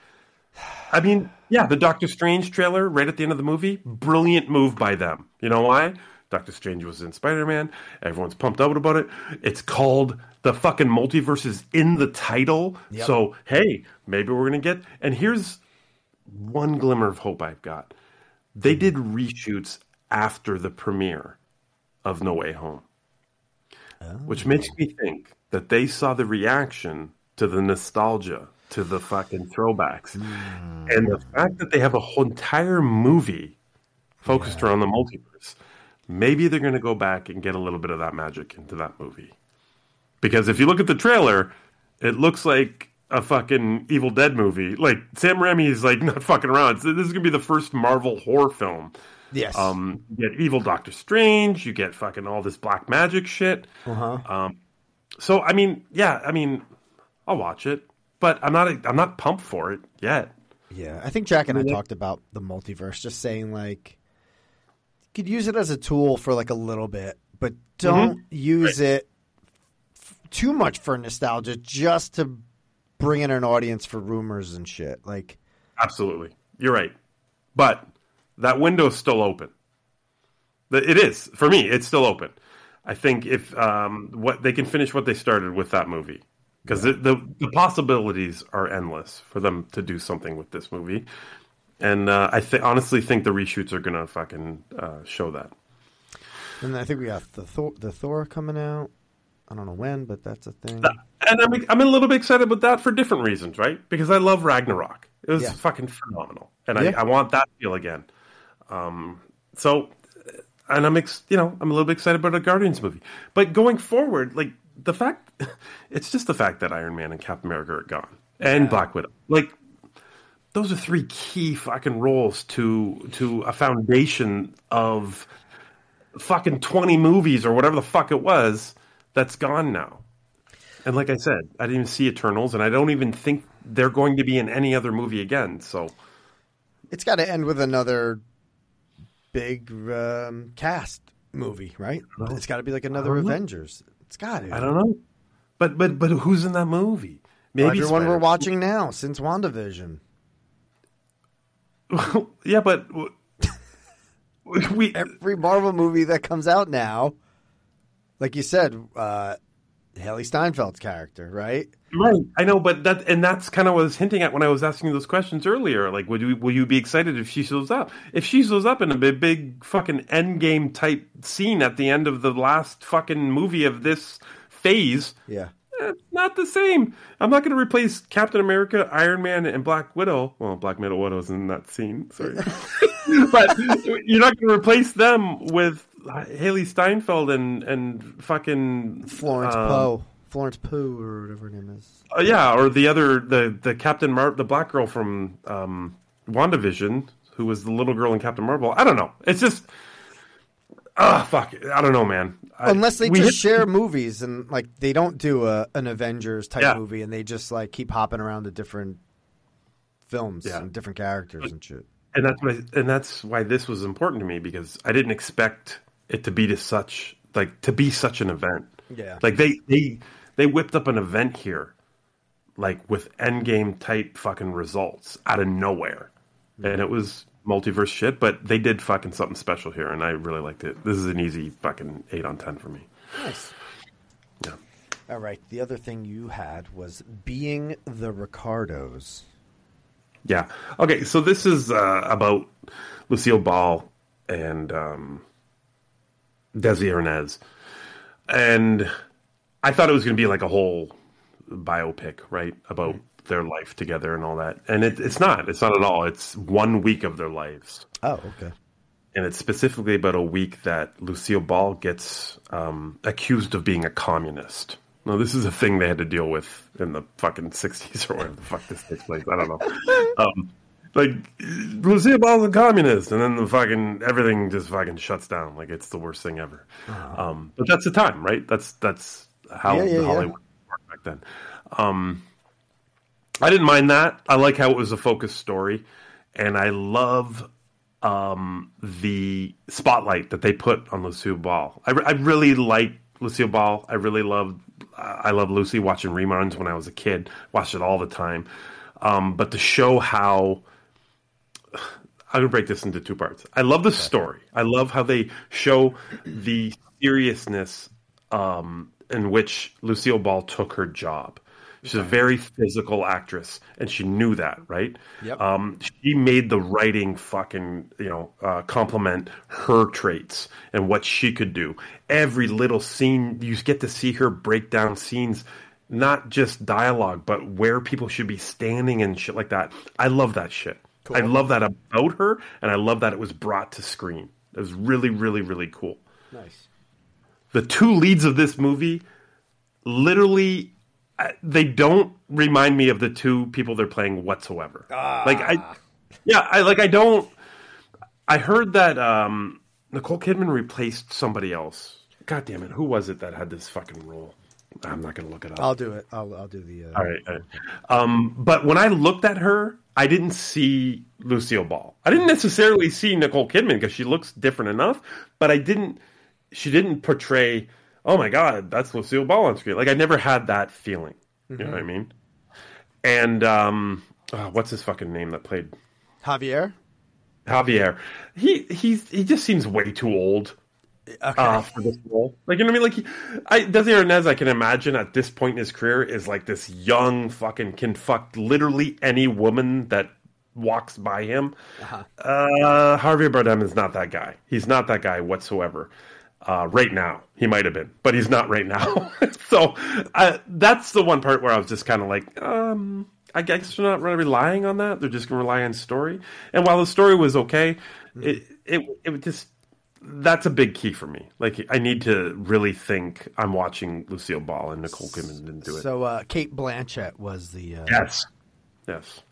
I mean, yeah, the Doctor Strange trailer right at the end of the movie, brilliant move by them. You know why? Doctor Strange was in Spider Man. Everyone's pumped out about it. It's called the fucking multiverse is in the title. Yep. So, hey, maybe we're going to get. And here's one glimmer of hope I've got. They did reshoots after the premiere of No Way Home, which oh. makes me think that they saw the reaction to the nostalgia, to the fucking throwbacks, hmm. and the fact that they have a whole entire movie focused around the multiverse. Maybe they're going to go back and get a little bit of that magic into that movie. Because if you look at the trailer, it looks like a fucking Evil Dead movie. Like Sam Raimi is like *laughs* not fucking around. So This is gonna be the first Marvel horror film Yes. Um, you get evil Doctor Strange. You get fucking all this black magic shit. Uh-huh. Um, so I mean, yeah, I mean, I'll watch it, but I'm not. I'm not pumped for it yet. Yeah, I think Jack and I Yeah. talked about the multiverse, just saying like could use it as a tool for like a little bit, but don't use it f- too much for nostalgia, just to bring in an audience for rumors and shit. Like, Absolutely, you're right, but that window's still open. It is for me. It's still open. I think if um, what they can finish what they started with that movie, because the, the the possibilities are endless for them to do something with this movie, and uh, I th- honestly think the reshoots are gonna fucking uh, show that. and I think we got the Thor, the Thor coming out. I don't know when, but that's a thing. And I'm I'm a little bit excited about that for different reasons, right? Because I love Ragnarok. It was Yeah. fucking phenomenal, and Yeah. I, I want that feel again. Um, so, and I'm ex, you know I'm a little bit excited about a Guardians movie. But going forward, like the fact, *laughs* it's just the fact that Iron Man and Captain America are gone, and Black Widow, like those are three key fucking roles to to a foundation of fucking 20 movies or whatever the fuck it was that's gone now. And like I said, I didn't even see Eternals, and I don't even think they're going to be in any other movie again. So It's got to end with another big um, cast movie, right? It's got to be like another don't know. Avengers. It's got to. I don't know. But but but who's in that movie? Maybe everyone we're watching now since WandaVision. *laughs* yeah, but *laughs* we every Marvel movie that comes out now, like you said, uh, Hailee Steinfeld's character, right? Right, I know, but that and that's kind of what I was hinting at when I was asking those questions earlier. Like, would you will you be excited if she shows up? If she shows up in a big, big fucking end game type scene at the end of the last fucking movie of this phase, Yeah. Eh, not the same. I'm not going to replace Captain America, Iron Man, and Black Widow. Well, Black Widow Widow's in that scene, sorry, *laughs* but you're not going to replace them with Hailee Steinfeld and and fucking Florence um, Poe, Florence Pooh, or whatever her name is. uh, yeah, or the other the the Captain Mar the black girl from um, WandaVision, who was the little girl in Captain Marvel. I don't know. It's just ah fuck. it. I don't know, man. I- Unless they just hit- share movies and like they don't do a an Avengers type Yeah. movie and they just like keep hopping around to different films Yeah. and different characters and shit. and that's why and that's why this was important to me because I didn't expect it to be to such like to be such an event. Yeah. Like they they they whipped up an event here, like with endgame type fucking results out of nowhere, and it was multiverse shit. But they did fucking something special here, and I really liked it. This is an easy fucking eight on ten for me. Nice. Yeah. All right. The other thing you had was being the Ricardos. Yeah. Okay. So this is uh, about Lucille Ball and um, Desi Arnaz, and I thought it was going to be like a whole biopic, right, about their life together and all that. And it, it's not. It's not at all. It's one week of their lives, Oh, okay. and it's specifically about a week that Lucille Ball gets um, accused of being a communist. Now, this is a thing they had to deal with in the fucking '60s or whatever the fuck this takes place. I don't know. *laughs* Um, like Lucille Ball's a communist, and then the fucking everything just fucking shuts down. Like it's the worst thing ever. Um, but that's the time, right? That's that's how Yeah, yeah, the yeah. Hollywood worked back then. Um, I didn't mind that. I like how it was a focused story, and I love um, the spotlight that they put on Lucille Ball. I, I really like Lucille Ball. I really loved. I love Lucy watching reruns when I was a kid. Watched it all the time. Um, but to show how I'm gonna break this into two parts. I love the story. I love how they show the seriousness um, in which Lucille Ball took her job. She's a very physical actress, and she knew that, right? Yep. Um, she made the writing fucking, you know, uh, complement her traits and what she could do. Every little scene, you get to see her break down scenes, not just dialogue, but where people should be standing and shit like that. I love that shit. I love that about her, and I love that it was brought to screen. It was really, really, really cool. Nice. The two leads of this movie, literally, they don't remind me of the two people they're playing whatsoever. Like I, yeah, I like I don't. I heard that um, Nicole Kidman replaced somebody else. God damn it, who was it that had this fucking role? I'm not going to look it up. I'll do it. I'll I'll do the. Uh, All right. all right. Um, but when I looked at her, I didn't see Lucille Ball. I didn't necessarily see Nicole Kidman because she looks different enough, but I didn't. She didn't portray. Oh my God, that's Lucille Ball on screen. Like I never had that feeling. You know what I mean? And um, oh, what's his fucking name that played Javier. Javier? He he's he just seems way too old. Uh, for this role, like you know what I mean, like he, I, Desi Arnaz, I can imagine at this point in his career is like this young fucking can fuck literally any woman that walks by him. Uh-huh. Uh, Javier Bardem is not that guy. He's not that guy whatsoever. Uh, right now, he might have been, but he's not right now. *laughs* so that's the one part where I was just kind of like, um, I guess they're not really relying on that. They're just going to rely on story. And while the story was okay, it it it just that's a big key for me. Like I need to really think I'm watching Lucille Ball and Nicole Kidman didn't do it. So uh, Cate Blanchett was the. Uh, Yes. Yes.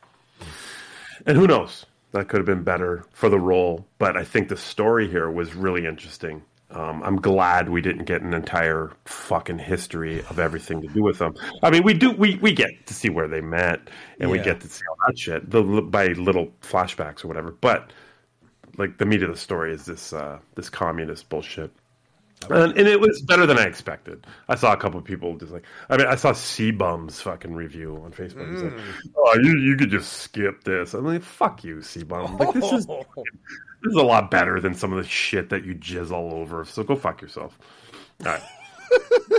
And who knows? That could have been better for the role, but I think the story here was really interesting. Um, I'm glad we didn't get an entire fucking history of everything to do with them. I mean, we do we, we get to see where they met, and we get to see all that shit the, by little flashbacks or whatever. But like the meat of the story is this uh, this communist bullshit. And, and it was better than I expected. I saw a couple of people just like, I mean, I saw C-Bum's fucking review on Facebook. He's like, oh, you, you could just skip this. I'm like, fuck you, C-Bum. Like, this is, *laughs* this is a lot better than some of the shit that you jizz all over. So go fuck yourself. All right.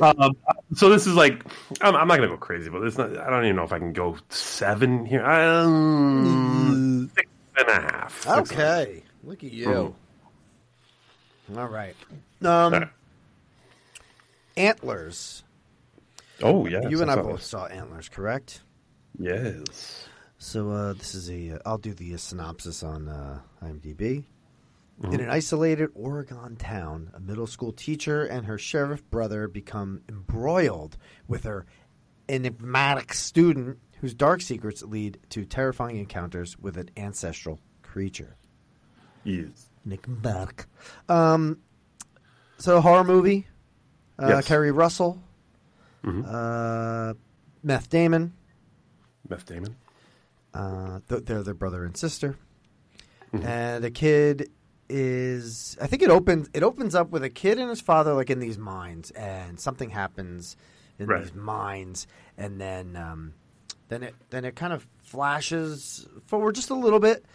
*laughs* um, so this is like, I'm, I'm not going to go crazy, but it's not, I don't even know if I can go seven here. Um, six and a half. Six and a half. Okay, look at you. Mhm. All right. Um, right. Antlers. Oh, yeah, You and I I both this. saw Antlers, correct? Yes. So uh, this is a. Uh, I'll do the uh, synopsis on uh, IMDb. Mhm. In an isolated Oregon town, a middle school teacher and her sheriff brother become embroiled with her enigmatic student, whose dark secrets lead to terrifying encounters with an ancestral creature. Yes. Enigmatic. Um, so a horror movie. Uh, Yes. Keri Russell. Mhm. Uh, Meth Damon. Meth Damon. Uh, th- they're their brother and sister, Mhm. and the kid is. I think it opens. It opens up with a kid and his father, like in these mines, and something happens in Right. these mines, and then um, then it then it kind of flashes forward just a little bit,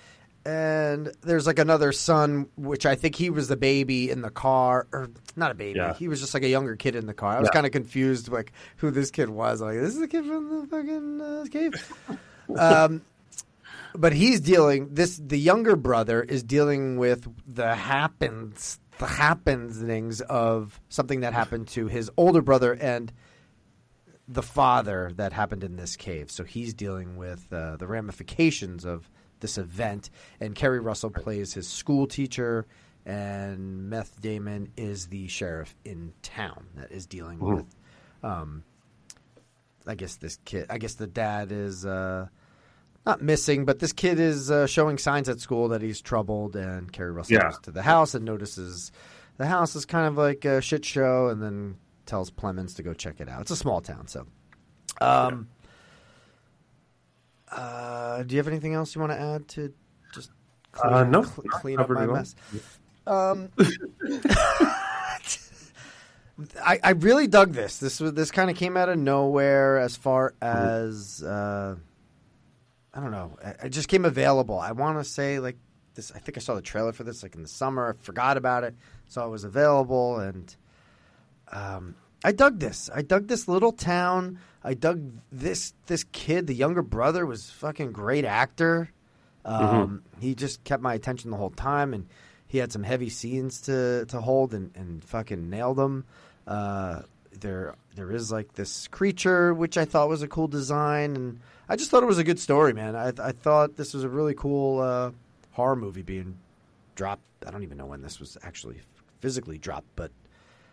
and there's like another son, which I think he was the baby in the car, or not a baby. Yeah. He was just like a younger kid in the car. I was Yeah. kind of confused, like who this kid was. Like this is the kid from the fucking uh, cave. *laughs* um, but he's dealing this. The younger brother is dealing with the happens the happenings of something that happened to his older brother and the father that happened in this cave. So he's dealing with uh, the ramifications of this event. And Keri Russell plays his school teacher, and Meth Damon is the sheriff in town that is dealing Mhm. with. Um, I guess this kid. I guess the dad is uh, not missing, but this kid is uh, showing signs at school that he's troubled. And Keri Russell Yeah. goes to the house and notices the house is kind of like a shit show, and then tells Plemons to go check it out. It's a small town, so. Um, uh, do you have anything else you want to add to just clean, Uh, no, cl- clean up my all. mess? Um, *laughs* I, I really dug this. This was this kind of came out of nowhere as far as uh, I don't know. It- just came available. I want to say like this. I think I saw the trailer for this like in the summer. I forgot about it, so it was available, and um, I dug this. I dug this little town. I dug this this kid. The younger brother was fucking great actor. Um, He just kept my attention the whole time, and he had some heavy scenes to to hold, and, and fucking nailed them. Uh, there there is like this creature, which I thought was a cool design, and I just thought it was a good story, man. I I thought this was a really cool uh, horror movie being dropped. I don't even know when this was actually physically dropped, but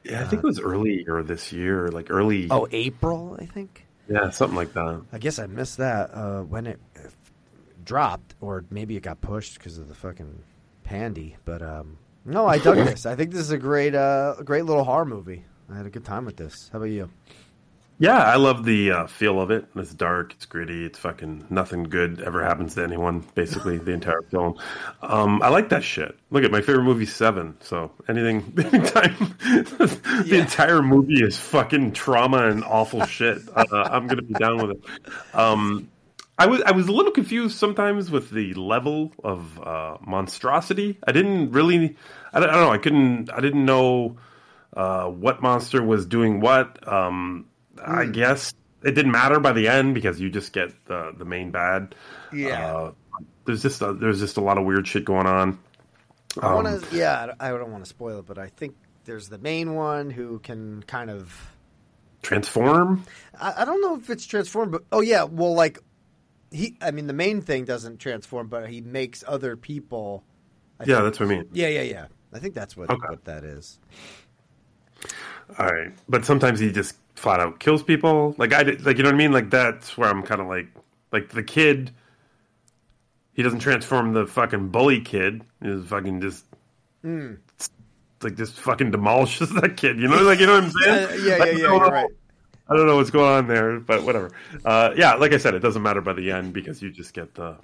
Yeah, I think it was earlier this year, like early. oh, April, I think. yeah, something like that. I guess I missed that uh, when it uh, dropped, or maybe it got pushed because of the fucking pandy. But um, no, I dug *laughs* this. I think this is a great, uh, a great little horror movie. I had a good time with this. How about you? Yeah, I love the uh, feel of it. It's dark, it's gritty, it's fucking nothing good ever happens to anyone. Basically, the entire *laughs* film. Um, I like that shit. Look at my favorite movie, Seven. So anything, *laughs* anytime *laughs* the entire movie is fucking trauma and awful shit, uh, I'm gonna be down with it. Um, I was I was a little confused sometimes with the level of uh, monstrosity. I didn't really, I don't, I don't know. I couldn't, I didn't know uh, what monster was doing what. Um, I guess it didn't matter by the end because you just get the the main bad. Yeah. Uh, there's just a, there's just a lot of weird shit going on. I Um, want to. Yeah, I don't want to spoil it, but I think there's the main one who can kind of. transform. I, I don't know if it's transformed, but oh yeah, well, like he. I mean, the main thing doesn't transform, but he makes other people. I Yeah, think- that's what I mean. Yeah, yeah, yeah. I think that's what, Okay. what that is. All right, but sometimes he just flat out kills people. Like I did, like you know what I mean. Like that's where I'm kind of like like the kid. He doesn't transform the fucking bully kid. He's fucking just Mm. like just fucking demolishes that kid. You know, like you know what I'm saying? *laughs* Yeah, yeah, Like, yeah, I you're don't know- right. I don't know what's going on there, but whatever. Uh, yeah, like I said, it doesn't matter by the end because you just get the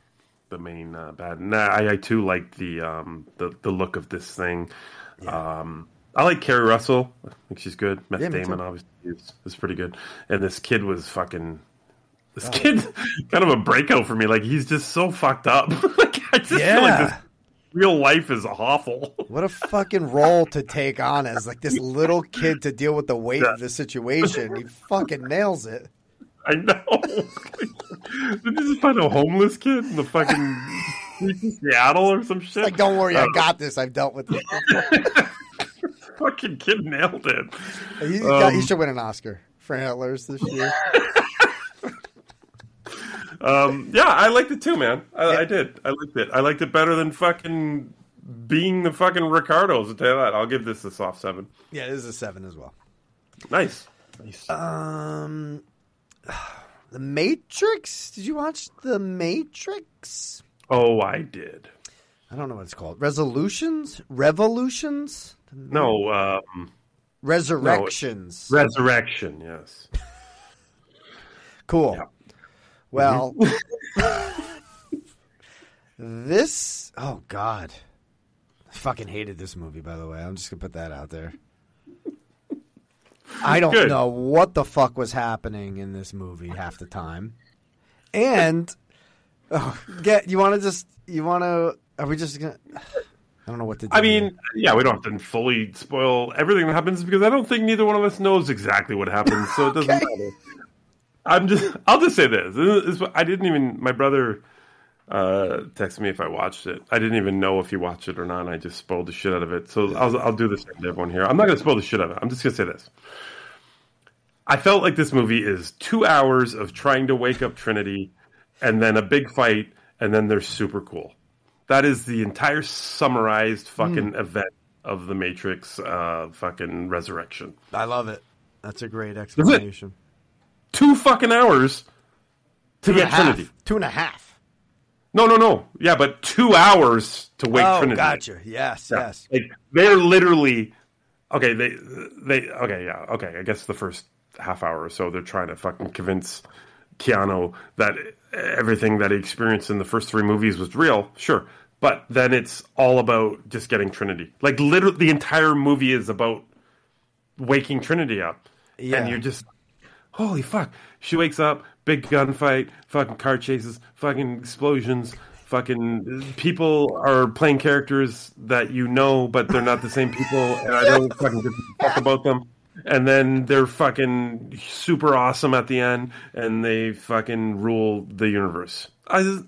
the main uh, bad. And I, I too like the um the the look of this thing. Um, I like Keri Russell. I think she's good. Meth Yeah, Damon too. obviously is, is pretty good. And this kid was fucking. This Oh. kid, *laughs* kind of a breakout for me. Like he's just so fucked up. *laughs* like I just feel like Yeah. this real life is awful. *laughs* What a fucking role to take on as like this little kid to deal with the weight of the situation. He fucking nails it. I know. Did you just find a homeless kid in the fucking Seattle or some shit? Like, don't worry, I Uh, got this. I've dealt with it. Fucking kid nailed it. He, got, he Um, should win an Oscar for Antlers this year. *laughs* Um, yeah, I liked it too, man. I, I did. I liked it. I liked it better than fucking being the fucking Ricardos. I'll tell you that. I'll give this a soft seven. Yeah, this is a seven as well. Nice. Nice. Um, *sighs* The Matrix. Did you watch The Matrix? Oh, I did. I don't know what it's called. Resolutions? Revolutions? No, um, Resurrections. no, Resurrection, yes. *laughs* Cool. Well, *laughs* this. Oh God, I fucking hated this movie. By the way, I'm just gonna put that out there. I don't Good. know what the fuck was happening in this movie half the time, and oh, get you want to just you want to. Are we just gonna? I don't know what to do. I mean, yeah, we don't have to fully spoil everything that happens because I don't think neither one of us knows exactly what happens, so it *laughs* doesn't matter. I'm just, I'll just say this. This is I didn't even, my brother uh, texted me if I watched it. I didn't even know if he watched it or not. and I just spoiled the shit out of it. So I'll, I'll do this to everyone here. I'm not going to spoil the shit out of it. I'm just going to say this. I felt like this movie is two hours of trying to wake up Trinity and then a big fight and then they're super cool. That is the entire summarized fucking event of the Matrix uh, fucking resurrection. I love it. That's a great explanation. Two fucking hours to Two get half. Trinity. Two and a half. No, no, no. Yeah, but two hours to wake oh, Trinity. gotcha. Yes, Yeah. yes. Like they're literally okay. They they okay. Yeah. Okay. I guess the first half hour or so they're trying to fucking convince Keanu that everything that he experienced in the first three movies was real. Sure, but then it's all about just getting Trinity. Like literally, the entire movie is about waking Trinity up, Yeah. and you're just holy fuck. She wakes up, big gunfight, fucking car chases, fucking explosions, fucking people are playing characters that you know, but they're not the same people, and I don't fucking give a fuck about them. And then they're fucking super awesome at the end, and they fucking rule the universe. I,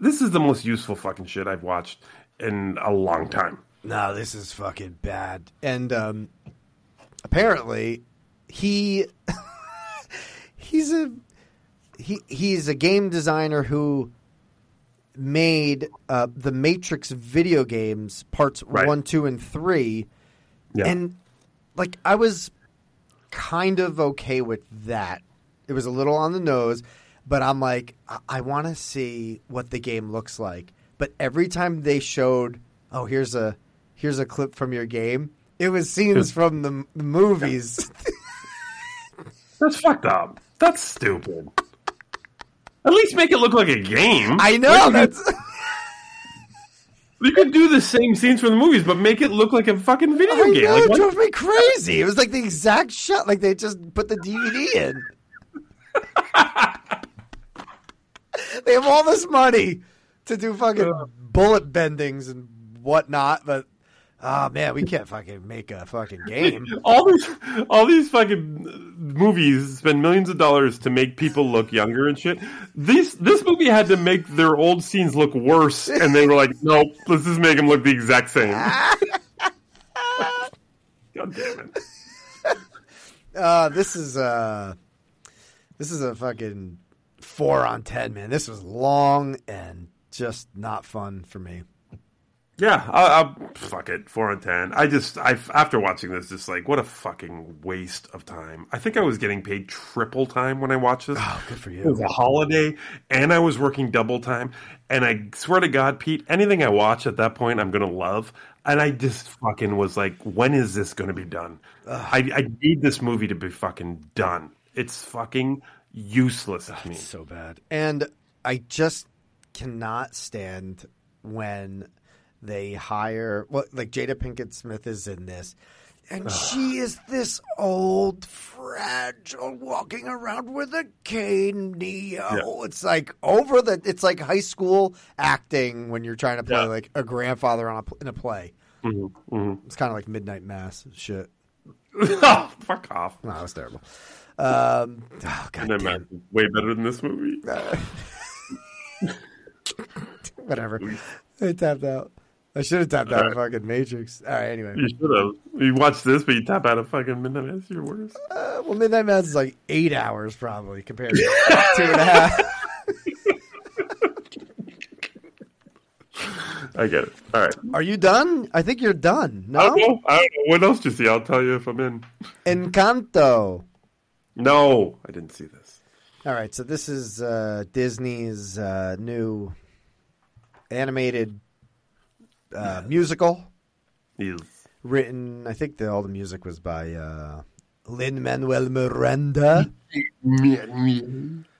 this is the most useful fucking shit I've watched in a long time. No, this is fucking bad. And um, apparently, he *laughs* he's a he he's a game designer who made uh, the Matrix video games parts Right. one, two, and three. Yeah. And like I was kind of okay with that. It was a little on the nose, but I'm like, I, I want to see what the game looks like. But every time they showed "Oh, here's a here's a clip from your game." It was scenes from the, the movies. *laughs* That's fucked up. That's stupid. At least make it look like a game. I know Like, that's *laughs* You could do the same scenes from the movies, but make it look like a fucking video I game. know, Like, it drove me crazy. It was like the exact shot. Like they just put the DVD in. *laughs* *laughs* they have all this money to do fucking bullet bendings and whatnot, but oh man, we can't fucking make a fucking game. *laughs* all these, all these fucking movies spend millions of dollars to make people look younger and shit. This this movie had to make their old scenes look worse, and they were like, *laughs* "Nope, let's just make them look the exact same." God damn it! Uh, this is uh, this is a fucking four on ten, man. This was long and just not fun for me. Yeah, I, I fuck it, four on ten. I just, I after watching this, just like what a fucking waste of time. I think I was getting paid triple time when I watched this. Oh, good for you. It was a holiday, and I was working double time. And I swear to God, Pete, anything I watch at that point, I'm gonna love. And I just fucking was like, when is this gonna be done? I, I need this movie to be fucking done. It's fucking useless to me. so bad. And I just cannot stand when they hire well like Jada Pinkett Smith is in this. And she is this old, fragile, walking around with a cane, Neo. It's like over the. It's like high school acting when you're trying to play Yeah. like a grandfather on a, in a play. Mhm, mhm. It's kind of like Midnight Mass shit. *laughs* oh, fuck off. No, that was terrible. Um, oh, God And damn. way better than this movie. *laughs* Whatever. I tapped out. I should have tapped out of fucking Matrix. All right, anyway. You should have. You watched this, but you tap out of fucking Midnight Mass. You're worse. Uh, well, Midnight Mass is like eight hours probably compared to *laughs* two and a half. *laughs* I get it. All right. Are you done? I think you're done. I No? don't know. I don't know. What else do you see? I'll tell you if I'm in. Encanto. No, I didn't see this. All right, so this is uh, Disney's uh, new animated uh, musical. Yes. Written, I think the, all the music was by uh, Lin Manuel Miranda.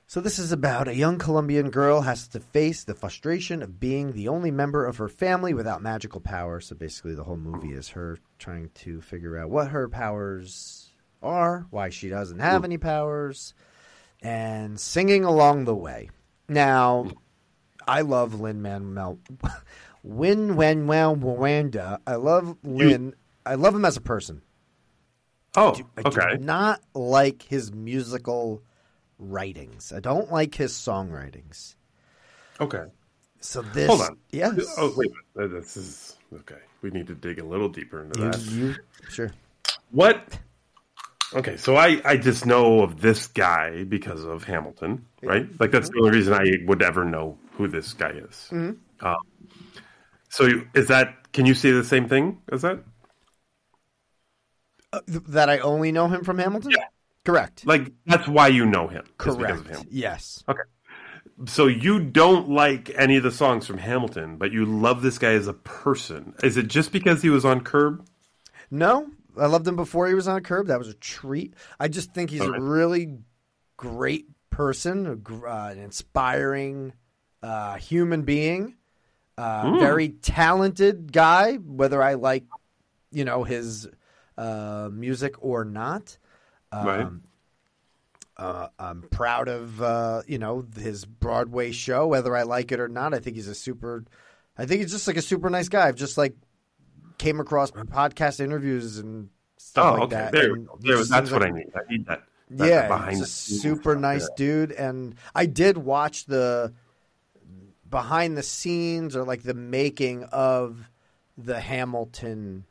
So this is about a young Colombian girl has to face the frustration of being the only member of her family without magical power. So basically, the whole movie is her trying to figure out what her powers are, why she doesn't have any powers, and singing along the way. Now, I love Lin Manuel. Win Wen Wen Miranda. I love Lin. I love him as a person. Oh, I okay. do not like his musical writings. I don't like his songwritings. Okay. So this, Hold on. yes. Oh, wait. This is okay. We need to dig a little deeper into You, that. you sure? What? Okay, so I I just know of this guy because of Hamilton, right? Like that's the only reason I would ever know who this guy is. Mhm. Um, so you- is that? Can you say the same thing as that? Uh, th- that I only know him from Hamilton. Correct. Like that's why you know him. is because of Correct. Hamilton. Yes. Okay. So you don't like any of the songs from Hamilton, but you love this guy as a person. Is it just because he was on Curb? No, I loved him before he was on a Curb. That was a treat. I just think he's Okay. a really great person, a gr- uh, an inspiring uh, human being, uh, Hmm. very talented guy. Whether I like, you know, his uh, music or not. Um, Right. Uh, I'm proud of uh, you know his Broadway show, whether I like it or not. I think he's a super. I think he's just like a super nice guy. I've just like came across podcast interviews and stuff oh, like okay. that. There, there- that's what like- I need. I need that. that yeah, behind he's a super nice Yeah. dude, and I did watch the behind the scenes or like the making of the Hamilton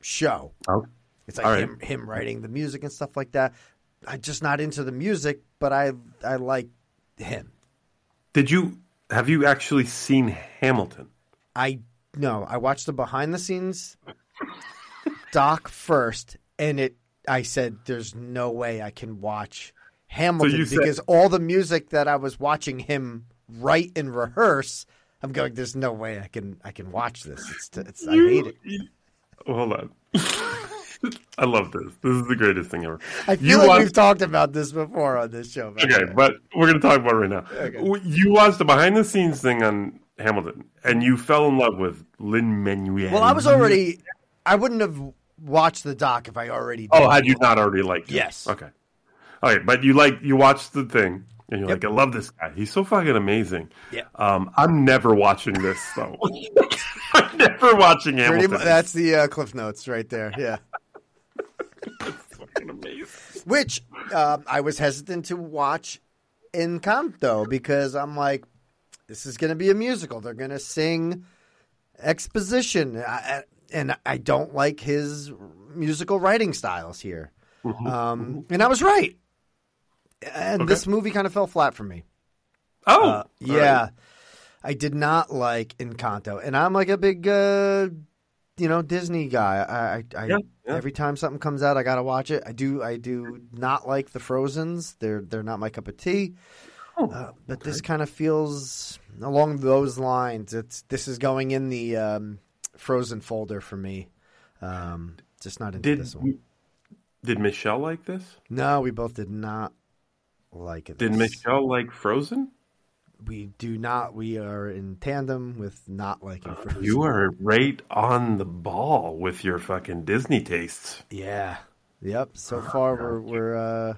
show. Oh, It's like right. him him writing the music and stuff like that. I'm just not into the music, but I I like him. Did you have you actually seen Hamilton? I no, I watched the behind the scenes doc first, and it. I said, "There's no way I can watch Hamilton you said- because all the music that I was watching him write and rehearse, I'm going. There's no way I can I can watch this. It's, it's I hate it. you- hold on. *laughs* I love this. This is the greatest thing ever. I feel You like watched- we've talked about this before on this show. Okay, but we're going to talk about it right now. Okay. You watched the behind the scenes thing on Hamilton, and you fell in love with Lin Manuel. well, I was already. I wouldn't have watched the doc if I already. Did. Oh, had you not already liked? Yes. Okay. All right, but you like you watched the thing, and you're like, I love this guy. He's so fucking amazing. Yeah. Um, I'm never watching this though. *laughs* I'm never watching Hamilton. that's the uh, cliff notes right there. Yeah. fucking amazing. Which um, I was hesitant to watch in Encanto because I'm like, this is going to be a musical. They're going to sing exposition, I, and I don't like his musical writing styles here. Um, and I was right. And this movie kind of fell flat for me. Oh, Uh, yeah. I did not like Encanto, and I'm like a big, uh, you know, Disney guy. I, I, I Yeah, yeah. every time something comes out, I gotta watch it. I do, I do not like the Frozen's. They're they're not my cup of tea. Oh, uh, but this kind of feels along those lines. It's this is going in the um, Frozen folder for me. Um, just not into Did this one. did Michelle like this? No, we both did not like it. Did This- Michelle like Frozen? We do not. We are in tandem with not liking Frozen. You are right on the ball with your fucking Disney tastes. Yeah. Yep. So far we're we're uh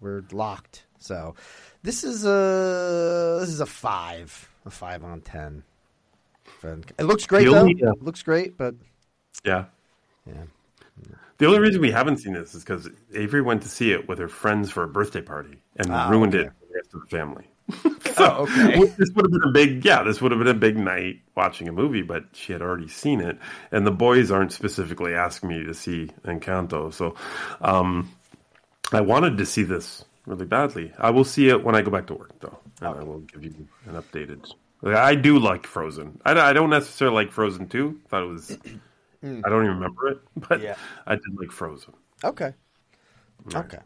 we're locked. So this is a this is a five. A five on ten. It looks great The though. only, uh, It looks great, but Yeah. Yeah. The only reason we haven't seen this is because Avery went to see it with her friends for a birthday party and Ah, ruined okay. it for the rest of the family. *laughs* Oh, okay. this would have been a big, yeah, this would have been a big night watching a movie, but she had already seen it, and the boys aren't specifically asking me to see Encanto, so um, I wanted to see this really badly. I will see it when I go back to work, though, and I will give you an updated. I do like Frozen. I, I don't necessarily like Frozen two. Thought it was. *clears throat* Mm. I don't even remember it, *laughs* but Yeah. I did like Frozen. okay. Okay.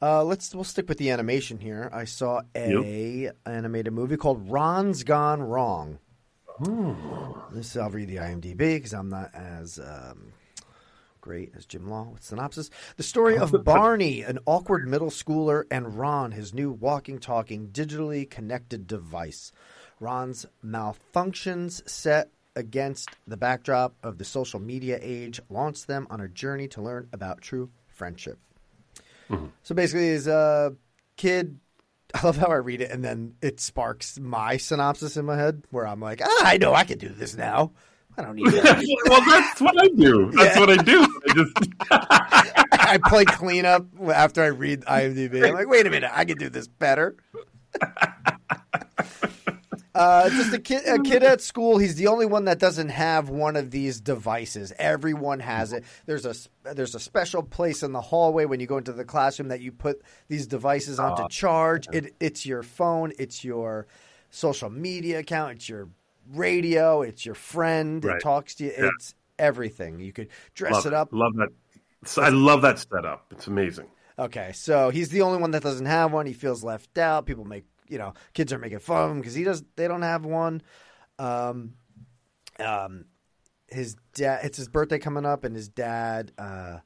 Uh, let's we'll stick with the animation here. I saw a animated movie called Ron's Gone Wrong. This I'll read the IMDb because I'm not as um, great as Jim Law with synopsis. The story of *laughs* Barney, an awkward middle schooler, and Ron, his new walking, talking, digitally connected device. Ron's malfunctions set against the backdrop of the social media age launch them on a journey to learn about true friendship. So basically, his a kid. *laughs* I love how I read it, and then it sparks my synopsis in my head, where I'm like, ah, I know I can do this now. I don't need that. *laughs* well, that's what I do. That's Yeah. what I do. I just *laughs* I play cleanup after I read IMDb. I'm like, wait a minute, I can do this better. *laughs* Uh, just a kid, a kid at school. He's the only one that doesn't have one of these devices. Everyone has it. There's a there's a special place in the hallway when you go into the classroom that you put these devices onto Ah, charge. It it's your phone. It's your social media account. It's your radio. It's your friend. Right. It talks to you. Yeah. It's everything. You could dress love it up. Love that. I love that setup. It's amazing. Okay, so he's the only one that doesn't have one. He feels left out. People make you know kids are making fun of him because he does. They don't have one. Um, um, his dad. It's his birthday coming up, and his dad uh,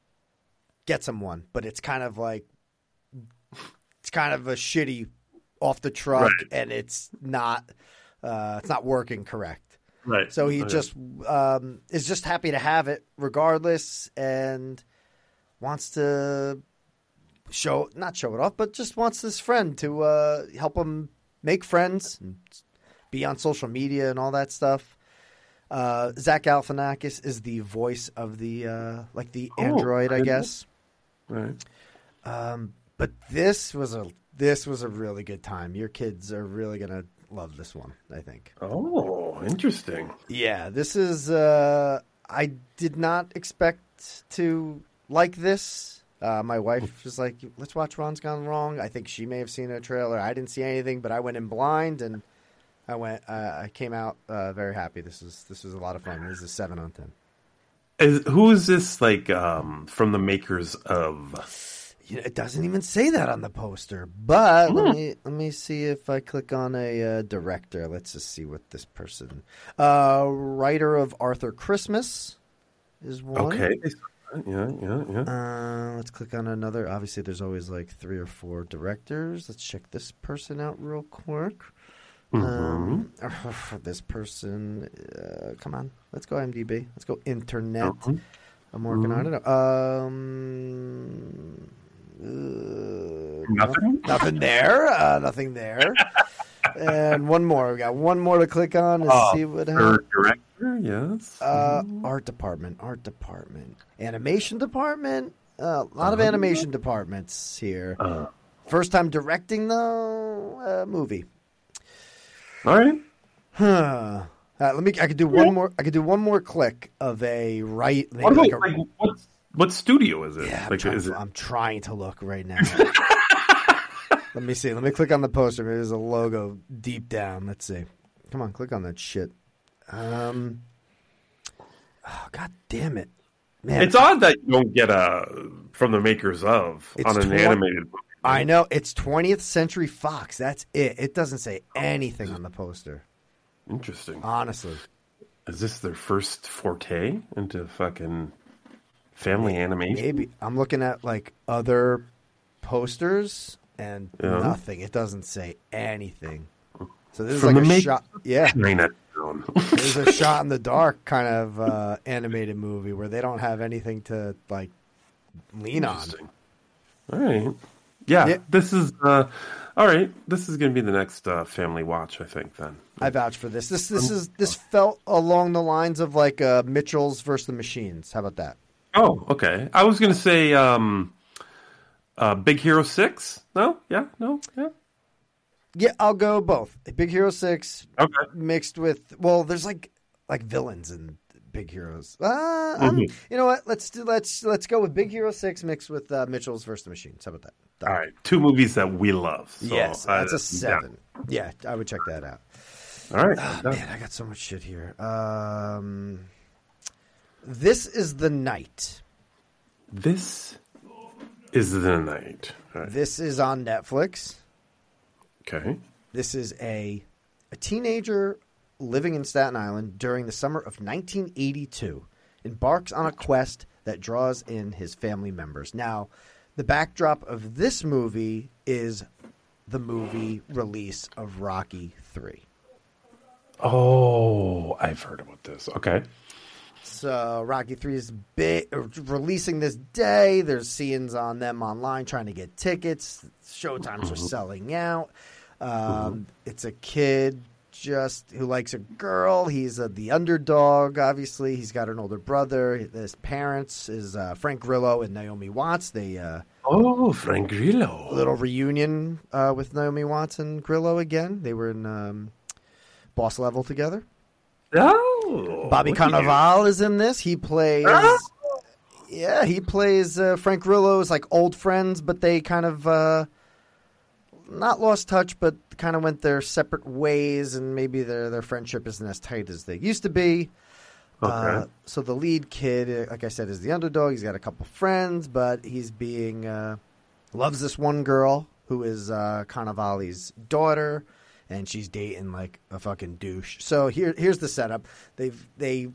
gets him one, but it's kind of like it's kind of a shitty off the truck, Right. and it's not uh, it's not working correct. Right. So he just um, is just happy to have it regardless, and wants to show not show it off, but just wants this friend to uh, help him make friends, and be on social media and all that stuff. Uh, Zach Galifianakis is the voice of the uh, like the Oh, android, I I guess. Right. Um, but this was a this was a really good time. Your kids are really gonna love this one, I think. Oh, interesting. Yeah, this is. Uh, I did not expect to like this. Uh, my wife was like, "Let's watch Ron's Gone Wrong." I think she may have seen a trailer. I didn't see anything, but I went in blind, and I went. Uh, I came out uh, very happy. This is this was a lot of fun. This is a seven on ten. Is, who is this like um, from the makers of? It doesn't even say that on the poster. But Hmm. let me let me see if I click on a uh, director. Let's just see what this person, uh, writer of Arthur Christmas, is one. Okay. Yeah, yeah, yeah. Uh, let's click on another. Obviously, there's always like three or four directors. Let's check this person out real quick. Um, *laughs* this person, uh, come on, let's go IMDb. Let's go internet. Mhm. I'm working on it. Um, uh, Nothing? nothing there. Uh, nothing there. *laughs* and one more. We got one more to click on and Oh, see what happens. Director, yes. Uh, art department, art department, animation department. Uh, a lot of animation departments here. Uh, First time directing though, uh, movie. all right. Huh. Uh, let me. I could do one more. I could do one more click of a right. What, about, like a- like, what, what studio is it? Yeah, I'm, like, trying, is it? I'm trying to look right now. *laughs* Let me see. Let me click on the poster. Maybe there's a logo deep down. Let's see. Come on, click on that shit. Um. Oh God damn it, man! It's odd that you don't get a from the makers of on an twen- animated. movie. I know it's 20th Century Fox. That's it. It doesn't say anything on the poster. Interesting. Honestly, Is this their first forte into fucking family animation? maybe I'm looking at like other posters and Yeah. nothing. It doesn't say anything. So this is like a make- shot. Yeah. There's a *laughs* shot in the dark kind of uh, animated movie where they don't have anything to like lean on. All right. Yeah, Yeah. this is uh, all right. This is going to be the next uh, family watch, I think. Then I vouch for this. This this is this felt along the lines of like uh, Mitchell's versus the Machines. How about that? Oh, okay. I was going to say um, uh, Big Hero Six. No, yeah, no, yeah. Yeah, I'll go both. Big Hero Six Okay. mixed with well, there's like like villains in Big Heroes. Uh, Mhm. you know what? Let's do let's let's go with Big Hero Six mixed with uh, Mitchell's versus the Machines. How about that? All right, two movies that we love. So, yes, that's a seven. Yeah. I would check that out. All right. Ah, man, I got so much shit here. Um, this is the night. This is the night. Right. This is on Netflix. Okay. This is a a teenager living in Staten Island during the summer of 1982 embarks on a quest that draws in his family members. Now, the backdrop of this movie is the movie release of Rocky 3. Oh, I've heard about this. Okay. So Rocky Three is big, releasing this day. There's scenes on them online trying to get tickets. Showtimes are selling out. Um, It's a kid just who likes a girl. He's uh the underdog. Obviously, he's got an older brother. His parents is uh, Frank Grillo and Naomi Watts. They uh, Oh, Frank Grillo. little reunion uh, with Naomi Watts and Grillo again. They were in um, Boss Level together. Oh, Bobby. Cannavale is in this. He plays. Oh. Yeah, he plays uh, Frank Grillo's like old friends, but they kind of uh, not lost touch, but kind of went their separate ways, and maybe their their friendship isn't as tight as they used to be. Uh, Okay. so the lead kid, uh, like I said, is the underdog. He's got a couple friends, but he's being uh, loves this one girl who is uh, Cannavale's daughter, and she's dating like a fucking douche. So here, here's the setup. They've they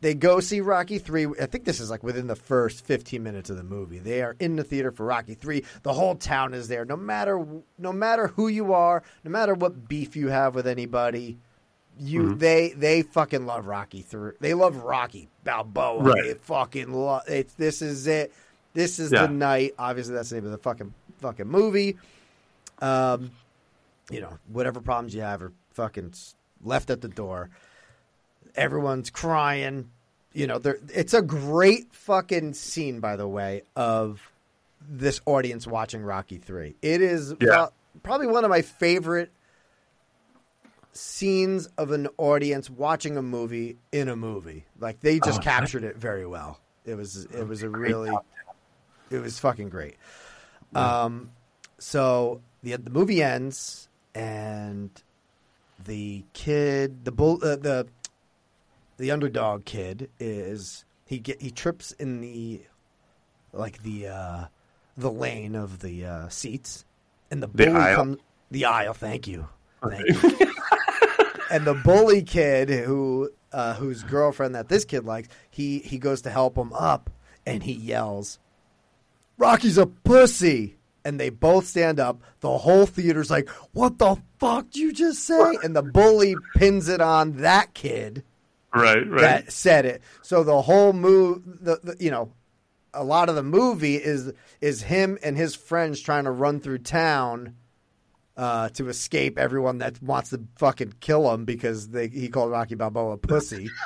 they go see Rocky three. I think this is like within the first fifteen minutes of the movie. They are in the theater for Rocky three. The whole town is there. No matter no matter who you are, no matter what beef you have with anybody. You Mhm. they they fucking love Rocky three. They love Rocky Balboa. Right. They fucking love it. This is it. This is Yeah. the night. Obviously, that's the name of the fucking fucking movie. Um, you know, whatever problems you have are fucking left at the door. Everyone's crying. You know, there. It's a great fucking scene, by the way, of this audience watching Rocky Three. It is Yeah. pro- probably one of my favorite scenes of an audience watching a movie in a movie. Like they just Oh, captured it very well. It was it was a really it was fucking great. Um, so the the movie ends and the kid, the bull, uh, the the underdog kid is he get he trips in the like the uh the lane of the uh, seats, and the The aisle? comes the aisle. Thank you, thank you. *laughs* and the bully kid who uh, whose girlfriend that this kid likes, he he goes to help him up, and he yells, "Rocky's a pussy!" And they both stand up. The whole theater's like, "What the fuck did you just say?" And the bully pins it on that kid Right, right. that said it. So the whole move, the, the you know, a lot of the movie is is him and his friends trying to run through town uh, to escape everyone that wants to fucking kill him because they he called Rocky Balboa a pussy. *laughs*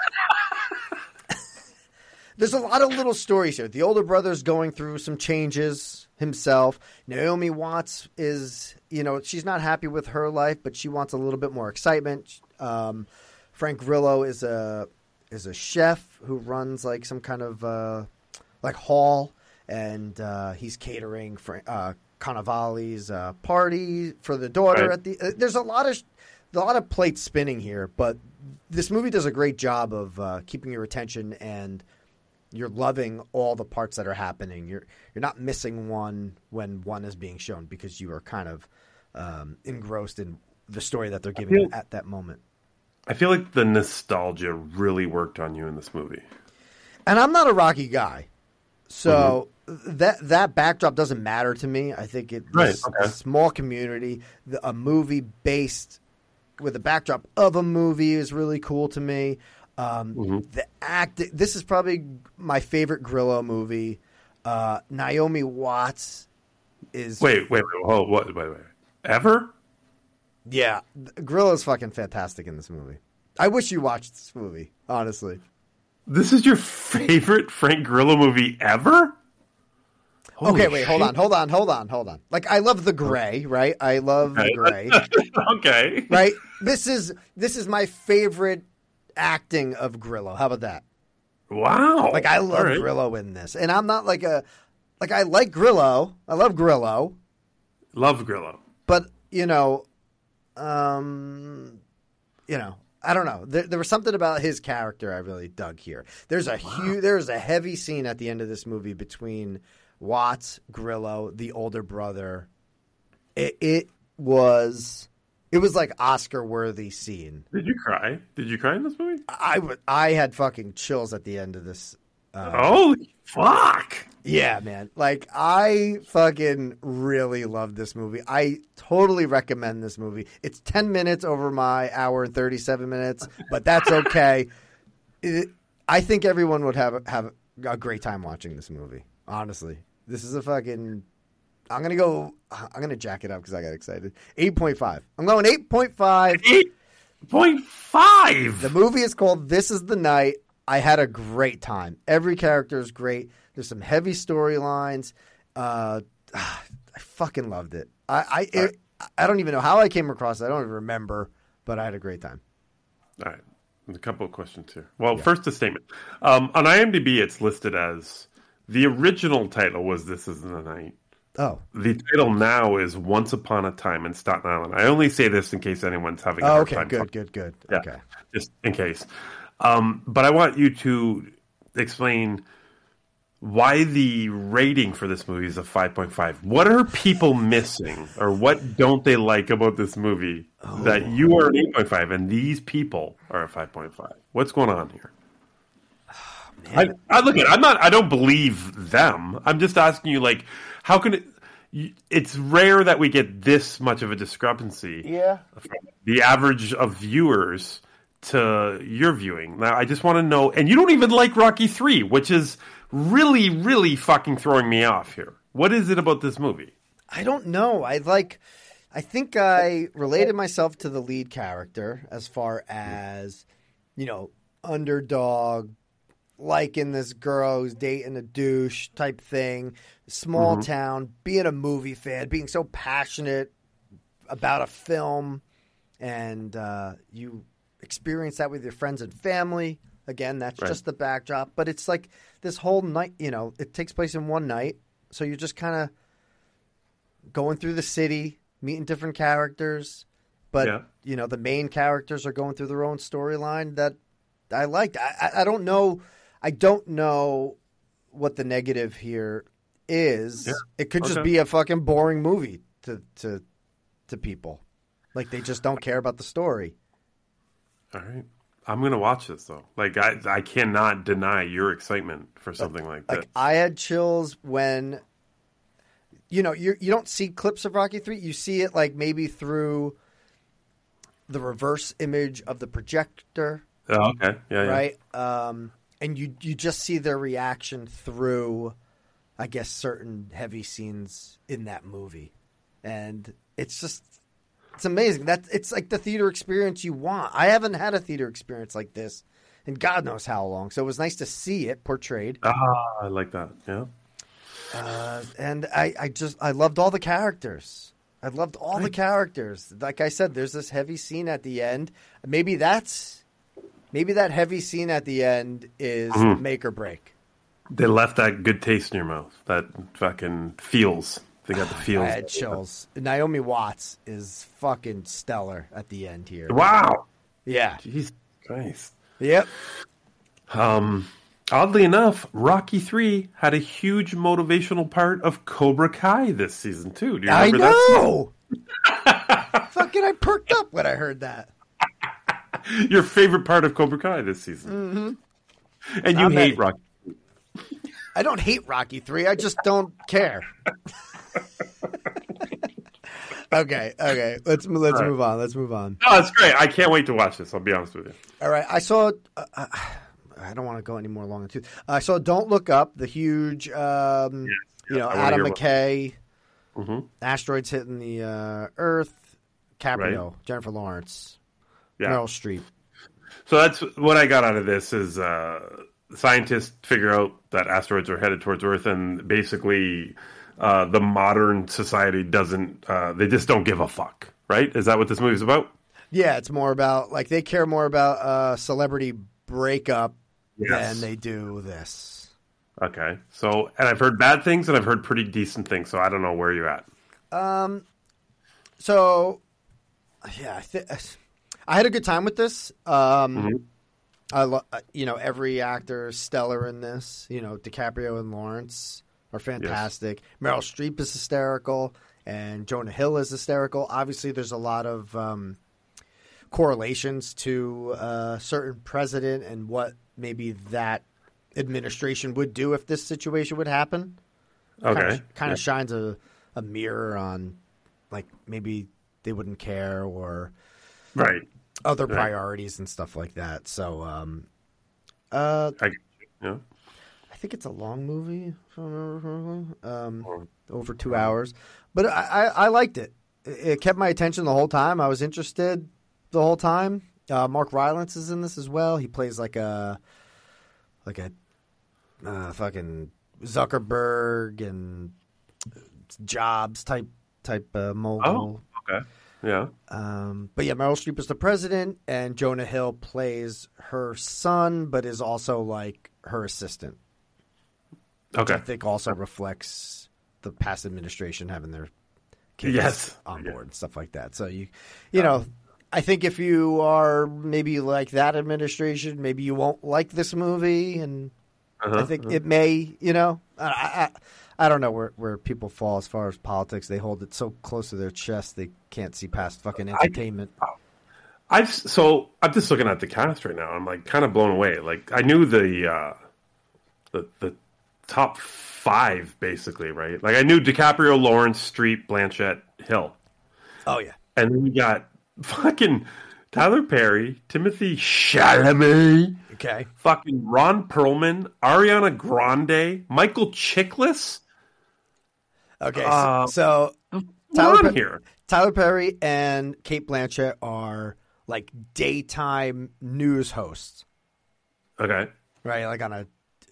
There's a lot of little stories here. The older brother's going through some changes himself. Naomi Watts is, you know, she's not happy with her life, but she wants a little bit more excitement. Um, Frank Grillo is a is a chef who runs like some kind of uh, like hall, and uh, he's catering for uh, Cannavale's uh, party for the daughter. Right. At the uh, there's a lot of a lot of plates spinning here, but this movie does a great job of uh, keeping your attention and you're loving all the parts that are happening. You're you're not missing one when one is being shown because you are kind of um, engrossed in the story that they're giving you feel- at that moment. I feel like the nostalgia really worked on you in this movie. And I'm not a Rocky guy, so that that backdrop doesn't matter to me. I think it Right, this okay. small community, the, a movie based with a backdrop of a movie is really cool to me. Um, Mm-hmm. The act. This is probably my favorite Grillo movie. Uh, Naomi Watts is Wait, wait, wait, hold, what, wait, wait. Ever? Yeah, Grillo's fucking fantastic in this movie. I wish you watched this movie, honestly. This is your favorite Frank Grillo movie ever? Holy okay, wait, hold on, hold on, hold on, hold on. Like I love the gray, right? I love the gray. *laughs* okay. right? This is this is my favorite acting of Grillo. How about that? Wow. Like I love right. Grillo in this. And I'm not like a like I like Grillo. I love Grillo, Love Grillo. but you know, um you know, I don't know. There, there was something about his character I really dug here. There's a huge, there's a heavy scene at the end of this movie between Watts, Grillo, the older brother. It, it was, it was like Oscar worthy scene. Did you cry? Did you cry in this movie? I would, I had fucking chills at the end of this. Uh, Holy fuck! Yeah, man. Like I fucking really love this movie. I totally recommend this movie. It's 10 minutes over my hour and 37 minutes, but that's *laughs* okay. It- I think everyone would have have a great time watching this movie. Honestly. This is a fucking I'm going to go I'm going to jack it up cuz I got excited. 8.5. I'm going 8.5. 8.5. The movie is called This is the Night. I had a great time. Every character is great. There's some heavy storylines. Uh, *sighs* I fucking loved it. I I, it, I don't even know how I came across it. I don't even remember, but I had a great time. All right. A couple of questions here. Well, first a statement. Um, on IMDb, it's listed as the original title was "This Is the Night." Oh, The title now is "Once Upon a Time in Staten Island." I only say this in case anyone's having a oh hard okay, time. good, good, good. Yeah, Okay. just in case. Um, but I want you to explain why the rating for this movie is a 5.5. What are people missing, or what don't they like about this movie that you are an 8.5 and these people are a 5.5? What's going on here? I, I look at. I'm not. I don't believe them. I'm just asking you, like, how can it? It's rare that we get this much of a discrepancy Yeah. the average of viewers to your viewing. Now, I just want to know, and you don't even like Rocky Three, which is really, really fucking throwing me off here. What is it about this movie? I don't know. I like. I think I related myself to the lead character as far as, you know, underdog, liking this girl who's dating a douche type thing, small Mhm. town, being a movie fan, being so passionate about a film, and uh, you experience that with your friends and family. Again, that's Right. just the backdrop, but it's like this whole night. You know, it takes place in one night, so you're just kind of going through the city, meeting different characters, but Yeah. you know the main characters are going through their own storyline that I liked. I, I don't know. I don't know what the negative here is Yeah. it could just be a fucking boring movie to to to people. Like they just don't care about the story. All right. I'm gonna watch this though. Like I, I cannot deny your excitement for something like that. Like I had chills when you know, you you don't see clips of Rocky 3, you see it like maybe through the reverse image of the projector, Oh, okay. Yeah, yeah. right? Um and you you just see their reaction through I guess certain heavy scenes in that movie. And it's just it's amazing. That it's like the theater experience you want. I haven't had a theater experience like this in God knows how long. So it was nice to see it portrayed. Ah, I like that. Yeah. Uh, and I, I just I loved all the characters. I loved all the characters. Like I said, there's this heavy scene at the end. Maybe that's maybe that heavy scene at the end is Mhm. make or break. They left that good taste in your mouth. That fucking feels. They got the *sighs* feels. I had chills. Naomi Watts is fucking stellar at the end here. Wow. Yeah. Jesus Christ. Yep. Um, oddly enough, Rocky Three had a huge motivational part of Cobra Kai this season too. Do you I remember that? know. *laughs* fucking, I perked up when I heard that. *laughs* Your favorite part of Cobra Kai this season, hmm and you I'm hate at- Rocky. I don't hate Rocky Three. I just don't care. *laughs* okay, okay. Let's let's right. move on. Let's move on. Oh, it's great. I can't wait to watch this. I'll be honest with you. All right, I saw. Uh, uh, *sighs* I don't want to go any more long too. I saw "Don't Look Up," the huge, um, you know, Adam McKay, Mhm. asteroids hitting the uh, Earth, Caprio, Right. Jennifer Lawrence, Yeah. Meryl Streep. So that's what I got out of this is uh, scientists figure out that asteroids are headed towards Earth, and basically uh, the modern society doesn't. Uh, they just don't give a fuck, right? Is that what this movie's about? Yeah, it's more about like they care more about uh, celebrity breakup Yes. than they do this. Okay. So, and I've heard bad things, and I've heard pretty decent things. So I don't know where you're at. Um, so yeah, I, th- I had a good time with this. Um, Mhm. I lo- uh, you know every actor is stellar in this. You know DiCaprio and Lawrence are fantastic. Meryl Streep is hysterical, and Jonah Hill is hysterical. Obviously, there's a lot of um, correlations to a certain president and what maybe that administration would do if this situation would happen. Okay. kind of, kind Yeah. of shines a, a mirror on like maybe they wouldn't care or Right. other Right. priorities and stuff like that. So, um, uh, I, yeah. I think it's a long movie, if I remember correctly. um, over two hours, but I, I, I liked it. it. It kept my attention the whole time. I was interested the whole time. Uh, Mark Rylance is in this as well. He plays like a like a uh, fucking Zuckerberg and Jobs type type uh, mogul. Oh, okay. Yeah. Um, but yeah, Meryl Streep is the president, and Jonah Hill plays her son, but is also like her assistant. which Okay. I think also reflects the past administration having their kids Yes. on board and stuff like that. So you, you know, I think if you are maybe like that administration, maybe you won't like this movie, and I Uh-huh, think uh-huh. it may. You know, I, I I don't know where where people fall as far as politics. They hold it so close to their chest they can't see past fucking entertainment. I've so I'm just looking at the cast right now. I'm like kind of blown away. Like I knew the uh, the the top five basically, right? Like I knew DiCaprio, Lawrence, Streep, Blanchett, Hill, oh yeah, and then you got fucking Tyler Perry, Timothée Chalamet, okay, fucking Ron Perlman, Ariana Grande, Michael Chiklis. Okay. Uh, so, so Tyler, Pe- here? Tyler Perry and Cate Blanchett are like daytime news hosts, Okay, right? Like on a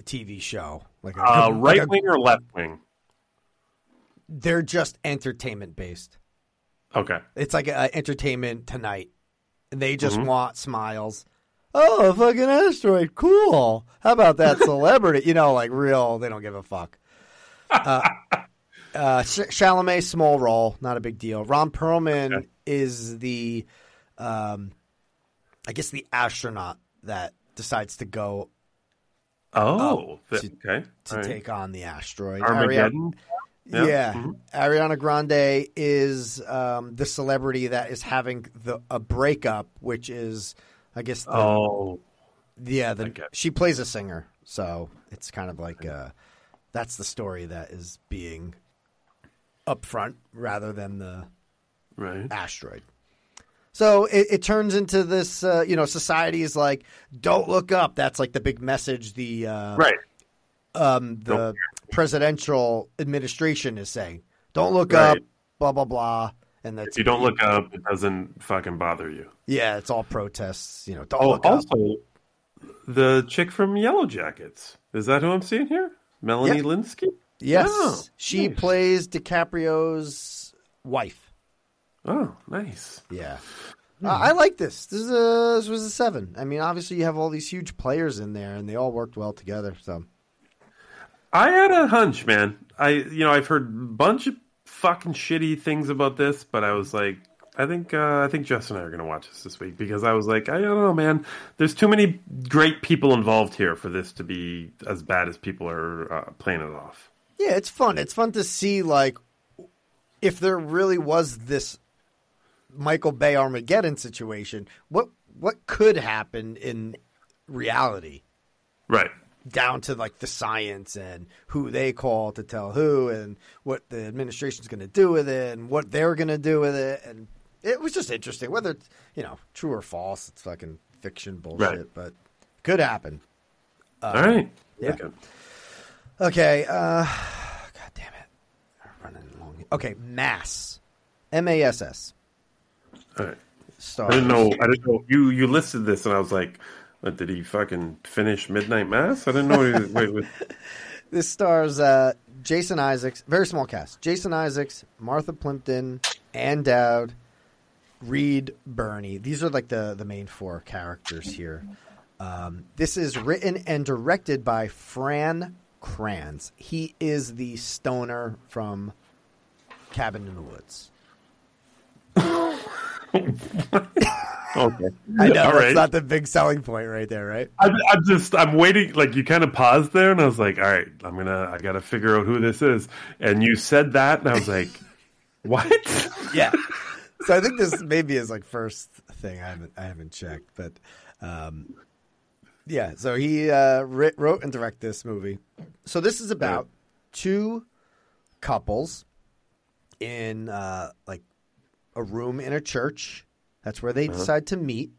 TV show, like a, uh, like right a- wing or left wing? they're just entertainment based. Okay, It's like a, entertainment tonight. And they just Mhm. want smiles. Oh, a fucking asteroid. Cool. How about that celebrity? you know, like real, they don't give a fuck. Uh, *laughs* uh, Ch- Chalamet, small role, not a big deal. Ron Perlman is the, um, I guess, the astronaut that decides to go Oh, th- okay. to right. take on the asteroid. Armageddon? Ariana- Yeah. yeah, Mhm. Ariana Grande is um, the celebrity that is having the a breakup, which is, I guess, the, Oh, yeah, the, she plays a singer, so it's kind of like uh, that's the story that is being upfront rather than the right asteroid. So it, it turns into this, uh, you know, society is like, don't look up. That's like the big message the uh, Right. um, the presidential administration is saying. Don't look Right. up, blah blah blah. And that's if you don't look up, it doesn't fucking bother you. yeah, it's all protests. You know, don't Oh, look up. also, the chick from Yellowjackets. Is that who I'm seeing here? Melanie Yeah. Lynskey? Yes, Oh, she nice. plays DiCaprio's wife. Oh, nice. Yeah. Uh, I like this. This is a this was a seven. I mean, obviously you have all these huge players in there, and they all worked well together. So I had a hunch, man. I, you know, I've heard a bunch of fucking shitty things about this, but I was like, I think, uh, I think Jess and I are going to watch this this week because I was like, I don't know, man. There's too many great people involved here for this to be as bad as people are uh, playing it off. Yeah, it's fun. It's fun to see like if there really was this Michael Bay Armageddon situation. What what could happen in reality? Right. down to like the science and who they call to tell who and what the administration's going to do with it and what they're going to do with it and it was just interesting whether it's you know true or false it's fucking fiction bullshit Right. but could happen Uh, All right. yeah Okay. Okay uh *sighs* god damn it We're running along okay mass m-a-s-s All right. Stars. I didn't know. I didn't know you. You listed this, and I was like, "Did he fucking finish Midnight Mass?" I didn't know. He was, wait, wait. *laughs* This stars uh, Jason Isaacs, very small cast. Jason Isaacs, Martha Plimpton, Ann Dowd, Reed Birney. These are like the, the main four characters here. Um, this is written and directed by Fran Kranz. He is the stoner from Cabin in the Woods. *laughs* Okay. I know All that's right. not the big selling point right there, right? I'm, I'm just I'm waiting. Like you kind of paused there, and I was like, "All right, I'm gonna I gotta figure out who this is." And you said that, and I was like, *laughs* "What?" yeah. So I think this maybe is like first thing I haven't I haven't checked, but um, yeah. So he uh, writ, wrote and directed this movie. So this is about two couples in uh, like a room in a church. That's where they Uh-huh. decide to meet.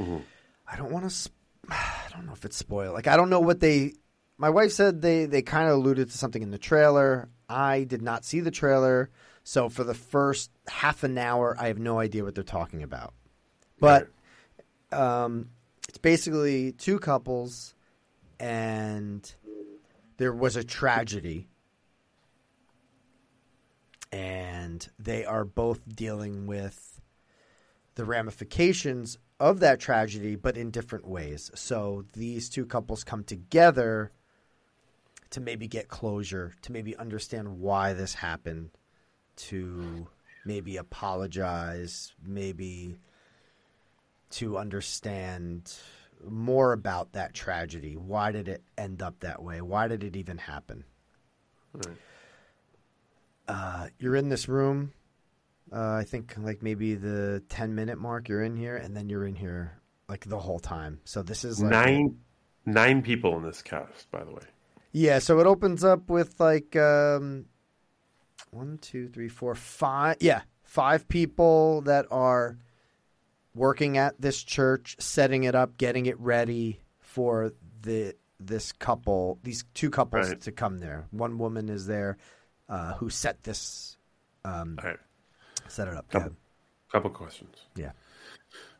I don't want to. Sp- *sighs* I don't know if it's spoiled. Like I don't know what they. My wife said they they kind of alluded to something in the trailer. I did not see the trailer, so for the first half an hour, I have no idea what they're talking about. But um, it's basically two couples, and there was a tragedy, and they are both dealing with the ramifications of that tragedy, but in different ways. So these two couples come together to maybe get closure, to maybe understand why this happened, to maybe apologize, maybe to understand more about that tragedy. Why did it end up that way? Why did it even happen? Uh, you're in this room. Uh, I think like maybe the 10 minute mark you're in here, and then you're in here like the whole time. So this is like nine nine people in this cast, by the way. Yeah, so it opens up with like um, one, two, three, four, five. Yeah, five people that are working at this church, setting it up, getting it ready for the this couple, these two couples Right. to come there. One woman is there uh, who set this, um, set it up. Couple, Yeah. couple questions. Yeah.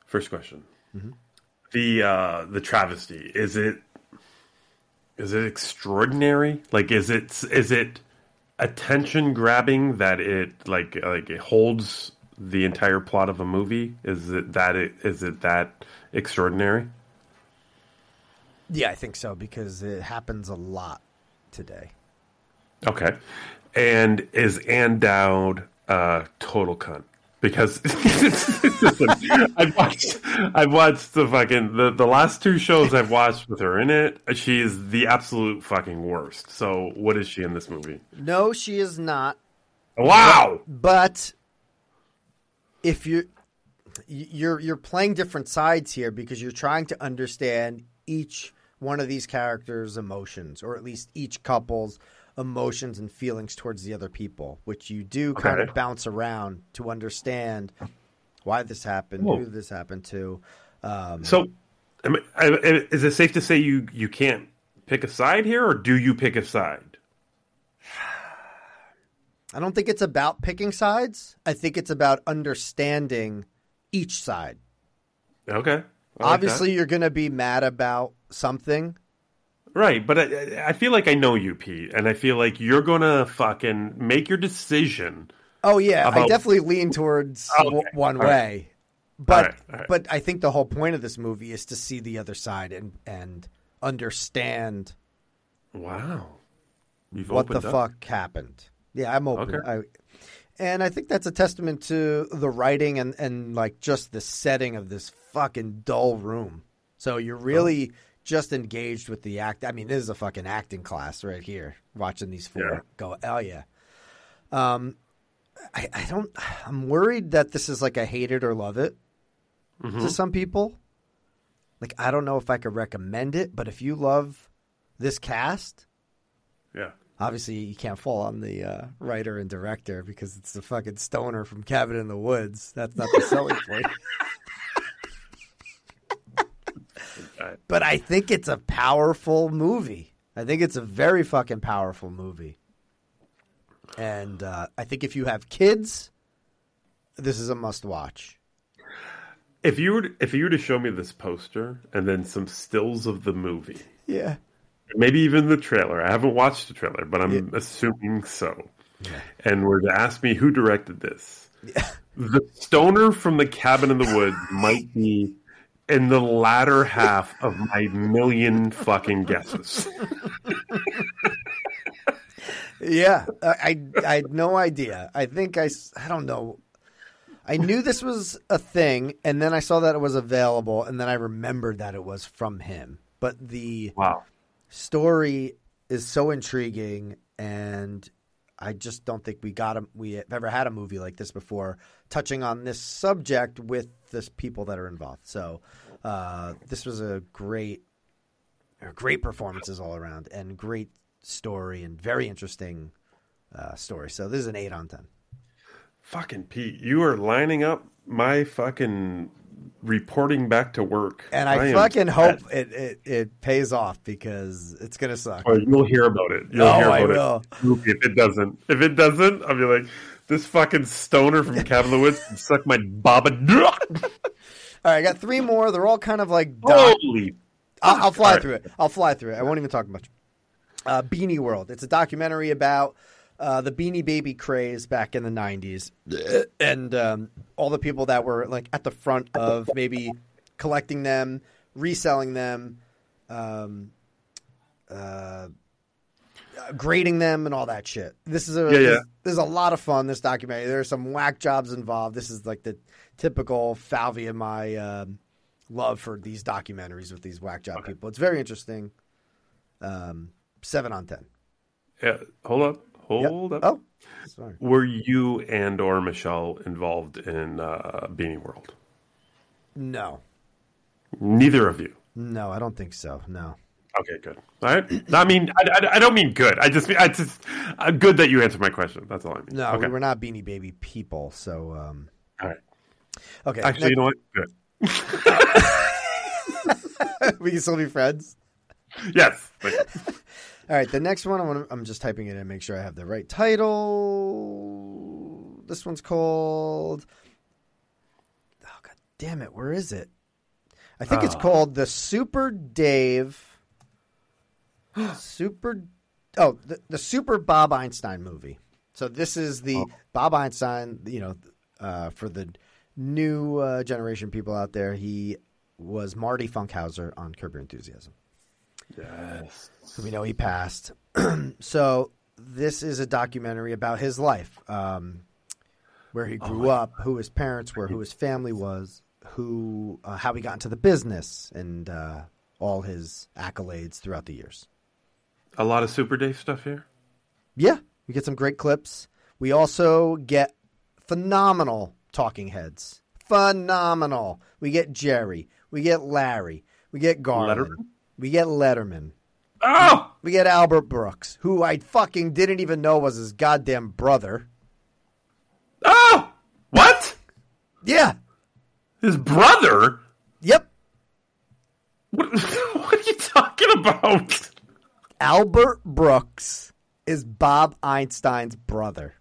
First question: Mhm. the uh, the travesty is it is it extraordinary? Like, is it is it attention grabbing that it like like it holds the entire plot of a movie? Is it that it is it that extraordinary? Yeah, I think so because it happens a lot today. Okay, and is Ann Dowd uh, total cunt? because *laughs* I've watched I've watched the fucking the, the last two shows I've watched with her in it. She is the absolute fucking worst. So what is she in this movie? No, she is not. Wow. But if you're you're you're playing different sides here because you're trying to understand each one of these characters' emotions, or at least each couple's emotions and feelings towards the other people, which you do kind Okay. of bounce around to understand why this happened, Whoa. who this happened to. Um, So am I, I- is it safe to say you you can't pick a side here, or do you pick a side? I don't think it's about picking sides. I think it's about understanding each side. Okay. Like Obviously, that. you're going to be mad about something. Right, but I, I feel like I know you, Pete, and I feel like you're gonna fucking make your decision. Oh yeah, I definitely lean towards oh, Okay, w- one all right. way. But All right, all right. but I think the whole point of this movie is to see the other side and and understand Wow, You've what the up. fuck happened. Yeah, I'm open. Okay. I, and I think that's a testament to the writing and and like just the setting of this fucking dull room. So you're really just engaged with the act. I mean, this is a fucking acting class right here. Watching these four Yeah. go, oh yeah. Um, I, I don't. I'm worried that this is like a hate it or love it Mm-hmm. to some people. Like I don't know if I could recommend it, but if you love this cast, Yeah. Obviously you can't fall on the uh, writer and director because it's the fucking stoner from Cabin in the Woods. That's not the selling point. *laughs* but I think it's a powerful movie. I think it's a very fucking powerful movie. And uh, I think if you have kids, this is a must watch. If you were to, if you were to show me this poster and then some stills of the movie, Yeah. Maybe even the trailer. I haven't watched the trailer, but I'm assuming so. And were to ask me who directed this, the stoner from the cabin in the woods might be in the latter half of my million fucking guesses. Yeah, I, I I had no idea. I think I I don't know. I knew this was a thing, and then I saw that it was available, and then I remembered that it was from him. But the wow story is so intriguing, and I just don't think we got a we have ever had a movie like this before, touching on this subject with the people that are involved. So uh, this was a great, great performances all around, and great story, and very interesting uh, story. So this is an eight on ten. Fucking Pete, you are lining up my fucking reporting back to work. And I, am fucking hope it, it, it pays off because it's gonna suck. Or you'll hear about it. You'll Oh, hear I about it. If it doesn't, if it doesn't, I'll be like, this fucking stoner from Cabin in the Woods can suck my baba. All right, I got three more. They're all kind of like doc- Holy! I'll, I'll fly right. through it. I'll fly through it. I won't even talk much. Uh, Beanie World. It's a documentary about uh, the Beanie Baby craze back in the '90s, and um, all the people that were like at the front of maybe collecting them, reselling them, um, uh, grading them, and all that shit. This is a Yeah, yeah. This, this is a lot of fun. This documentary. There are some whack jobs involved. This is like the typical Falvey and my um, love for these documentaries with these whack job people. It's very interesting. Um, seven on ten. Yeah, hold up, hold up. Oh, sorry. Were you and or Michelle involved in uh, Beanie World? No, Neither of you. no, I don't think so. No. Okay, good. All right. I mean, I, I, I don't mean good. I just I just uh, good that you answered my question. That's all I mean. No, okay. we were not Beanie Baby people. So, um, All right. okay. Actually, you know what? Good. *laughs* we can still be friends. Yes. All right, the next one, I wanna, I'm just typing it in, make sure I have the right title. This one's called. Oh god, damn it! Where is it? I think it's Ah. called the Super Dave. *gasps* Super. Oh, the, the Super Bob Einstein movie. So this is the Bob Einstein. You know, uh, for the new uh, generation people out there, he was Marty Funkhauser on Curb Your Enthusiasm. Yes. We know he passed. *clears throat* so this is a documentary about his life. Um, where he grew up, who his parents were, who his family was, who uh, how he got into the business, and uh, all his accolades throughout the years. A lot of Super Dave stuff here. Yeah, we get some great clips. We also get phenomenal talking heads. Phenomenal. We get Jerry. We get Larry. We get Garlin. Letterman? We get Letterman. Oh! We get Albert Brooks, who I fucking didn't even know was his goddamn brother. Oh! What? Yeah. His brother? Yep. What, *laughs* what are you talking about? Albert Brooks is Bob Einstein's brother.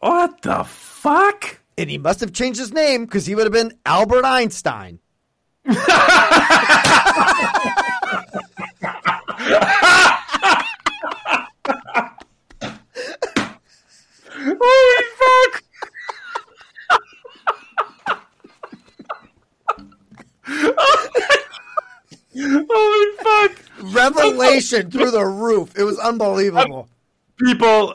What the fuck? And he must have changed his name because he would have been Albert Einstein. *laughs* Holy fuck! Holy fuck! Revelation through the roof. It was unbelievable. People,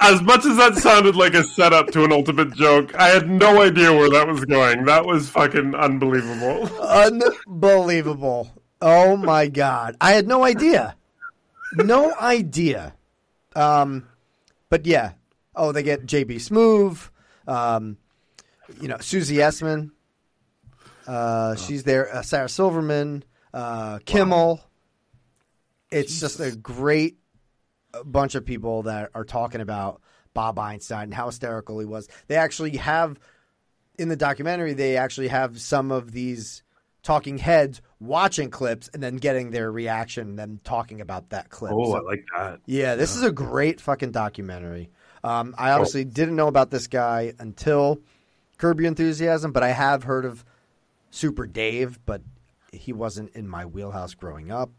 as much as that sounded like a setup to an ultimate joke, I had no idea where that was going. That was fucking unbelievable. Unbelievable. Oh my god. I had no idea. No idea. Um but yeah. Oh, they get JB Smoove. Um you know, Susie Essman. Uh she's there, uh, Sarah Silverman, uh Kimmel. It's just a great bunch of people that are talking about Bob Einstein and how hysterical he was. They actually have in the documentary they actually have some of these talking heads watching clips and then getting their reaction and then talking about that clip. Oh, So- I like that. yeah, this is a great fucking documentary. Um, I obviously didn't know about this guy until Curb Your Enthusiasm, but I have heard of Super Dave, but he wasn't in my wheelhouse growing up.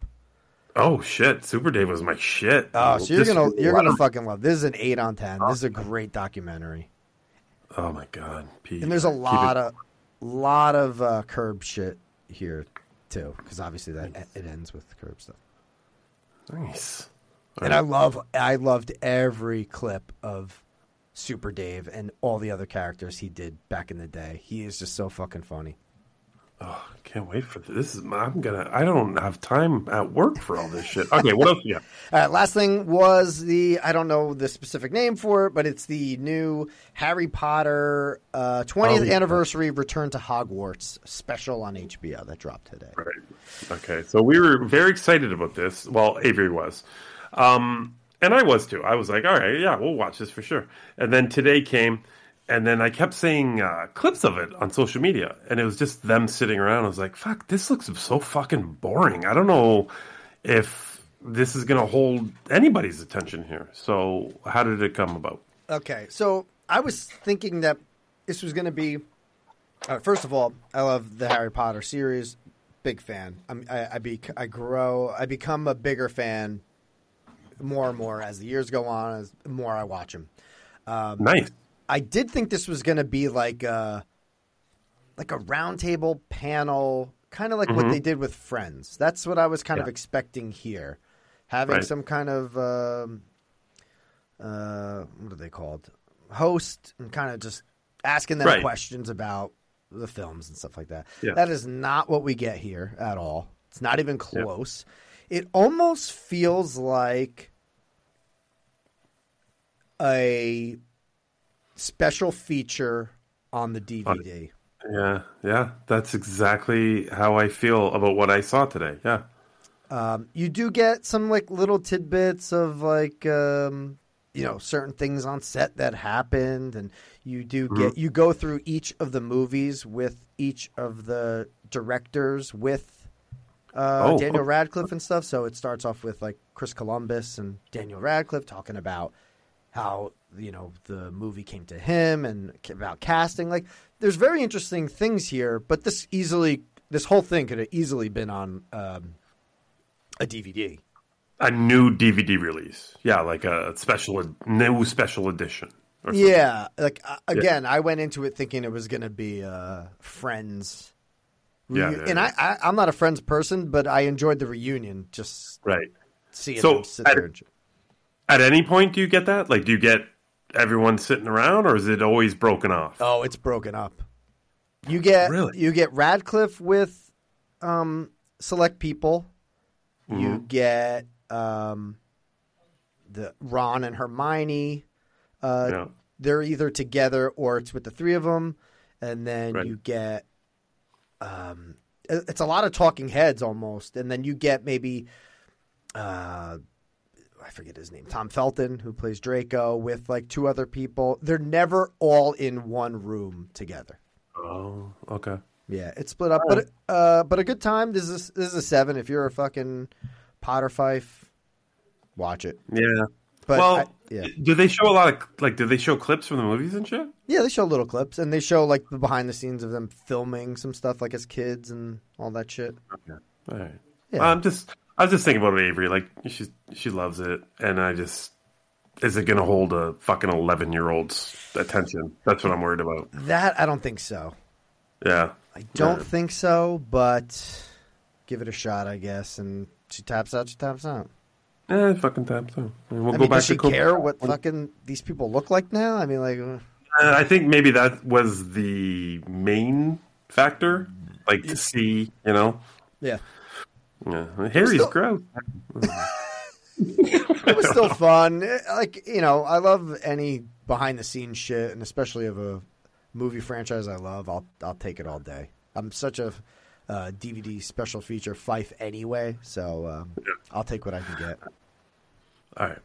Oh shit, Super Dave was my shit. Oh, so you're This gonna you're gonna fucking love. This is an eight on ten. This is a great documentary, Oh my god, Pete. and there's a lot of lot of uh, Curb shit here too, because obviously that it ends with Curb stuff. nice. And I love I loved every clip of Super Dave and all the other characters he did back in the day. He is just so fucking funny. Oh, can't wait for this. This is I'm gonna. I don't have time at work for all this shit. Okay, what else? Yeah. *laughs* Right, last thing was the I don't know the specific name for it, but it's the new Harry Potter uh, 20th Oh, yeah. anniversary Return to Hogwarts special on HBO that dropped today. Right. Okay, so we were very excited about this. Well, Avery was, um, and I was too. I was like, all right, yeah, we'll watch this for sure. And then today came, and then I kept seeing uh, clips of it on social media, and it was just them sitting around. I was like, fuck, this looks so fucking boring. I don't know if this is gonna hold anybody's attention here. So, how did it come about? Okay, so I was thinking that this was going to be. Uh, first of all, I love the Harry Potter series. Big fan. I'm, I I, be, I grow. I become a bigger fan more and more as the years go on. As the more I watch them. Um, Nice. I did think this was going to be like a like a roundtable panel, kind of like what Mhm. they did with Friends. That's what I was kind of expecting here, having Right. some kind of um, uh, what are they called? Host and kind of just asking them Right. questions about the films and stuff like that. Yeah. That is not what we get here at all. It's not even close. It almost feels like a special feature on the DVD. Yeah, yeah, that's exactly how I feel about what I saw today. Yeah. Um, you do get some like little tidbits of like um, you know certain things on set that happened, and you do get Mhm. you go through each of the movies with each of the directors with uh, Oh, Daniel. Radcliffe and stuff. So it starts off with like Chris Columbus and Daniel Radcliffe talking about how you know the movie came to him and about casting. Like, there's very interesting things here, but this easily this whole thing could have easily been on um, a DVD. A new DVD release. Yeah, like a special, new special edition. or. Yeah, like uh, again, I went into it thinking it was going to be uh, Friends. Yeah, reu- yeah, and yeah. I, I, I'm not a Friends person, but I enjoyed the reunion. Just Right. seeing So, them sit at- there. and- At any point, do you get that? Like, do you get everyone sitting around, or is it always broken off? Oh, it's broken up. You get Really? you get Radcliffe with um, select people. You Mhm. get um, the Ron and Hermione. Uh, Yeah. They're either together or it's with the three of them, and then Right. you get um, it's a lot of talking heads almost, and then you get maybe uh, I forget his name, Tom Felton, who plays Draco, with like two other people. They're never all in one room together. Oh, okay. Yeah, it's split up, but uh, but a good time. This is this is a seven. If you're a fucking Potter Fife, watch it. Yeah. But well, I- yeah. do they show a lot of like? Do they show clips from the movies and shit? Yeah, they show little clips and they show like the behind the scenes of them filming some stuff like as kids and all that shit. Okay. All right. Yeah. I'm just. I was just thinking about Avery. Like she, she loves it, and I just. Is it going to hold a fucking eleven year old's attention? That's what I'm worried about. That I don't think so. Yeah. I don't Yeah. think so, but give it a shot, I guess. And she taps out, she taps out. Eh, fucking time. So we'll I go mean, back does she to care what fucking these people look like now? I mean, like, uh, Uh, I think maybe that was the main factor, like to see, you know. yeah. Yeah, Harry's still- gross. *laughs* it was still fun. Like you know, I love any behind the scenes shit, and especially of a movie franchise I love. I'll I'll take it all day. I'm such a uh, DVD special feature Fife anyway, so um, I'll take what I can get. All right.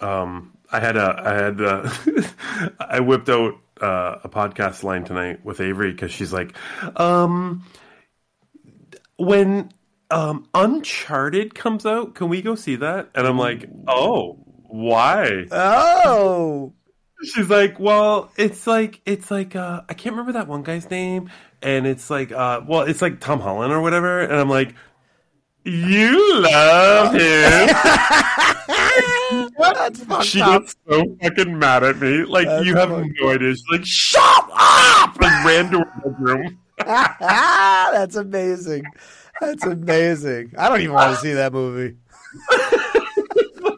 Um, I had a, I had, uh *laughs* I whipped out uh, a podcast line tonight with Avery because she's like, um, when um, Uncharted comes out, can we go see that? And I'm like, oh, why? Oh, *laughs* She's like, well, it's like it's like uh, I can't remember that one guy's name, and it's like, uh, well, it's like Tom Holland or whatever, and I'm like, you love him. *laughs* That's fucked she up. gets so fucking mad at me. Like That's you have fucked no idea. She's like, shut up, and ran to her bedroom. *laughs* That's amazing. That's amazing. I don't even want to see that movie. *laughs*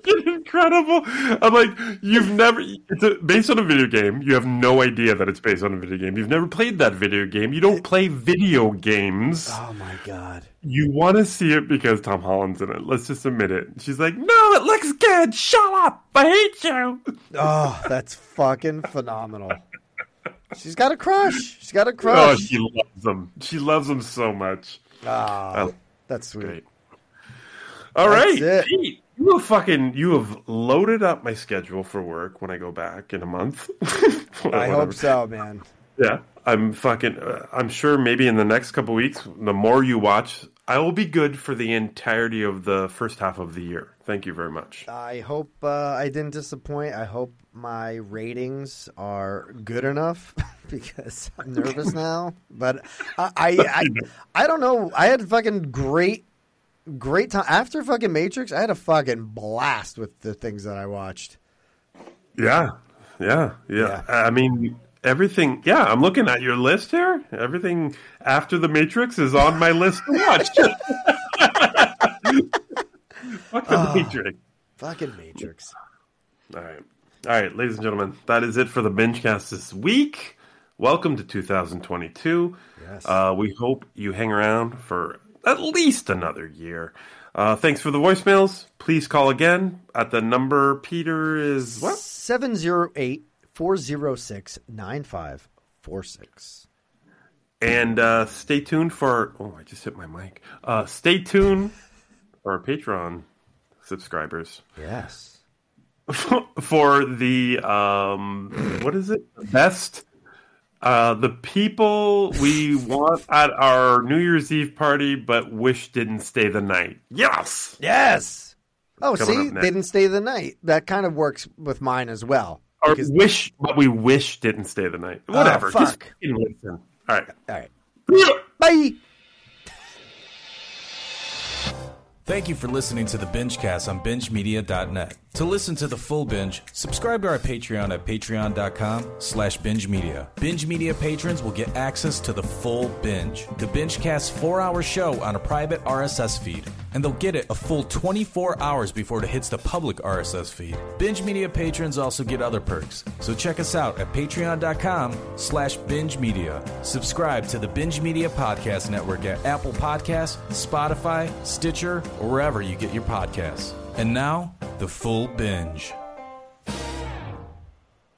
fucking incredible. I'm like, you've never. It's a, based on a video game. You have no idea that it's based on a video game. You've never played that video game. You don't play video games. Oh my god. You want to see it because Tom Holland's in it. Let's just admit it. She's like, no, it looks good. Shut up. I hate you. Oh, that's fucking phenomenal. She's got a crush. She's got a oh, crush. Oh, she loves him. She loves him so much. Ah, I- that's sweet. Great. All That's right. Pete, you have fucking you have loaded up my schedule for work when I go back in a month. *laughs* I hope so, man. Yeah, I'm fucking. Uh, I'm sure maybe in the next couple weeks, the more you watch, I will be good for the entirety of the first half of the year. Thank you very much. I hope uh, I didn't disappoint. I hope my ratings are good enough *laughs* because I'm nervous *laughs* now. But I, I, I, I don't know. I had fucking great, great time after fucking Matrix. I had a fucking blast with the things that I watched. Yeah, yeah, yeah. I mean, everything. Yeah, I'm looking at your list here. Everything after the Matrix is on my list to watch. *laughs* Fuck the Ah. Matrix. Fucking Matrix. All right. All right, ladies and gentlemen, that is it for the Bingecast this week. Welcome to 2022. Yes. Uh, we hope you hang around for at least another year. Uh, thanks for the voicemails. Please call again at the number Peter is what? 708 406 9546. And uh, stay tuned for. Oh, I just hit my mic. Uh, stay tuned for our Patreon subscribers Yes. *laughs* for the um, what is it? Best. Uh, the people we want at our New Year's Eve party, but wish didn't stay the night. Yes, Yes. Oh, Coming see, they didn't stay the night. That kind of works with mine as well. Or Because- wish, but we wish didn't stay the night. Oh, Whatever. Oh, fuck. fucking listen. All right. All right. Bye. Thank you for listening to the BingeCast on BingeMedia.net. To listen to the full binge, subscribe to our Patreon at patreon.com slash binge media. Binge media patrons will get access to the full binge. The binge Bingecast four-hour show on a private RSS feed, and they'll get it a full 24 hours before it hits the public RSS feed. Binge media patrons also get other perks, so check us out at patreon.com slash binge media. Subscribe to the Binge Media Podcast Network at Apple Podcasts, Spotify, Stitcher, or wherever you get your podcasts. And now, the full binge.